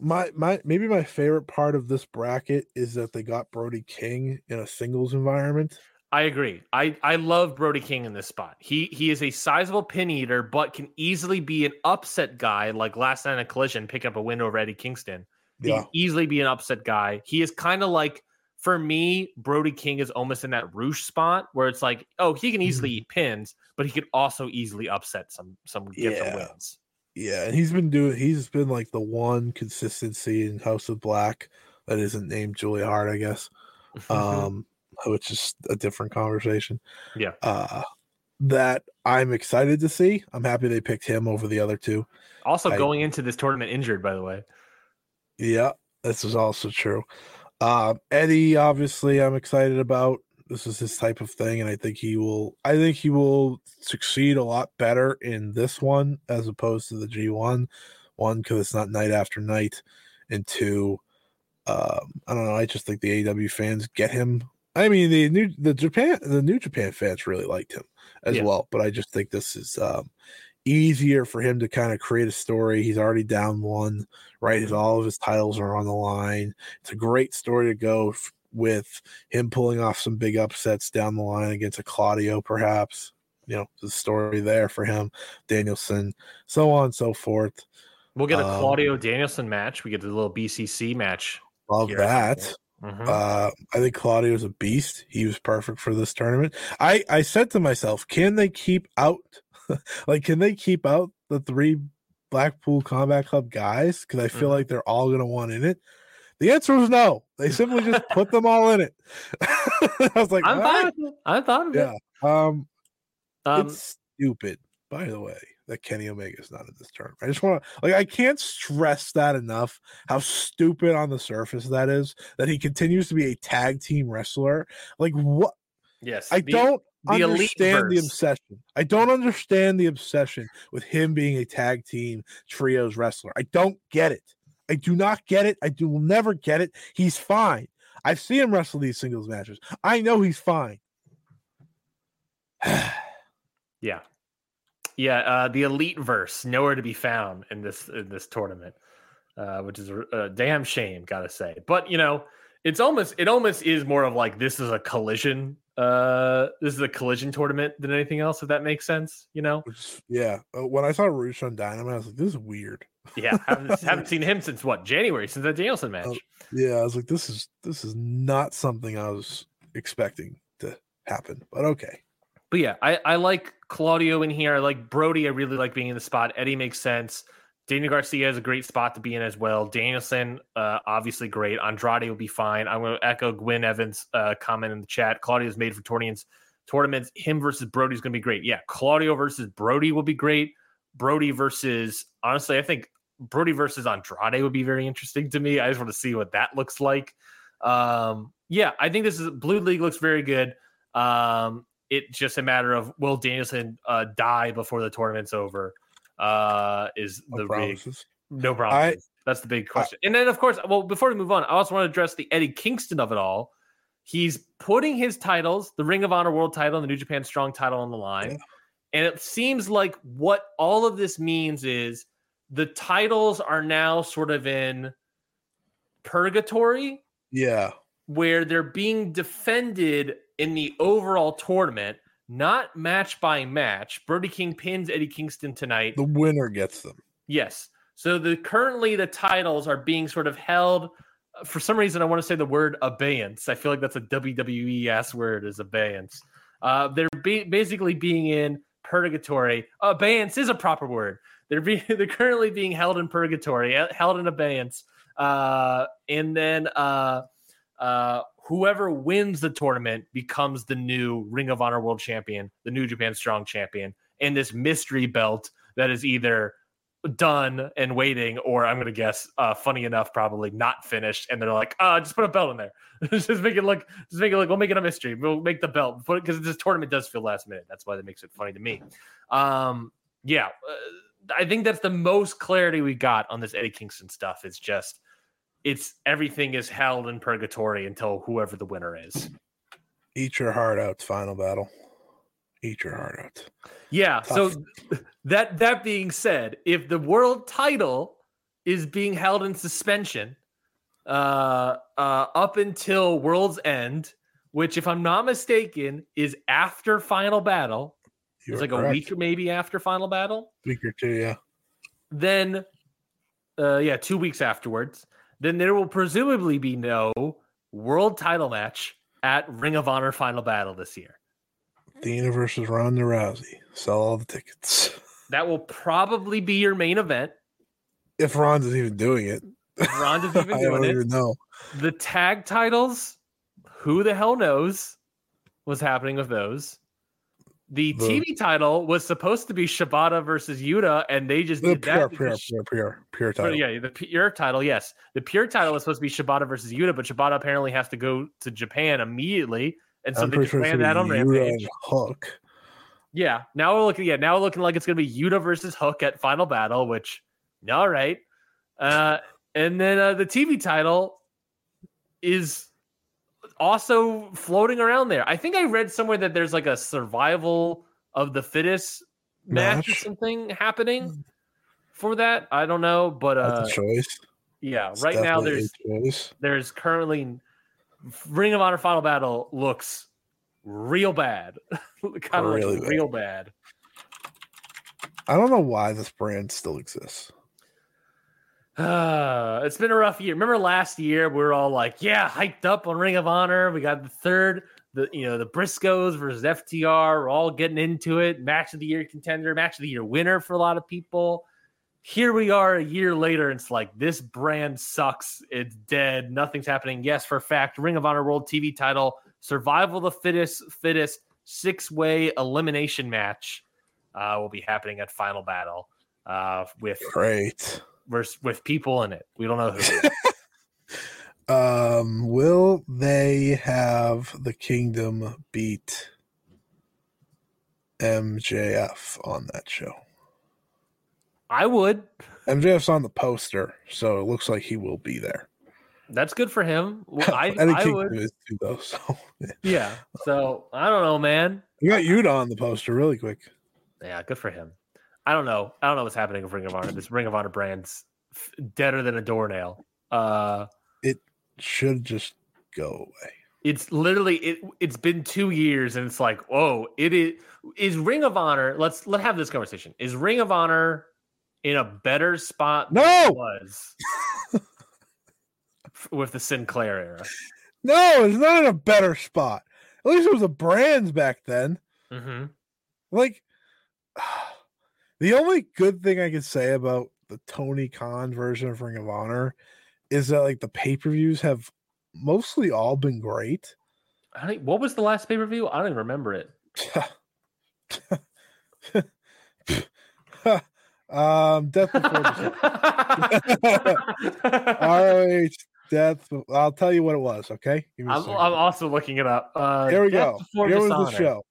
my my maybe my favorite part of this bracket is that they got Brody King in a singles environment. I agree. I I love Brody King in this spot. He he is a sizable pin eater, but can easily be an upset guy. Like last night in a collision, pick up a win over Eddie Kingston. He Yeah, can easily be an upset guy. He is kind of like for me, Brody King is almost in that Rush spot where it's like, oh, he can easily Mhm. eat pins, but he could also easily upset some some get Yeah. wins. Yeah, and he's been doing. He's been like the one consistency in House of Black that isn't named Julia Hart, I guess. um, which is a different conversation. Yeah. Uh, that I'm excited to see. I'm happy they picked him over the other two. also I- going into this tournament injured, by the way. Yeah, this is also true. Um, Eddie, obviously, I'm excited about. This is his type of thing, and I think he will. I think he will succeed a lot better in this one as opposed to the G1 one because it's not night after night, and two, um, I don't know. I just think the AW fans get him. I mean, the new the Japan the New Japan fans really liked him as Yeah. well, but I just think this is um, easier for him to kind of create a story. He's already down one right? His, all of his titles are on the line. It's a great story to go with him pulling off some big upsets down the line against a Claudio, perhaps. You know, the story there for him, Danielson, so on and so forth. We'll get a Um, Claudio Danielson match. We get a little BCC match. Love Here, that. Mhm. Uh, I think Claudio's a beast. He was perfect for this tournament. I I said to myself, can they keep out, like, can they keep out the three Blackpool Combat Club guys? Because I feel Mhm. like they're all gonna want in it. The answer was no. They simply just put them all in it. I was like, I'm "All fine it. I'm fine Yeah. Um, Um, it's stupid, by the way, that Kenny Omega is not in this tournament. I just want to like I can't stress that enough how stupid on the surface that is that he continues to be a tag team wrestler. Like what yes. I the- don't the understand the obsession. I don't understand the obsession with him being a tag team trios wrestler. I don't get it. I do not get it. I do will never get it. He's fine. I've seen him wrestle these singles matches. I know he's fine. Yeah. Yeah, uh, the elite verse nowhere to be found in this in this tournament, uh, which is a, a damn shame, gotta say. But you know, it's almost it almost is more of like this is a collision. Uh, this is a collision tournament than anything else. If that makes sense, you know. Yeah. uh, When I saw Rush on Dynamite, I was like, this is weird. Yeah, haven't, haven't seen him since what January since that Danielson match. Oh, Yeah, I was like, this is this is not something I was expecting to happen. But okay. But yeah, I, I like Claudio in here. I like Brody. I really like being in the spot. Eddie makes sense. Daniel Garcia is a great spot to be in as well. Danielson, uh, obviously great. Andrade will be fine. I'm going to echo Gwen Evans' uh, comment in the chat. Claudio's made for tournaments. Tournaments. Him versus Brody is going to be great. Yeah, Claudio versus Brody will be great. Brody versus honestly, I think Brody versus Andrade would be very interesting to me. I just want to see what that looks like. Um, yeah, I think this is Blue League looks very good. Um, it's just a matter of will Danielson uh, die before the tournament's over? Uh, is No the big no problem. That's the big question. and then, of course, well, before we move on, I also want to address the Eddie Kingston of it all. He's putting his titles, the Ring of Honor World title and the New Japan Strong title on the line. Yeah. And it seems like what all of this means is the titles are now sort of in purgatory Yeah. where they're being defended in the overall tournament, not match by match. Brody King pins Eddie Kingston tonight. The winner gets them. Yes. So the currently the titles are being sort of held. For some reason, I want to say the word abeyance. I feel like that's a WWE ass word is abeyance. Uh, they're be- basically being in purgatory. Abeyance is a proper word. They're being they're currently being held in purgatory, uh, held in abeyance. Uh, and then uh, uh, whoever wins the tournament becomes the new Ring of Honor World Champion, the New Japan Strong Champion, and this mystery belt that is either done and waiting, or I'm gonna guess, uh, funny enough, probably not finished, and they're like, uh, just put a belt in there. just make it look, just make it look. We'll make it a mystery. We'll make the belt because this tournament does feel last minute. That's why that makes it funny to me. Um, yeah, uh, I think that's the most clarity we got on this Eddie Kingston stuff. It's just, it's everything is held in purgatory until whoever the winner is. Eat your heart out, final battle. Eat your heart out. Yeah. So that that being said, if the world title is being held in suspension uh uh up until world's end, which if I'm not mistaken is after final battle, You it's like a week or maybe after final battle, week or two, yeah. then uh yeah, 2 weeks afterwards, then there will presumably be no world title match at Ring of Honor final battle this year. Athena versus Ronda Rousey. Sell all the tickets. That will probably be your main event. If Ronda's even doing it. Ronda's even doing I don't it. even know. the tag titles who the hell knows what's happening with those the The- tv title was supposed to be shibata versus yuta and they just The did pure, that pure, pure, pure, pure title. yeah the pure title yes the pure title was supposed to be shibata versus yuta but shibata apparently has to go to japan immediately and so I'm they just sure ran that on Yuta rampage and Hook. yeah now we're looking yeah now we're looking like it's going to be yuta versus hook at final battle which all right uh and then uh, the tv title is also floating around there. I think i read somewhere that there's like a survival of the fittest match, or something happening for that. I don't know but uh That's a choice. yeah It's right now there's there's currently ring of honor final battle looks real bad. Kind of Really real bad. I don't know why this brand still exists. Uh, it's been a rough year. Remember last year we were all like, yeah, hyped up on Ring of Honor. We got the third, the you know, the Briscoes versus FTR. We're all getting into it. Match of the year contender, match of the year winner for a lot of people. Here we are a year later, and it's like this brand sucks. It's dead. Nothing's happening. Yes, for a fact, Ring of Honor World TV title, survival the fittest, fittest six-way elimination match uh, will be happening at Final Battle uh, with Great. Versus with people in it. We don't know who. Um, will they have the kingdom beat MJF on that show? I would. MJF's on the poster, so it looks like he will be there. That's good for him. Well, I, I think I would. too, though. So Yeah. So I don't know, man. you got Yuta on the poster really quick. Yeah, good for him. I don't know. I don't know what's happening with Ring of Honor. This Ring of Honor brand's f- deader than a doornail. Uh, it Should just go away. it's literally it. It's been two years, and it's like, whoa! It is is Ring of Honor. Let's let's have this conversation. Is Ring of Honor in a better spot? than No! it was with the Sinclair era. No, it's not in a better spot. At least it was the brands back then. hmm Like the only good thing I could say about the Tony Khan version of Ring of Honor is that like the pay-per-views have mostly all been great. I think what was the last pay per view? I don't even remember it. um Death Before ROH Death. I'll tell you what it was, okay? Give me a I'm. I'm also looking it up. Uh, Here we Death go. Here was the show.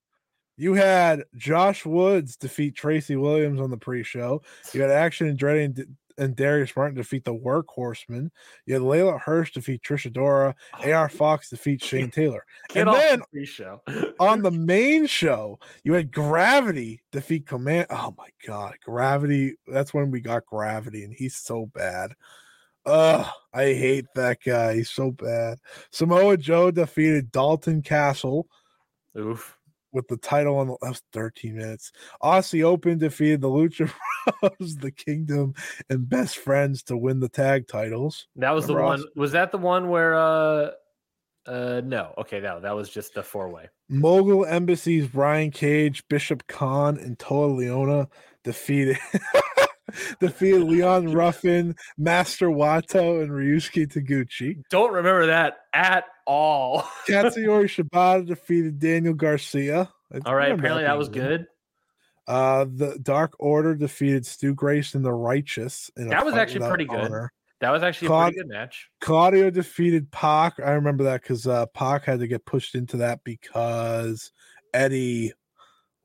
You had Josh Woods defeat Tracy Williams on the pre-show. You had Action and Andretti and, and Darius Martin defeat the Workhorsemen. You had Leyla Hirsch defeat Trish Adora. Oh. AR Fox defeat Shane Taylor. And then the pre-show. on the main show, you had Gravity defeat Komander. Oh my god, Gravity! That's when we got Gravity, and he's so bad. Ugh, I hate that guy. He's so bad. Samoa Joe defeated Dalton Castle Oof. With the title on the left 13 minutes. Aussie Open defeated the Lucha Bros, the Kingdom, and Best Friends to win the tag titles. That was the one. Aus- Was that the one where? uh uh No. Okay. No, that was just the four way. Mogul Embassy's, Brian Cage, Bishop Kaun, and Toa Liona defeated defeated Leon Ruffin, Master Wato, and Ryusuke Taguchi. Don't remember that at all. Katsuyori Shibata defeated Daniel Garcia. All right. Apparently that was a win. good. Uh, the Dark Order defeated Stu Grace and the Righteous. In a That was actually without pretty good. That was actually a Claude- pretty good match Claudio defeated Pac. I remember that because uh, Pac had to get pushed into that because Eddie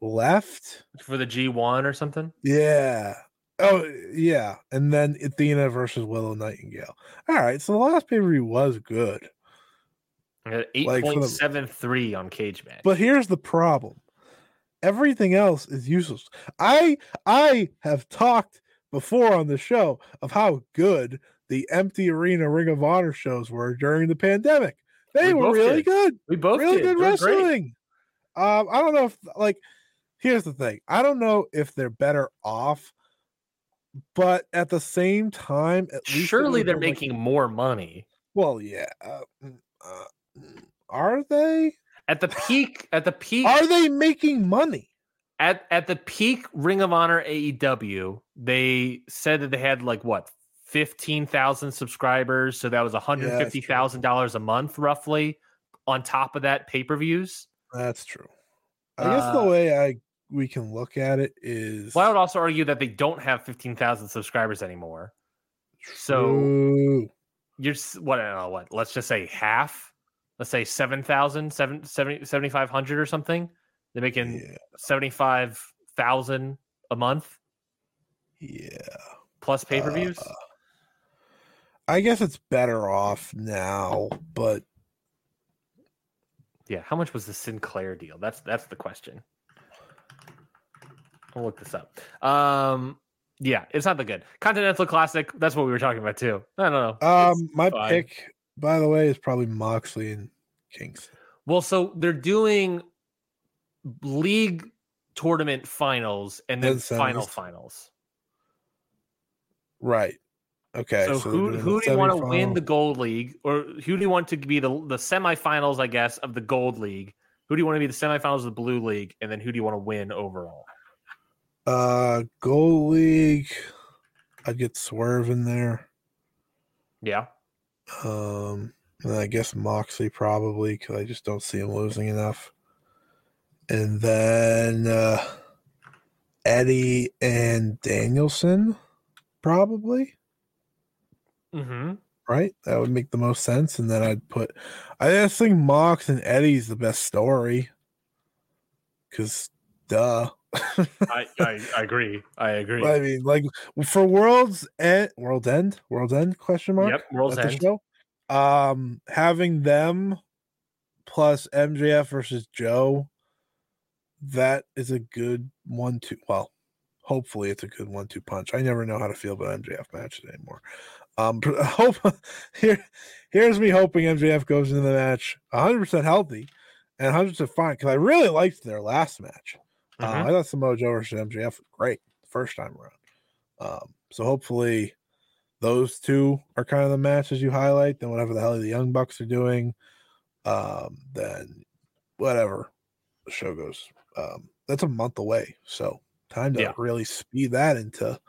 left. for the G one or something. Yeah. Oh, yeah. And then Athena versus Willow Nightingale. All right. So the last pay per view was good. Eight Like, point seven three on Cagematch. But here's the problem everything else is useless. I I have talked before on the show of how good the empty arena Ring of Honor shows were during the pandemic. They We were really did. good. we both really did. good They were great. wrestling. Um, I don't know if like here's the thing. I don't know if they're better off, but at the same time, at least Surely they're been, like- making more money. well, yeah. Uh, mm, uh, are they? At the peak, at the peak, Are they making money? at at the peak Ring of Honor AEW, they said that they had like what fifteen thousand subscribers, so that was one hundred fifty thousand dollars a month, roughly. On top of that, pay per views. That's true. I guess the Uh, way I we can look at it is Well, I would also argue that they don't have fifteen thousand subscribers anymore. So you're what? I don't know what? Let's just say half. Let's say 7,000, 7, 70 7,500 or something. They're making yeah, seventy five thousand a month yeah. plus pay per views. Uh, I guess it's better off now, but Yeah, how much was the Sinclair deal? That's that's the question. I'll look this up. Um, yeah, it's not that good. Continental Classic. That's what we were talking about too. I don't know. It's um, my fine. pick, by the way, is probably Moxley and Kingston. Well, so they're doing league tournament finals and then final finals. Right. Okay. so, they're who who do you want to win the gold league, or who do you want to be the the semifinals? I guess of the gold league. Who do you want to be the semifinals of the blue league, and then who do you want to win overall? Uh, gold league. I'd get Swerve in there. Yeah, Um, and I guess Moxley probably because I just don't see him losing enough. And then uh, Eddie and Danielson, probably mm-hmm. right. That would make the most sense. And then I'd put, I just think Mox and Eddie's the best story. Because, duh. I, I I agree. I agree. I mean, like for World's End, World End, World's End question mark. Yep, World's End. show. Um, having them plus MJF versus Joe, that is a good one-two. Well, hopefully it's a good one-two punch. I never know how to feel about MJF matches anymore. Um, but I hope here, here's me hoping MJF goes into the match 100 percent healthy and 100 percent fine because I really liked their last match. Uh, Mhm. I thought Samoa Joe versus MJF was great the first time around. Um, so hopefully those two are kind of the matches you highlight. Then whatever the hell the Young Bucks are doing, um, then whatever the show goes. Um, that's a month away, so time to Yeah. really speed that into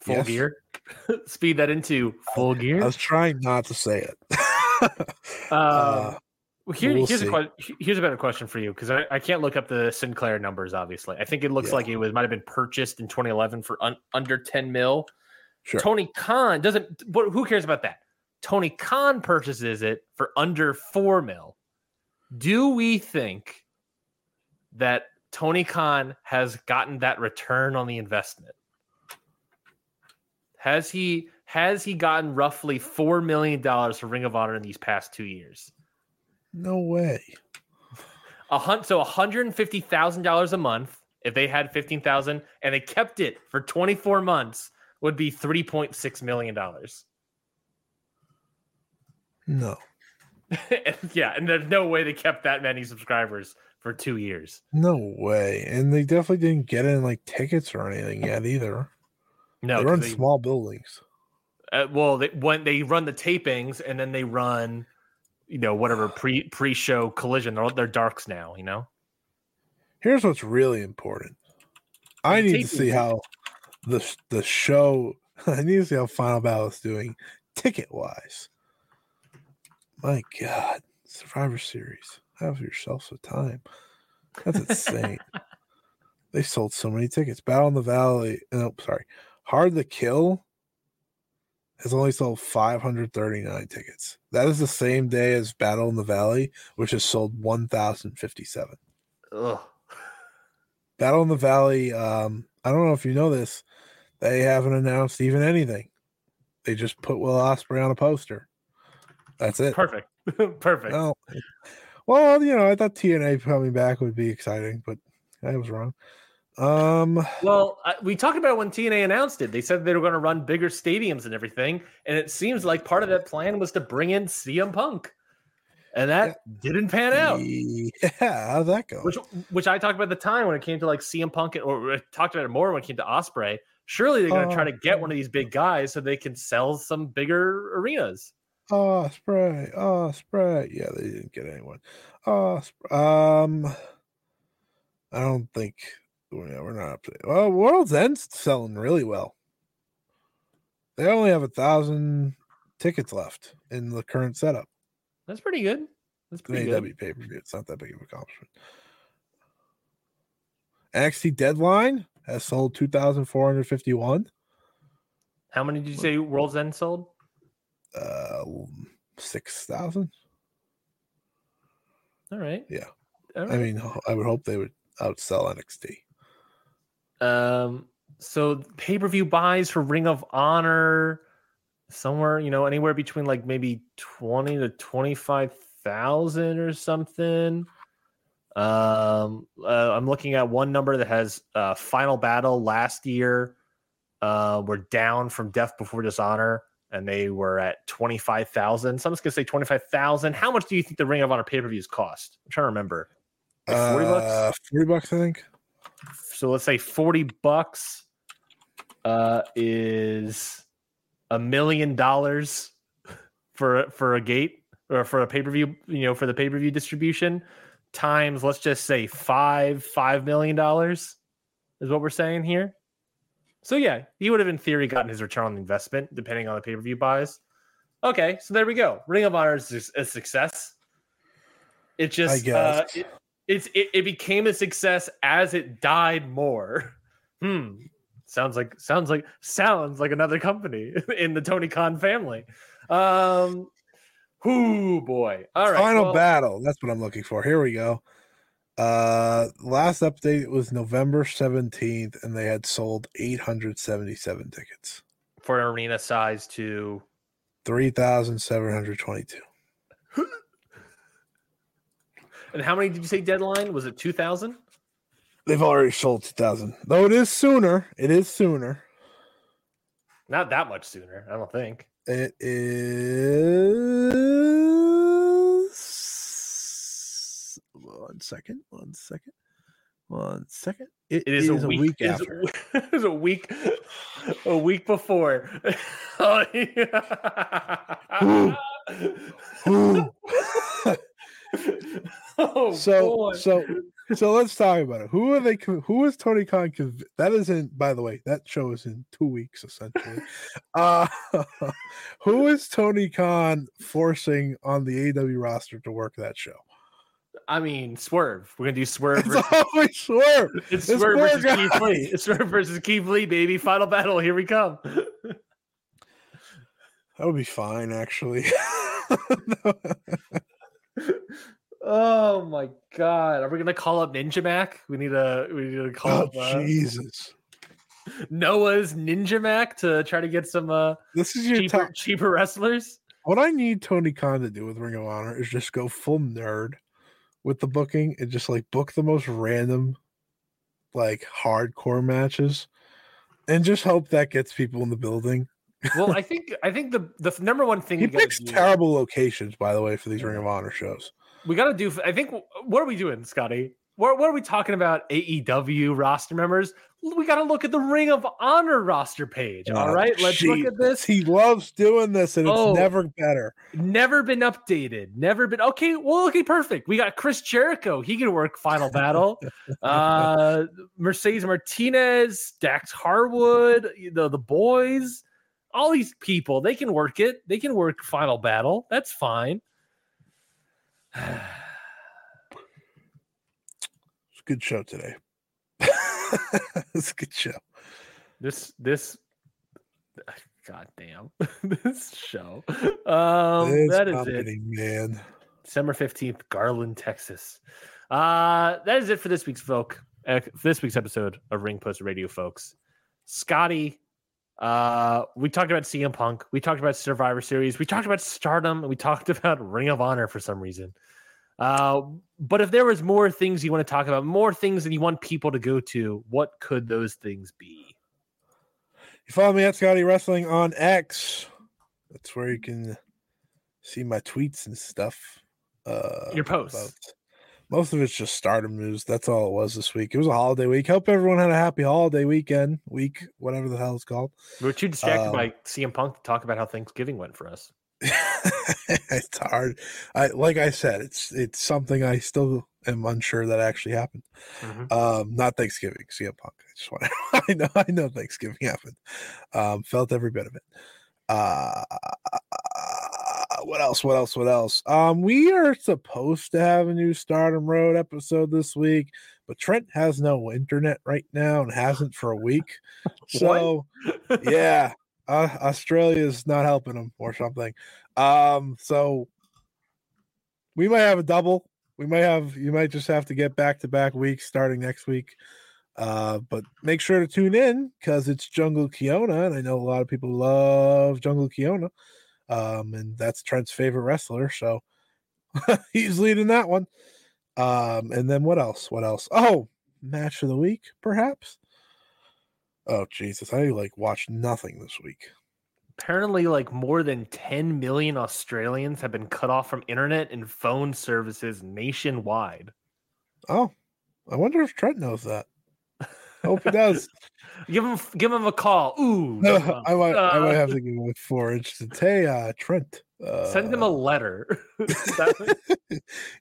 full Yes. gear. Speed that into full gear. I was trying not to say it. Um, Uh, well, here, we'll here's see. a question. Here's a better question for you because I, I can't look up the Sinclair numbers. Obviously, I think it looks Yeah. like it was might have been purchased in 2011 for un, under 10 mil. sure. Tony Khan doesn't. What, who cares about that? Tony Khan purchases it for under four mil. Do we think that Tony Khan has gotten that return on the investment? Has he has he gotten roughly four million dollars for Ring of Honor in these past two years? No way. A hun- so one hundred and fifty thousand dollars a month if they had fifteen thousand and they kept it for twenty four months would be three point six million dollars. No. yeah, and there's no way they kept that many subscribers for two years. No way. And they definitely didn't get in like tickets or anything yet either. No, they run they- small buildings. uh, well, they, when they run the tapings and then they run, you know, whatever pre pre show collision. They're they're darks now. You know. Here's what's really important. I need to see how the the show. I need to see how Final Battle is doing ticket wise. My God, Survivor Series. Have yourself some time. That's insane. they sold so many tickets. Battle in the Valley. No, sorry. Hard to Kill has only sold 539 tickets. That is the same day as Battle in the Valley, which has sold 1,057. Ugh. Battle in the Valley. Um, I don't know if you know this. They haven't announced even anything. They just put Will Ospreay on a poster. That's it. Perfect. Perfect. Well, well, you know, I thought TNA coming back would be exciting, but I was wrong. Um, Well, uh, we talked about when TNA announced it. They said they were going to run bigger stadiums and everything, and it seems like part of that plan was to bring in CM Punk, and that didn't pan out. yeah, how'd that go? Which, which I talked about at the time when it came to like CM Punk, or I talked about it more when it came to Ospreay. Surely they're going to try to get one of these big guys so they can sell some bigger arenas. Oh, spray. Oh, spray. Yeah, they didn't get anyone. Oh, sp- um, I don't think we're we're not up to. Well, World's End's selling really well. They only have a thousand tickets left in the current setup. That's pretty good. That's pretty good. AEW pay per view. It's not that big of an accomplishment. NXT Deadline has sold two thousand four hundred fifty one. How many did you say World's End sold? Uh, six thousand. All right. Yeah. All I mean, I would hope they would outsell NXT. Um, so pay per view buys for Ring of Honor, somewhere you know anywhere between like maybe twenty to twenty five thousand or something. Um, uh, I'm looking at one number that has uh, Final Battle last year. Uh, were down from Death Before Dishonor, and they were at twenty five thousand. So I'm just gonna say twenty five thousand. How much do you think the Ring of Honor pay per views cost? I'm trying to remember. Like 40 bucks? Uh, Forty bucks, I think. So let's say 40 bucks uh, is a million dollars for for a gate or for a pay per view. You know, for the pay per view distribution times, let's just say five five million dollars is what we're saying here. So yeah, he would have in theory gotten his return on the investment depending on the pay per view buys. Okay, so there we go. Ring of Honor is a success. It just guess. uh, it, it's it, it became a success as it died more. Hmm. Sounds like sounds like sounds like another company in the Tony Khan family. Um whoo boy. All right. Final well, battle. That's what I'm looking for. Here we go. Uh last update was November 17th, and they had sold 877 tickets. for an arena size to 3,722. and how many did you say deadline? Was it 2000? They've already sold 2,000. Though it is sooner. It is sooner. Not that much sooner, I don't think. It is one second. One second. One second. It is, a week, it is after. a- it is a week a week before. Oh, yeah. Ooh. oh, so boy. so so let's talk about it. Who are they? Who is Tony Khan? conv- That is in. By the way, that show is in two weeks essentially. uh who is Tony Khan forcing on the AEW roster to work that show? I mean, Swerve. We're gonna do Swerve. It's Versus, always Swerve. it's it's Swerve versus guy. Keith Lee. It's Swerve versus Keith Lee, baby. Final battle. Here we come. That would be fine, actually. Oh my god. Are we gonna call up Ninja Mack? We need a we need to call oh up uh, Jesus! Noah's Ninja Mack to try to get some uh This is your cheaper top. cheaper wrestlers. What I need Tony Khan to do with Ring of Honor is just go full nerd with the booking and just like book the most random, like hardcore matches, and just hope that gets people in the building. Well, I think I think the the number one thing He picks do, terrible locations, by the way, for these Ring of Honor shows. We gotta do. I think what are we doing, Scotty? What, what are we talking about? AEW roster members. We got to look at the Ring of Honor roster page. all Oh, right, let's look at this. He loves doing this, and it's Oh. never better. Never been updated. Never been. Okay, well, okay, perfect. We got Chris Jericho. He can work Final Battle. Uh, Mercedes Martinez, Dax Harwood, the the boys, all these people. They can work it. They can work Final Battle. That's fine. It's a good show today. it's a good show. This this. God damn this show. Um, This that is it. man. December 15th, Garland, Texas. Uh, that is it for this week's folk, for this week's episode of Ring Post Radio, folks. Scotty, uh, we talked about CM Punk, we talked about Survivor Series, we talked about Stardom, we talked about Ring of Honor for some reason. Uh, but if there was more things you want to talk about, more things that you want people to go to, what could those things be? You follow me at Scotty Wrestling on X. That's where you can see my tweets and stuff. Uh, Your posts. Most of it's just stardom news. That's all it was this week. It was a holiday week. Hope everyone had a happy holiday weekend, week, whatever the hell it's called. We were too distracted Um, by CM Punk to talk about how Thanksgiving went for us. it's hard. I like I said, it's it's something I still am unsure that actually happened. Mhm. Um, not Thanksgiving, CM Punk. I just want I know I know Thanksgiving happened. Um, felt every bit of it. Uh what else? What else? What else? Um, we are supposed to have a new Stardom Road episode this week, but Trent has no internet right now and hasn't for a week. So yeah, uh, Australia is not helping him or something. Um, so we might have a double. We might have you might just have to get back to back weeks starting next week. Uh, but make sure to tune in because it's Jungle Kyona, and I know a lot of people love Jungle Kyona. Um, and that's Trent's favorite wrestler, so he's leading that one. Um, and then what else? What else? Oh, match of the week, perhaps. Oh Jesus, I like watched nothing this week. apparently like more than 10 million Australians have been cut off from internet and phone services nationwide. Oh, I wonder if Trent knows that. Hope he does. give him give him a call. Ooh, No, uh, I might I might uh, have to give him a four inches. Hey, uh, Trent. Uh, send him a letter.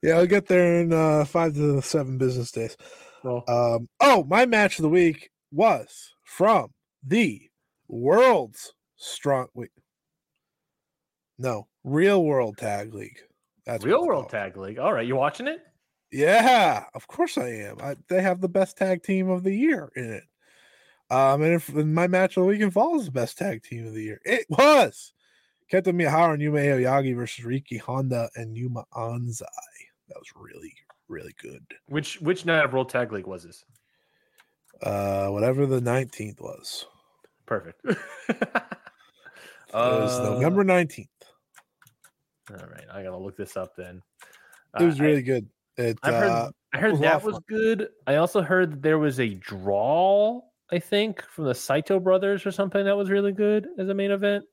Yeah, I'll get there in uh, five to seven business days. well, Um, oh, my match of the week was from the world's strong. Wait, no, real world tag league. That's real world called. tag league. All right, you watching it? Yeah, of course I am. I, they have the best tag team of the year in it. Um, and if and my match of the week involves the best tag team of the year, it was Kento Miyahara and Yuma Aoyagi versus Ryuki Honda and Yuma Anzai. That was really, really good. Which which night of World Tag League was this? Uh, whatever the nineteenth was, Perfect. it was Uh, November nineteenth. All right, I gotta look this up then. It was Uh, I- really good. It I've heard, uh, I heard was that was good. I also heard that there was a draw, I think, from the Saito brothers or something that was really good as a main event.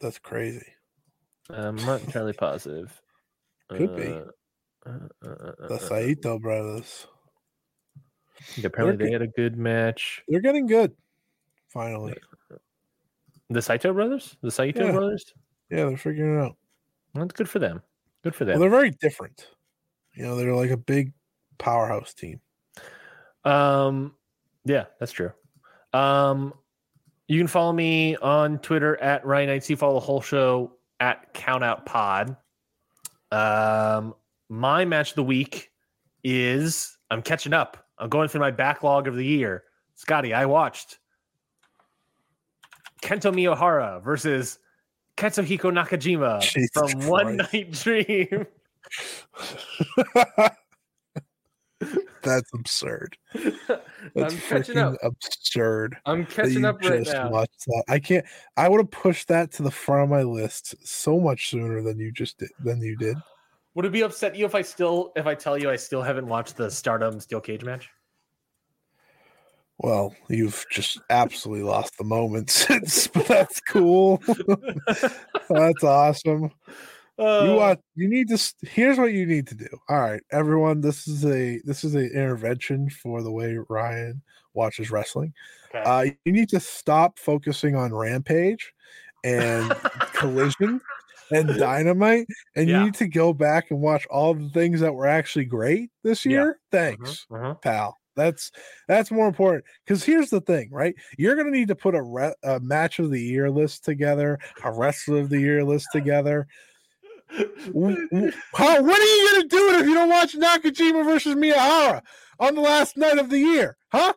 that's crazy. I'm not entirely positive. Could be. Uh, uh, uh, uh, The uh, Saito brothers. yeah, apparently They're they had a good match. They're getting good. Finally, The Saito brothers? The Saito Yeah. brothers? yeah, they're figuring it out. Well, that's good for them. Good for Well, them. they're very different. You know, they're like a big powerhouse team. Um, yeah, that's true. Um, you can follow me on Twitter at Ryan Knights. You follow the whole show at Countout Pod. Um, my match of the week is I'm catching up. I'm going through my backlog of the year. Scotty, I watched Kento Miyahara versus Katsuhiko Nakajima Jesus from One Night Dream. That's absurd. That's I'm catching up. absurd. I'm catching up right now. that. I can't. I would have pushed that to the front of my list so much sooner than you just did. Than you did. Would it be upset you if I still if I tell you I still haven't watched the Stardom Steel Cage match? Well, you've just absolutely lost the moment since, but that's cool. that's awesome. Uh, you want you need to here's what you need to do all right everyone this is a this is an intervention for the way ryan watches wrestling okay. uh you need to stop focusing on rampage and collision and dynamite and Yeah. you need to go back and watch all the things that were actually great this Yeah. year thanks mhm. pal that's that's more important because here's the thing right you're gonna need to put a, re- a match of the year list together a wrestler of the year list together How, what are you gonna do it if you don't watch Nakajima versus Miyahara on the last night of the year? Huh?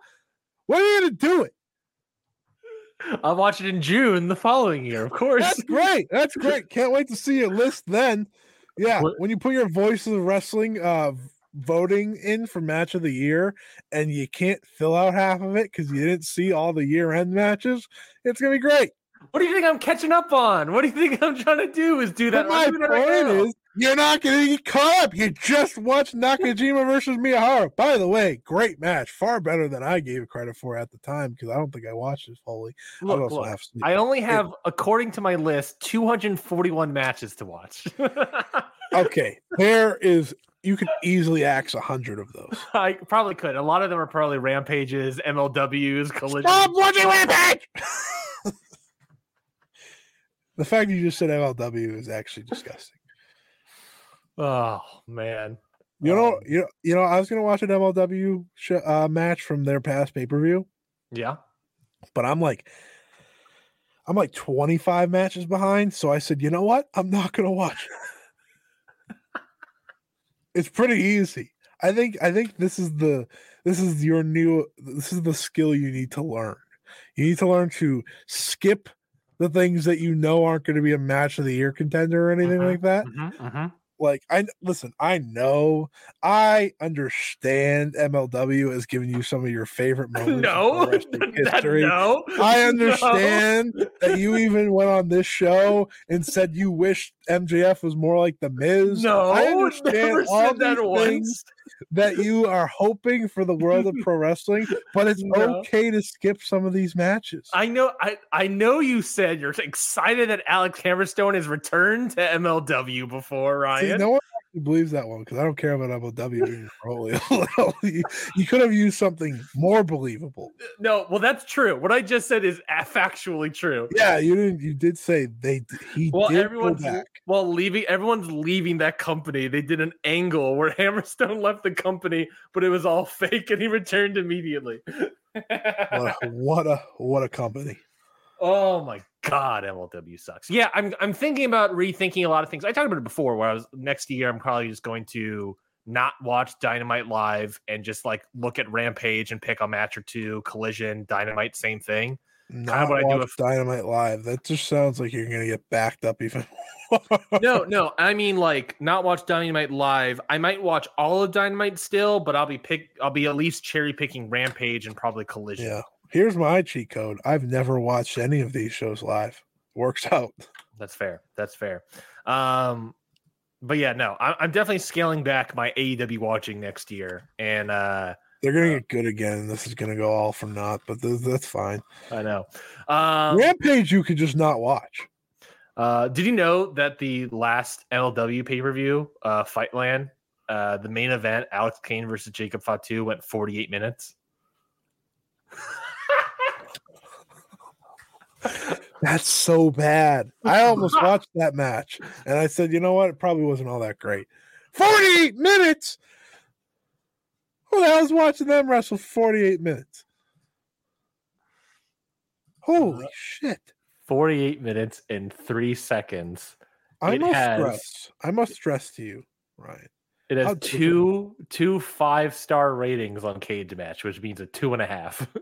What are you gonna do it? I'll watch it in June the following year, of course. That's great. That's great. Can't wait to see your list then. Yeah, What- when you put your voice of wrestling uh voting in for match of the year and you can't fill out half of it because you didn't see all the year end matches, it's gonna be great. What do you think I'm catching up on? What do you think I'm trying to do? Is do that? But my it right point is, you're not going to get caught up. You just watched Nakajima versus Miyahara. By the way, great match, far better than I gave it credit for at the time because I don't think I watched it fully. I look, also look. I only have, according to my list, 241 matches to watch. okay, there is. You could easily axe a hundred of those. I probably could. A lot of them are probably rampages, MLWs, collisions. Stop watching Rampage. the fact that you just said MLW is actually disgusting. Oh man. You know, Um, you know, you know. I was gonna watch an MLW sh- uh, match from their past pay per view. Yeah. but I'm like, I'm like 25 matches behind. So I said, you know what? I'm not gonna watch it's pretty easy. I think I think this is the this is your new this is the skill you need to learn. You need to learn to skip the things that you know aren't going to be a match of the year contender or anything Mhm, like that. Mhm, mhm. Like I listen, I know, I understand MLW has given you some of your favorite moments. in No, wrestling that- history. no. I no. understand that you even went on this show and said you wish MJF was more like the Miz. No, I understand all that things that you are hoping for the world of pro wrestling, but it's No. okay to skip some of these matches. I know, I, I know you said you're excited that Alex Hammerstone has returned to MLW before, See, Ryan. no one believes that one because I don't care about MLW being oh, you, you could have used something more believable. Uh, no, well, that's true. What I just said is factually true. Yeah, you didn't. You did say they. He Well, did everyone's well leaving. Everyone's leaving that company. They did an angle where Hammerstone left the company, but it was all fake, and he returned immediately. What a, what a what a company. Oh my god, MLW sucks. Yeah, I'm I'm thinking about rethinking a lot of things. I talked about it before where I was next year I'm probably just going to not watch Dynamite live and just like look at Rampage and pick a match or two, Collision, Dynamite, same thing. Not what I do watch if- Dynamite live. That just sounds like you're gonna get backed up even more. No, no, I mean like not watch Dynamite live. I might watch all of Dynamite still, but I'll be pick I'll be at least cherry picking Rampage and probably Collision. Yeah. Here's my cheat code. I've never watched any of these shows live. Works out. That's fair. That's fair. Um, but yeah, no, I, I'm definitely scaling back my AEW watching next year, and uh, They're gonna get good again. This is gonna go all for naught, but th- that's fine. I know. Um, Rampage, you could just not watch. uh, did you know that the last MLW pay per view, uh, Fightland, uh, the main event, Alex Kane versus Jacob Fatu, went 48 minutes? That's so bad. I almost watched that match, and I said, you know what? It probably wasn't all that great. Forty-eight minutes. Who the hell's watching them wrestle forty-eight minutes? Holy Uh, shit! 48 minutes and three seconds. I it must has- stress. I must stress to you, Ryan. It has How different- two two five star ratings on Cagematch, which means a two and a half.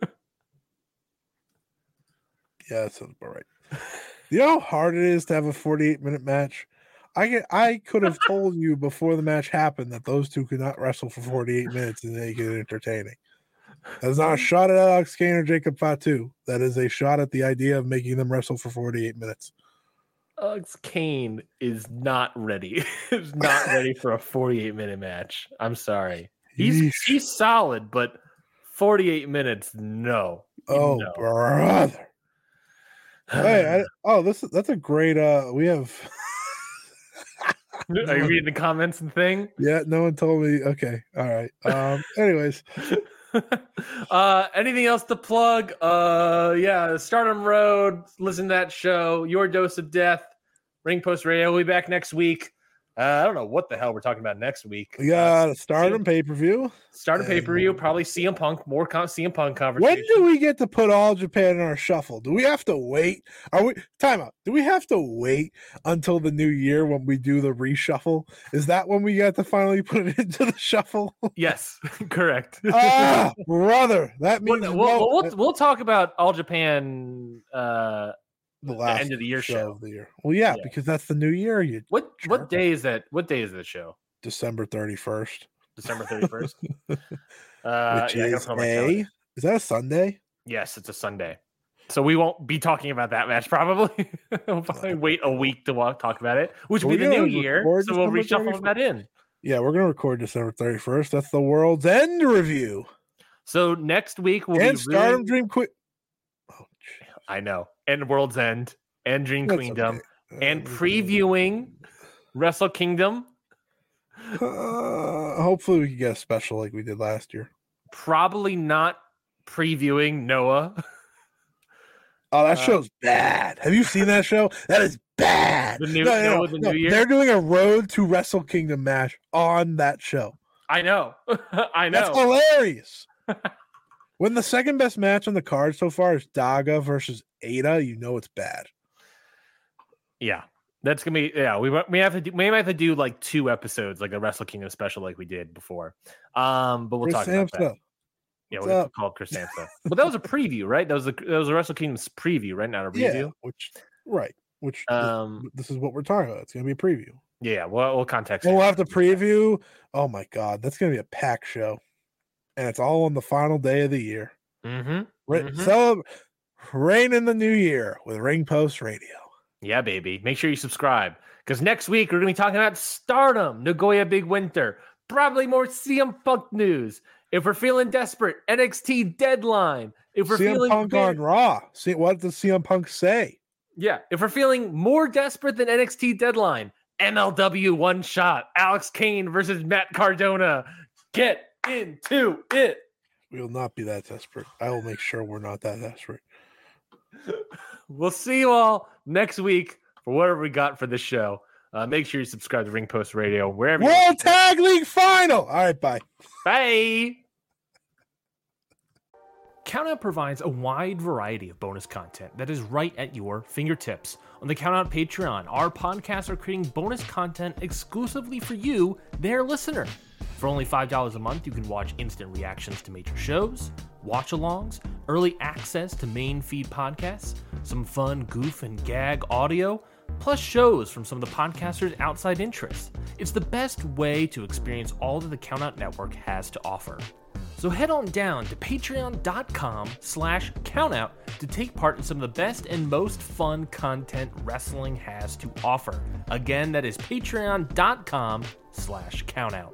Yeah, that sounds about right. You know how hard it is to have a 48 minute match? I get, I could have told you before the match happened that those two could not wrestle for 48 minutes and make it entertaining. That's not a shot at Alex Kane or Jacob Fatu. That is a shot at the idea of making them wrestle for 48 minutes. Alex Kane is not ready. is not ready for a 48 minute match. I'm sorry. He's Yeesh. he's solid, but 48 minutes, no. oh, no. brother. Hey, I, oh, this is that's a great. Uh, we have. Are you reading the comments and thing? yeah, no one told me. Okay, all right. Um, anyways, uh anything else to plug? Uh yeah, Stardom Road, listen to that show, Your Dose of Death, Ring Post Radio. We'll be back next week. Uh, I don't know what the hell we're talking about next week. we Uh, got a Stardom pay per view. Start a pay per view, probably CM Punk, more con- CM Punk conversation. When do we get to put all Japan in our shuffle? Do we have to wait? Are we time out? Do we have to wait until the new year when we do the reshuffle? Is that when we get to finally put it into the shuffle? yes, correct. ah, brother, that We'll, means we'll, we'll, we'll talk about All Japan. Uh, the the last end of the year show. of the year. Well, yeah, Yeah. because that's the new year. You what what day is that? What day is the show? December thirty first, December thirty first. uh, which yeah, is put it on my calendar. a is that a Sunday? Yes, it's a Sunday. So we won't be talking about that match probably. we'll probably wait a week to walk, talk about it, which will be the new year. So we'll December reshuffle that in. Yeah, we're gonna record December thirty first. That's the World's End review So next week we'll and be Stardom really, Dream Quit. Oh. I know, and World's End and Dream That's Queendom okay. and Uh, previewing Wrestle Kingdom. Uh, hopefully, we can get a special like we did last year. Probably not previewing Noah. Oh, that Uh, show's bad. Have you seen that show? That is bad. The new- no, the new year? They're doing a Road to Wrestle Kingdom match on that show. I know, I know. That's hilarious. when the second best match on the card so far is Daga versus Ada, you know it's bad. Yeah, that's gonna be yeah. We we have to do, we might have to do like two episodes, like a Wrestle Kingdom special, like we did before. Um, but we'll Chris talk about that. Yeah, What's we'll call it Chris Samsa. but that was a preview, right? That was a that was a Wrestle Kingdom's preview, right? Not a Yeah, which right, which this- Um, this is what we're talking about. It's gonna be a preview. yeah, we'll, we'll context. We'll have to preview. Oh my god, that's gonna be a pack show, and it's all on the final day of the year. Mhm. Ra- Mhm. Celeb- reign in the new year with Ring Post Radio. Yeah, baby. Make sure you subscribe because next week we're gonna be talking about Stardom, Nagoya Big Winter, probably more CM Punk news. If we're feeling desperate, NXT deadline. If we're CM feeling Punk very- on Raw. See what does CM Punk say? Yeah, if we're feeling more desperate than NXT deadline, MLW one shot. Alex Kane versus Matt Cardona. Get into it. We will not be that desperate. I will make sure we're not that desperate. We'll see you all next week for whatever we got for this show. Uh, make sure you subscribe to Ring Post Radio wherever. you World. Tag League Final. All right, bye. Bye. Countout provides a wide variety of bonus content that is right at your fingertips. On the Countout Patreon, our podcasts are creating bonus content exclusively for you, their listener. For only $5 a month, you can watch instant reactions to major shows, watch alongs, early access to main feed podcasts, some fun goof and gag audio, plus shows from some of the podcasters' outside interests. It's the best way to experience all that the Countout Network has to offer. So head on down to patreon.com slash countout to take part in some of the best and most fun content wrestling has to offer. Again, that is patreon.com slash countout.